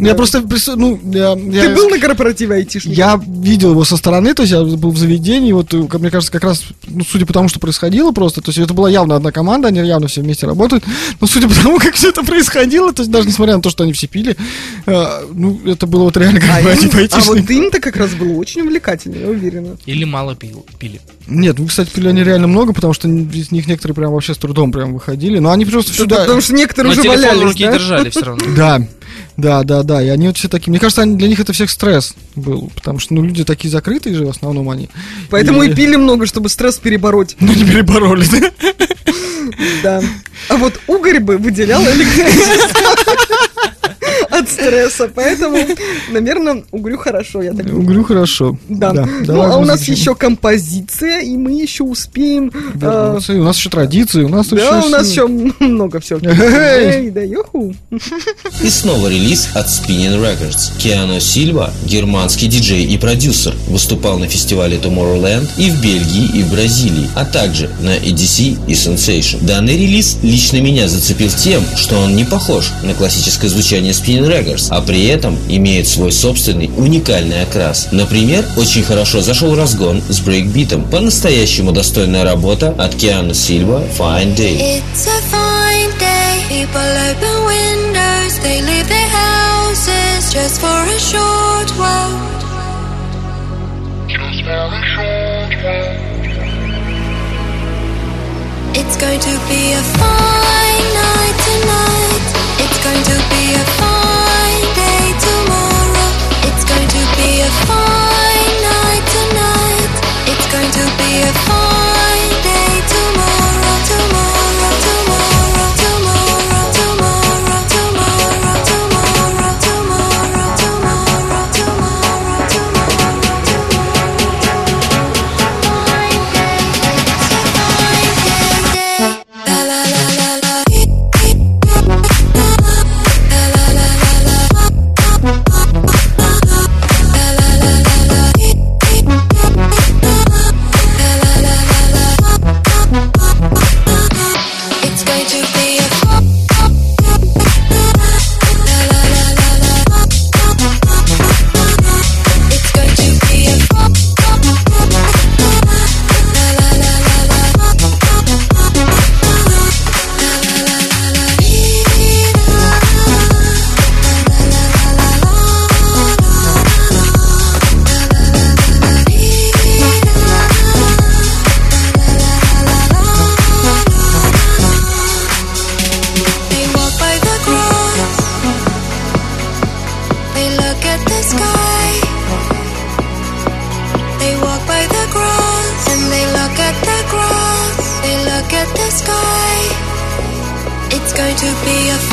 Я просто, ну, я, я- Ты был на корпоративе айтишника? я видел его со стороны, то есть я был в заведении, вот, э, как мне кажется, как раз, ну, судя по тому, что происходило просто, то есть это была явно одна команда, они явно все вместе работают, но судя по тому, <laughs> как все это происходило, то есть даже несмотря на то, что они все пили, э, ну, это было вот реально как А, бы им- типа а айтишник. вот им-то как раз было очень увлекательно, я уверена. Или мало пил- пили. Нет, ну, кстати, пили они реально много, потому что из них некоторые прям вообще с трудом прям выходили, но они просто сюда... Потому что некоторые Но уже валялись, руке да? держали все равно. Да, да, да, да. И они вот все такие. Мне кажется, они- для них это всех стресс был. Потому что, ну, люди такие закрытые же, в основном они. Поэтому и пили много, чтобы стресс перебороть. <laughs> Ну, не перебороли, да? Да. А вот угорь бы выделял электричество <laughs> от стресса. Поэтому, наверное, угрю хорошо, я так. Угрю хорошо. Да. Ну, давай а у нас еще композиция, и мы еще успеем... э, Вернуться. И у нас еще традиции, у нас Да, еще... у нас еще много всего. <laughs> Эй! Да, юху. И снова релиз от Spinning Records. Киано Сильва, германский диджей и продюсер, выступал на фестивале Tomorrowland и в Бельгии, и в Бразилии, а также на EDC и Sensation. Данный релиз лично меня зацепил тем, что он не похож на классическое звучание Spinning Records, а при этом имеет свой собственный уникальный окрас. Например, очень хорошо зашел разгон с брейкбитом. По-настоящему достойная работа от Киано Сильва Fine Day. It's a fine day. People open windows, they leave their houses just for a short while. It's going to be a fine night tonight. It's going to be a fine fine night tonight. It's going to be a fine to be a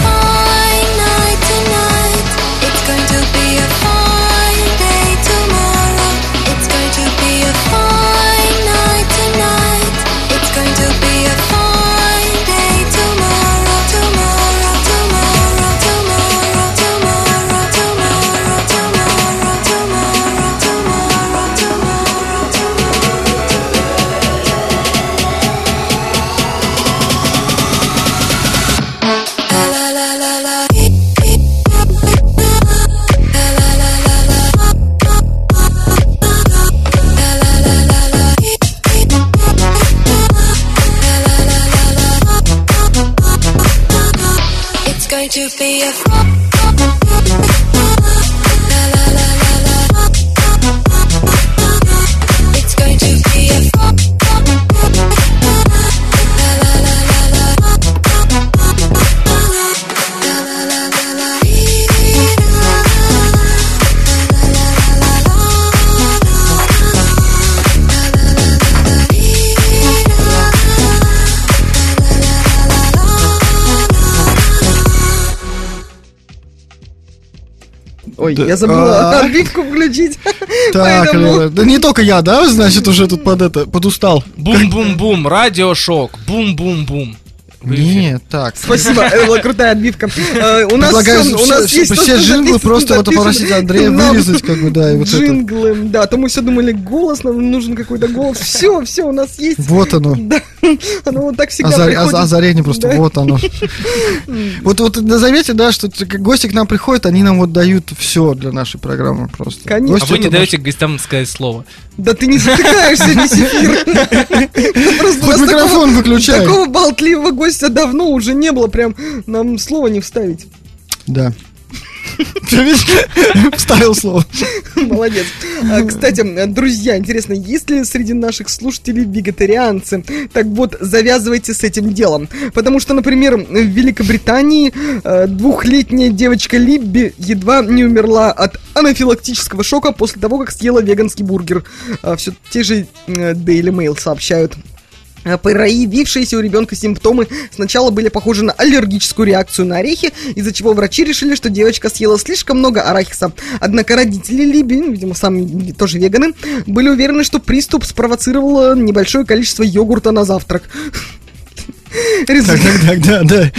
Да. я забыла А. отбивку включить. <laughs> Так, Поэтому- да не только я, да, значит, уже тут под это, подустал. Бум-бум-бум, радиошок, бум-бум-бум. Нет, так. Спасибо, это была крутая отбивка. Э, У нас у все, нас есть все джинглы просто вот попросить Андрея вырезать, как бы, да, и вот. Джинглы, да, то мы все думали, голос, нам нужен какой-то голос. Все, все, у нас есть. Вот оно. <laughs> Да, оно вот так всегда приходит. оз- Озарение просто, вот оно. <laughs> Вот, вот назовите, да, что гости к нам приходят, они нам вот дают все для нашей программы просто. Конечно. А вы не даете гостям сказать слово. Да ты не затыкаешься весь <laughs> эфир. Хоть микрофон выключай. Такого болтливого гостя давно уже не было, прям нам слова не вставить. Да. Вставил слово. Молодец. А, Кстати, друзья, интересно, есть ли среди наших слушателей вегетарианцы? Так вот, завязывайте с этим делом. Потому что, например, в Великобритании э, двухлетняя девочка Либби едва не умерла от анафилактического шока после того, как съела веганский бургер. Все те же Daily Mail сообщают. А Проявившиеся у ребенка симптомы сначала были похожи на аллергическую реакцию на орехи, из-за чего врачи решили, что девочка съела слишком много арахиса. Однако родители Либи, ну, видимо, сами тоже веганы, были уверены, что приступ спровоцировало небольшое количество йогурта на завтрак. Так, так, так, да, да.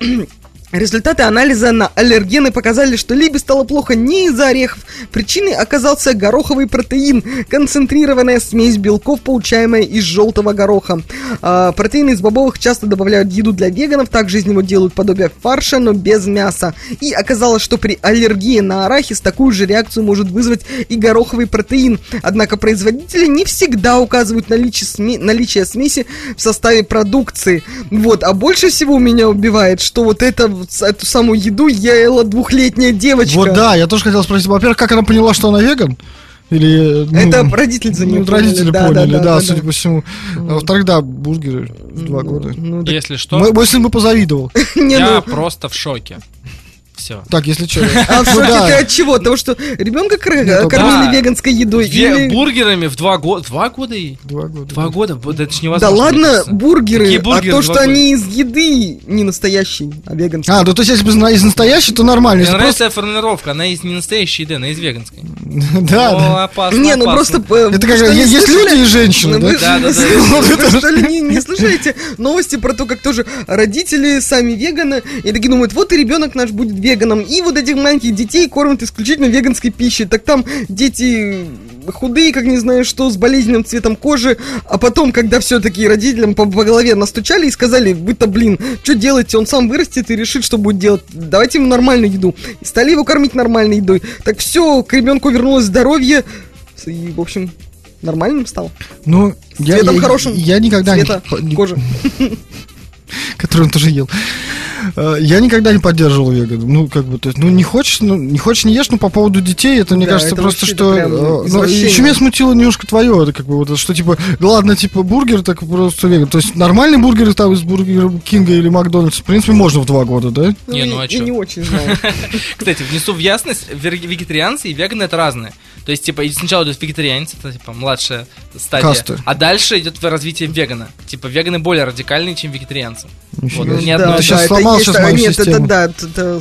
<coughs> Результаты анализа на аллергены показали, что Либи стало плохо не из-за орехов. Причиной оказался гороховый протеин, концентрированная смесь белков, получаемая из желтого гороха. А, протеины из бобовых часто добавляют в еду для веганов, также из него делают подобие фарша, но без мяса. И оказалось, что при аллергии на арахис такую же реакцию может вызвать и гороховый протеин. Однако производители не всегда указывают наличие, сме- наличие смеси в составе продукции. Вот, а больше всего меня убивает, что вот это, вот эту самую еду ела двухлетняя девочка. Вот да, я тоже хотел спросить, во-первых, как она поняла, что она веган? Или, ну, Это родители за нее ну, родители поняли, поняли, да, да, судя да. по всему. А во-вторых, да, бургеры в два года. Ну, да. Если что, Мой, мой сын бы позавидовал. <laughs> Я ну, просто в шоке. Все. Так, если <laughs> что. а в Ну шоке да. ты от чего? От того, что ребенка кормили да. веганской едой? Бургерами в два года. Два года и. Два года. Два года? Это ж Да невозможно. мне ладно, бургеры, а то, в что они из еды не настоящие, а веганские. А, ну то есть если бы из настоящей, то нормально. Мне нравится формулировка, она из не настоящей еды, она из веганской. <laughs> Да, да. опасно, Не, ну просто... э, Это как, есть слышали? люди и женщины, Вы, да? Да, да, <laughs> да. что ли не, не слышите новости про то, как тоже родители сами веганы, и такие думают, вот и ребенок наш будет веганом, и вот этих маленьких детей кормят исключительно веганской пищей. Так там дети худые, как не знаю что, с болезненным цветом кожи, а потом, когда все-таки родителям по, по голове настучали и сказали, вы-то, блин, что делаете, он сам вырастет и решит, что будет делать, давайте ему нормальную еду. И стали его кормить нормальной едой. Так все, к ребенку вернулось здоровье, и, в общем, нормальным стал. Ну, я, я, хорошим. я никогда не... кожи. <laughs> который он тоже ел. Э, Я никогда не поддерживал веган. Ну, как бы, то есть, ну, не хочешь, ну, не хочешь, не ешь, но по поводу детей, это, мне Да, кажется, это просто, что... э, ну, еще меня смутило немножко твое, это как бы, вот, что, типа, да ладно, типа, бургер, так просто веган. То есть, нормальный бургер там из Бургер Кинга или Макдональдс, в принципе, можно в два года, да? Не, ну а я чё? не очень знаю. <laughs> Кстати, внесу в ясность, вегетарианцы и веганы это разные. То есть, типа, сначала идет вегетарианец, это типа младшая стадия, Каста. а дальше идет развитие вегана. Типа, веганы более радикальные, чем вегетарианцы. Нифига Вот, себе. ни одной- Ты щас это сломал а, мою Нет, это систему. да, это- это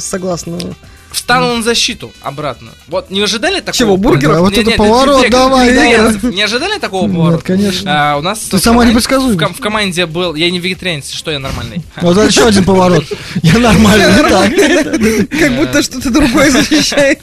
Встану на защиту обратно. Вот, не ожидали такого? Чего, бургеров? Да, вот Не, это не, поворот, веган- давай, вегетарианцев. Не ожидали такого Нет, поворота? конечно. А, у нас Ты в сама команде- непредсказуемая. В, ком- в команде был... Я не вегетарианец, что я нормальный. <laughs> Вот это еще один поворот. Я нормальный, так. <laughs> Как будто что-то другое защищаешь.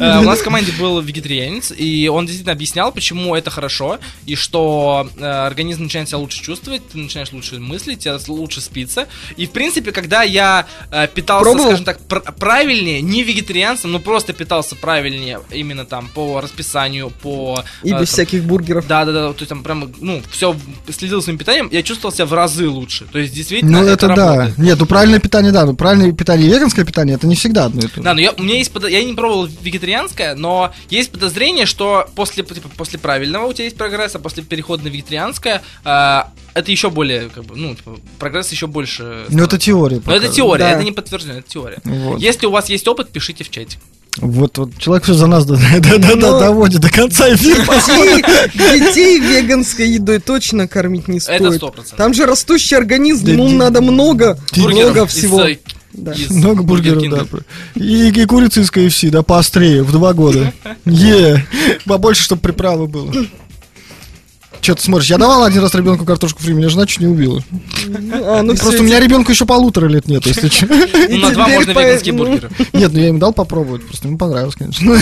Э, <laughs> У нас в команде был вегетарианец, и он действительно объяснял, почему это хорошо, и что э, организм начинает себя лучше чувствовать, ты начинаешь лучше мыслить, тебе лучше спится. И, в принципе, когда я э, питался, скажем так, пр- правильнее, не вегетарианцем, но просто питался правильнее, именно там по расписанию, по... И э, без там, всяких бургеров. Да, да, да, то есть там прям, ну, все следил своим питанием, я чувствовал себя в разы лучше. То есть, действительно, Ну, это да. работает. Нет, ну правильное питание, да. Ну, правильное питание и веганское питание, это не всегда одно и то же. Да, но я, у меня есть я не пробовал вегетарианское, но есть подозрение, что после, типа, после правильного у тебя есть прогресс, а после перехода на вегетарианское а, это еще более, как бы, ну, типа, прогресс еще больше. Ну, это теория. Но это теория, Да. это не подтверждено, это теория. Вот. Если у вас есть опыт, пишите в чате. Вот, вот человек все за нас да, да, да, Но- доводит до конца эфира. <laughs> Детей, детей веганской едой точно кормить не стоит. Это 100%. Там же растущий организм, Да ну надо много, Бургеров много всего. э, Да. из Много Бургер бургеров, Кинга. да. И, и курица из KFC, да, поострее, в два года. <laughs> Е, побольше, чтобы приправы было. Че ты смотришь? Я давал один раз ребенку картошку фри, меня жена чуть не убила. А, ну Просто у меня ребенку еще полутора лет нет, если что. <laughs> Ну, на два можно по- веганские бургеры. Нет, ну я ему дал попробовать, просто ему понравилось, конечно.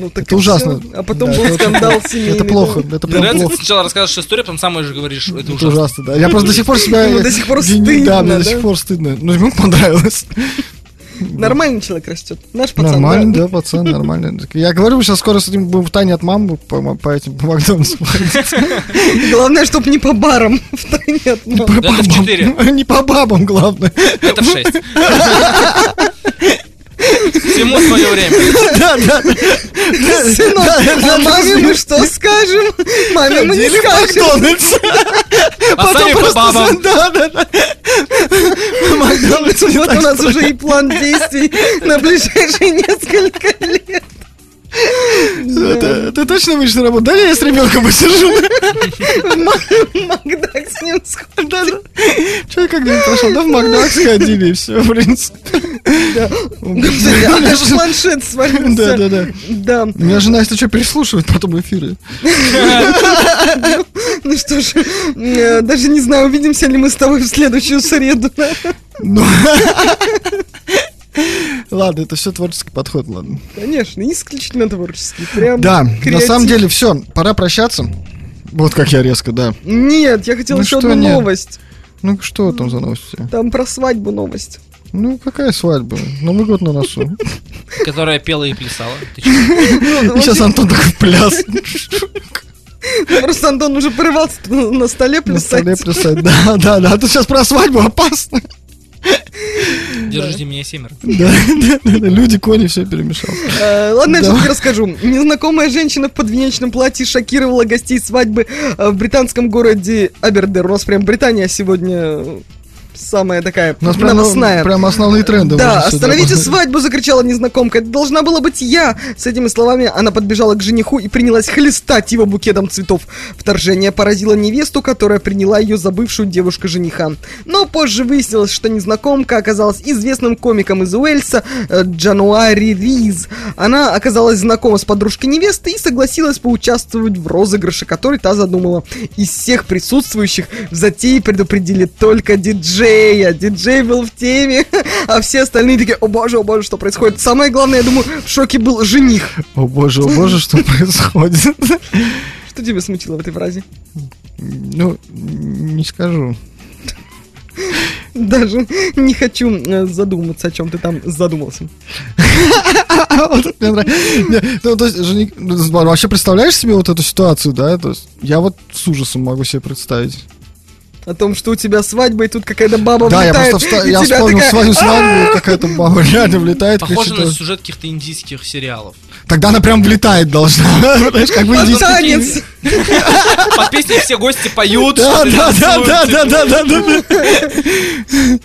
Ну, <laughs> так Это ужасно. всё. А потом Да, был скандал семейный. Это плохо, это прям нравится, плохо. ты сначала рассказываешь историю, потом сам же говоришь, это Это ужасно. ужасно, да. Я просто до сих пор <laughs> себя... До сих пор Да, стыдно, мне до да? сих пор стыдно. Но ему понравилось. <laughs> Нормальный человек растет. Наш пацан. Нормально, да? пацан, нормально. Я говорю, сейчас скоро с этим будем в тайне от мамы по, по этим по Макдональдсу. <laughs> Главное, чтобы не по барам. Втайне от мамы. Это в. <laughs> Не по бабам, главное. Это в 6. Всему свое время. Да, да. Сынок, Да, а да, маме мы что скажем? Маме мы не в скажем. Макдональдс. А сами по бабам. Да, да, да. Макдональдс <laughs> Вот у нас уже и план действий на ближайшие несколько лет. Ты точно будешь на работу? Да я с ребенком посижу. В Макдак с ним сходим. Да, да. Че как-нибудь прошел? Да в Макдак сходили и все, в принципе. А даже планшет свалился. Да, да, да. Да. У меня жена, если что, переслушивает потом эфиры. Ну что ж, э, даже не знаю, увидимся ли мы с тобой в следующую среду. Ну. Ладно, это все творческий подход, ладно. Конечно, исключительно творческий. Прям Да, на креатив. самом деле все, пора прощаться. Вот как я резко, да. Нет, я хотел Ну еще одну нет? новость. Ну что там за новости? Там про свадьбу новость. Ну, какая свадьба? Новый год на носу. Которая пела и плясала. Чё? И сейчас Антон такой пляс Просто Антон уже порывался на на столе на плясать. столе плясать. Да, да, да. А тут сейчас про свадьбу опасно. <laughs> Держите меня семеро. Да, да, да, да. Люди, кони, все перемешал. Э, Ладно, я все-таки расскажу. Незнакомая женщина в подвенечном платье шокировала гостей свадьбы э, в британском городе Абердер. У нас прям Британия сегодня э, самая такая У нас прям, новостная. прям основные тренды. Да, остановите обозначить. свадьбу, закричала незнакомка. Это должна была быть я. С этими словами она подбежала к жениху и принялась хлестать его букетом цветов. Вторжение поразило невесту, которая приняла ее за бывшую девушку жениха. Но позже выяснилось, что незнакомка оказалась известным комиком из Уэльса э, Джануари Риз. Она оказалась знакома с подружкой невесты и согласилась поучаствовать в розыгрыше, который та задумала. Из всех присутствующих в затее предупредили только диджея. Диджей был в теме, <laughs> а все остальные такие, о боже, о боже, что происходит. Самое главное, я думаю, в шоке был жених. О боже, о боже, что <laughs> происходит? Что тебя смутило в этой фразе? Ну, не скажу. Даже не хочу э, задуматься, о чем ты там задумался. <laughs> Ну, то есть, жених- ну, вообще представляешь себе вот эту ситуацию, да? То есть, я вот с ужасом могу себе представить. О том, что у тебя свадьба, и тут какая-то баба Да, я влетает, просто вста- я вспомнил такая, свою свадьбу, какая-то баба реально влетает. Похоже на сюжет каких-то индийских сериалов. Тогда она прям влетает должна. <laughs> Знаешь, как бы индийский танец. Под песней все гости поют. Да, да, да, да, да, да, да, <laughs> да.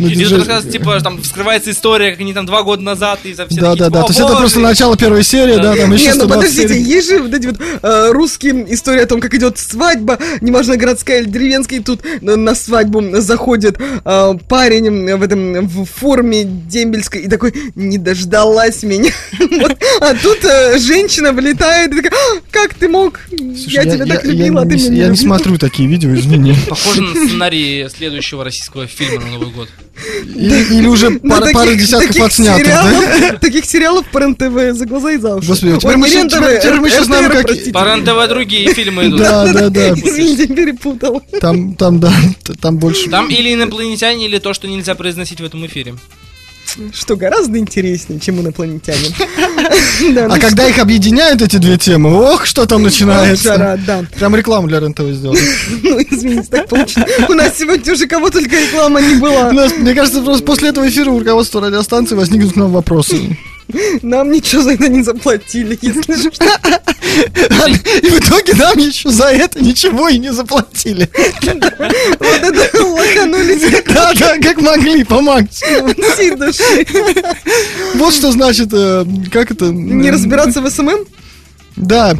Ну, И диджей- рассказывается, типа, там вскрывается история, как они там два года назад, и за все Да, такие, да, да. типа, То есть «О, это боже!» просто начало первой серии, да, там еще Не, ну 120 подождите, есть же вот эти вот э, русские истории о том, как идет свадьба, неважно, городская или деревенская, и тут на, на свадьбу заходит э, парень в этом в форме дембельской и такой, не дождалась меня. <laughs> А тут э, женщина влетает и такая, «А, как ты мог? Я тебя так любила, а ты меня Я не любил». смотрю такие видео, извини. Похоже на сценарий следующего российского фильма на Новый год. Или или уже На пара таких- пара десятков таких отснятых, да? <laughs> Таких сериалов по РЕН-ТВ за глаза и за уши. Господи, теперь Ой, мы щас знаем, как-. По РЕН-ТВ другие фильмы идут. Да, да, да. <laughs> Извините, перепутал. Там, там, да, <laughs> там больше. Там или инопланетяне, или то, что нельзя произносить в этом эфире. Что гораздо интереснее, чем инопланетяне. <laughs> А когда их объединяют эти две темы, ох, что там начинается. Прям рекламу для РЕН-ТВ сделали. <laughs> Ну, извините, так получилось. У нас сегодня уже кого только реклама не была. мне кажется, просто после этого эфира у руководства радиостанции возникнут к нам вопросы. Нам ничего за это не заплатили, если <laughs> что. И в итоге нам еще за это ничего и не заплатили. Вот это лоханулись Да, да, как могли, по максимуму. Вот что значит, э, как это... Не разбираться в SMM? Да.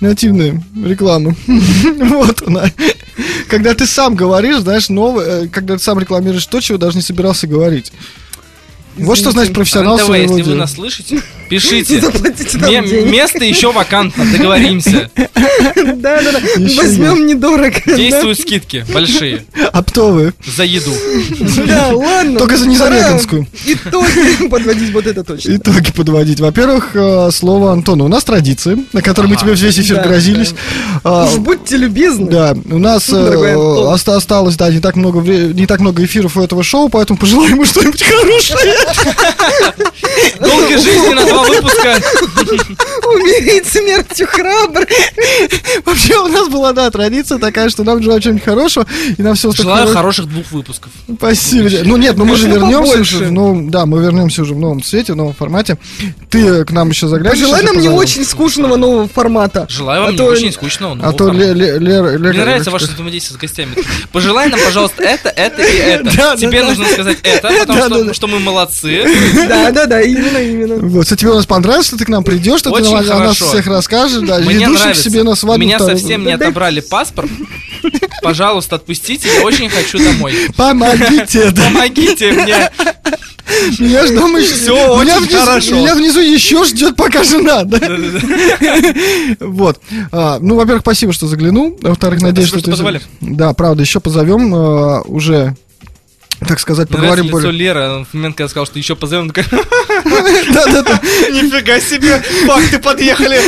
нативная реклама. Вот она. Когда ты сам говоришь, знаешь, новое, э, когда ты сам рекламируешь то, чего даже не собирался говорить. Вот что значит профессионал РНТВ, если вы нас слышите, пишите. Место еще вакантно, договоримся. Да-да-да, Еще возьмем недорого. да? Действуют скидки большие Оптовые. за еду. Да, ладно. Только за пора Незавекинскую. Итоги <laughs> подводить, вот это точно. Итоги подводить. Во-первых, э, слово Антону. У нас традиции, на которые мы тебе весь эфир Да, грозились. А, Уж будьте любезны. Да, у нас э, осталось, да, не так много не так много эфиров у этого шоу, поэтому пожелаем ему что-нибудь хорошее. Долгой жизни на два выпуска. Умереть смертью храбр. Вообще у нас была, да, традиция такая, что нам желают чего-нибудь хорошего, и нам все Желаю хороших двух выпусков. Спасибо. Ну нет, ну мы же вернемся уже. Ну да, мы вернемся уже в новом цвете, в новом формате. Ты к нам еще заглянешь. Пожелай нам не очень скучного нового формата. Желаю А вам не то- очень скучного А нового то Ле- Лера... Мне нравится ваше взаимодействие с гостями. Пожелай нам, пожалуйста, это, это и <laughs> это. Тебе нужно сказать это, потому <laughs> что мы молодцы. <laughs> Да, да, да, именно, именно. Вот, кстати, тебе у нас понравилось, что ты к нам придешь, что ты нам о нас всех расскажешь, да, Мне ведущих нравится. себе на свадьбу. Меня совсем не отобрали паспорт. <laughs> Пожалуйста, отпустите, я очень хочу домой. <laughs> Помогите, да. Помогите мне. Меня ж дома еще... Всё меня очень внизу, хорошо. Меня внизу еще ждет пока жена, да? Вот. А, Ну, во-первых, спасибо, что заглянул. Во-вторых, надеюсь, что что ты... позвали. Да, правда, еще позовем а, уже так сказать, поговорим нравится лицо более... Лера. В момент, когда сказал, что еще позовем, такая, <laughs> Да-да-да. нифига себе, факты подъехали.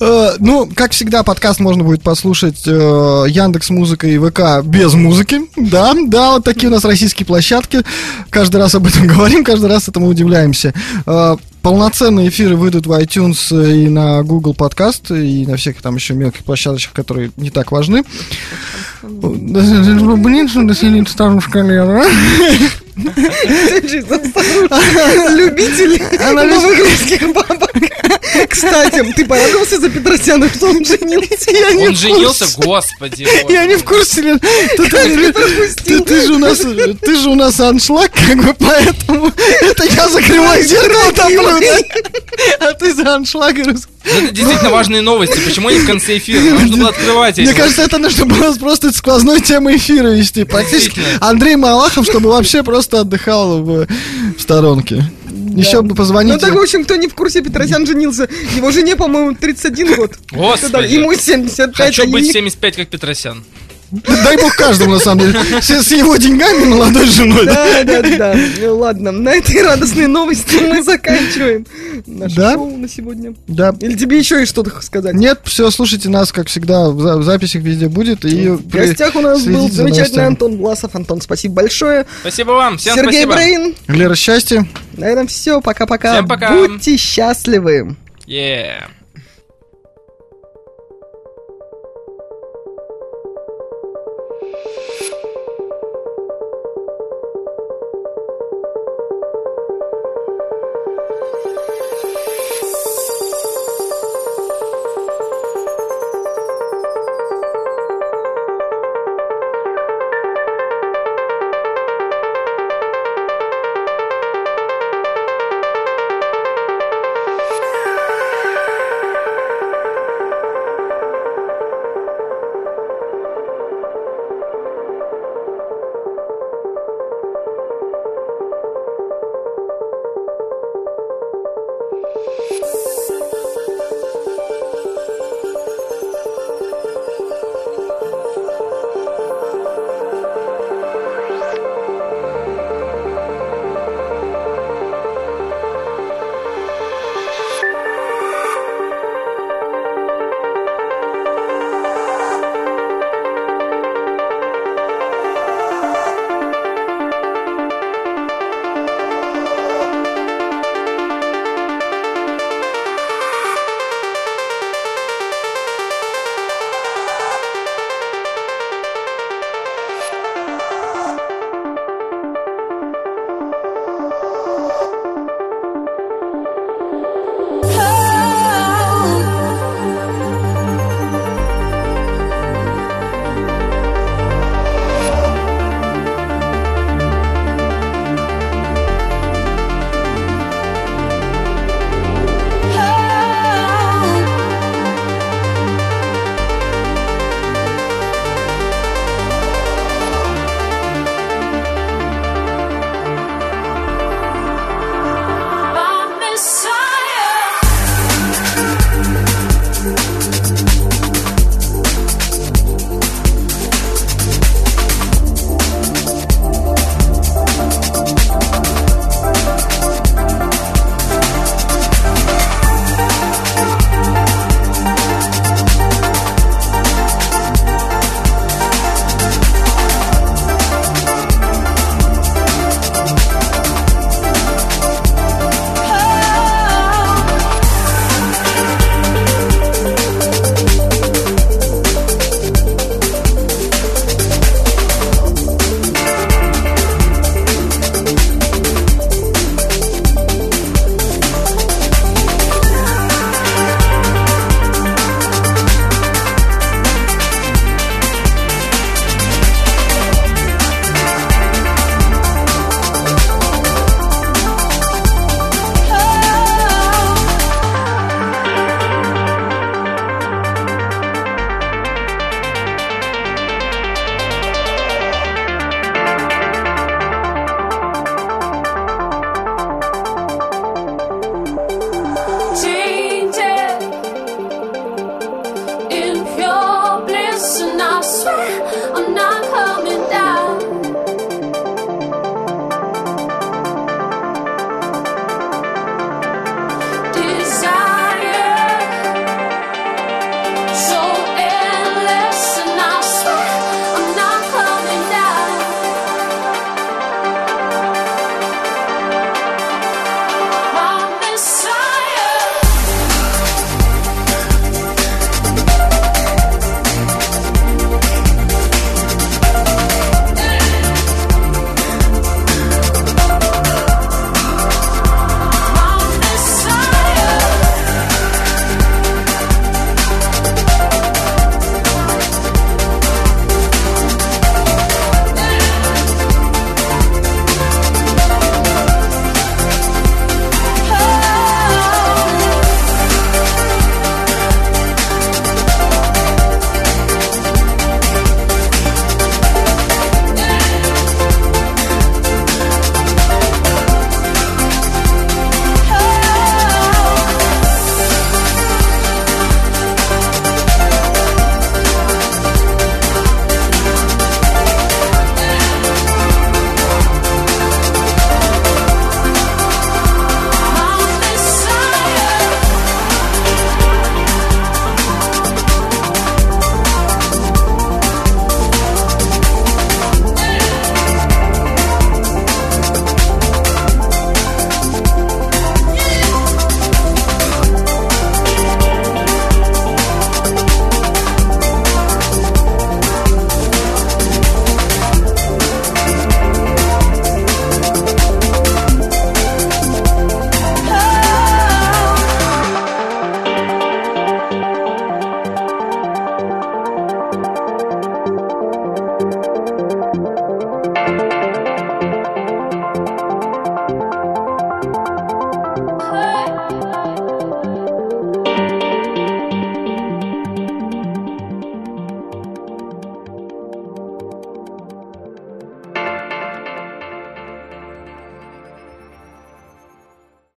Э, Ну, как всегда, подкаст можно будет послушать Яндекс Музыка и ВК без музыки. Да, да, вот такие у нас российские площадки. Каждый раз об этом <laughs> говорим, каждый раз этому удивляемся. Э, Полноценные эфиры выйдут в iTunes и на Google подкаст, и на всех там еще мелких площадочках, которые не так важны. Блин, что население старушка Лера. <laughs> Любитель лишь- новых русских бабок. Кстати, ты порадовался за Петросяна, что он женился? Я не Он женился, господи. Я не в курсе. Ты, же у нас, ты же у нас аншлаг, как бы, поэтому это я закрываю зеркало топлю, да? А ты за аншлаг Ну, Это действительно важные новости. Почему они в конце эфира? Нужно было открывать Мне кажется, это нужно было просто сквозной темой эфира вести. Практически. Андрей Малахов, чтобы вообще просто отдыхал в, в сторонке. Еще бы Ну позвоните. так, в общем, кто не в курсе, Петросян женился. Его жене, по-моему, 31 год. Господи. Ему 75, Хочу быть ей- 75, как Петросян. Дай бог каждому, на самом деле. С, с его деньгами и молодой женой. да. Да, да, да. Ну, ладно, на этой радостной новости мы заканчиваем наше Да? шоу на сегодня. Да. Или тебе еще есть что-то сказать? Нет, все, слушайте нас, как всегда, в, за- в записях везде будет. И В гостях у нас был замечательный. Антон Власов. Антон, спасибо большое. Спасибо вам. Всем Сергей спасибо. Брейн. Лера, счастья. На этом все. Пока-пока. Всем пока. Будьте счастливы. Yeah.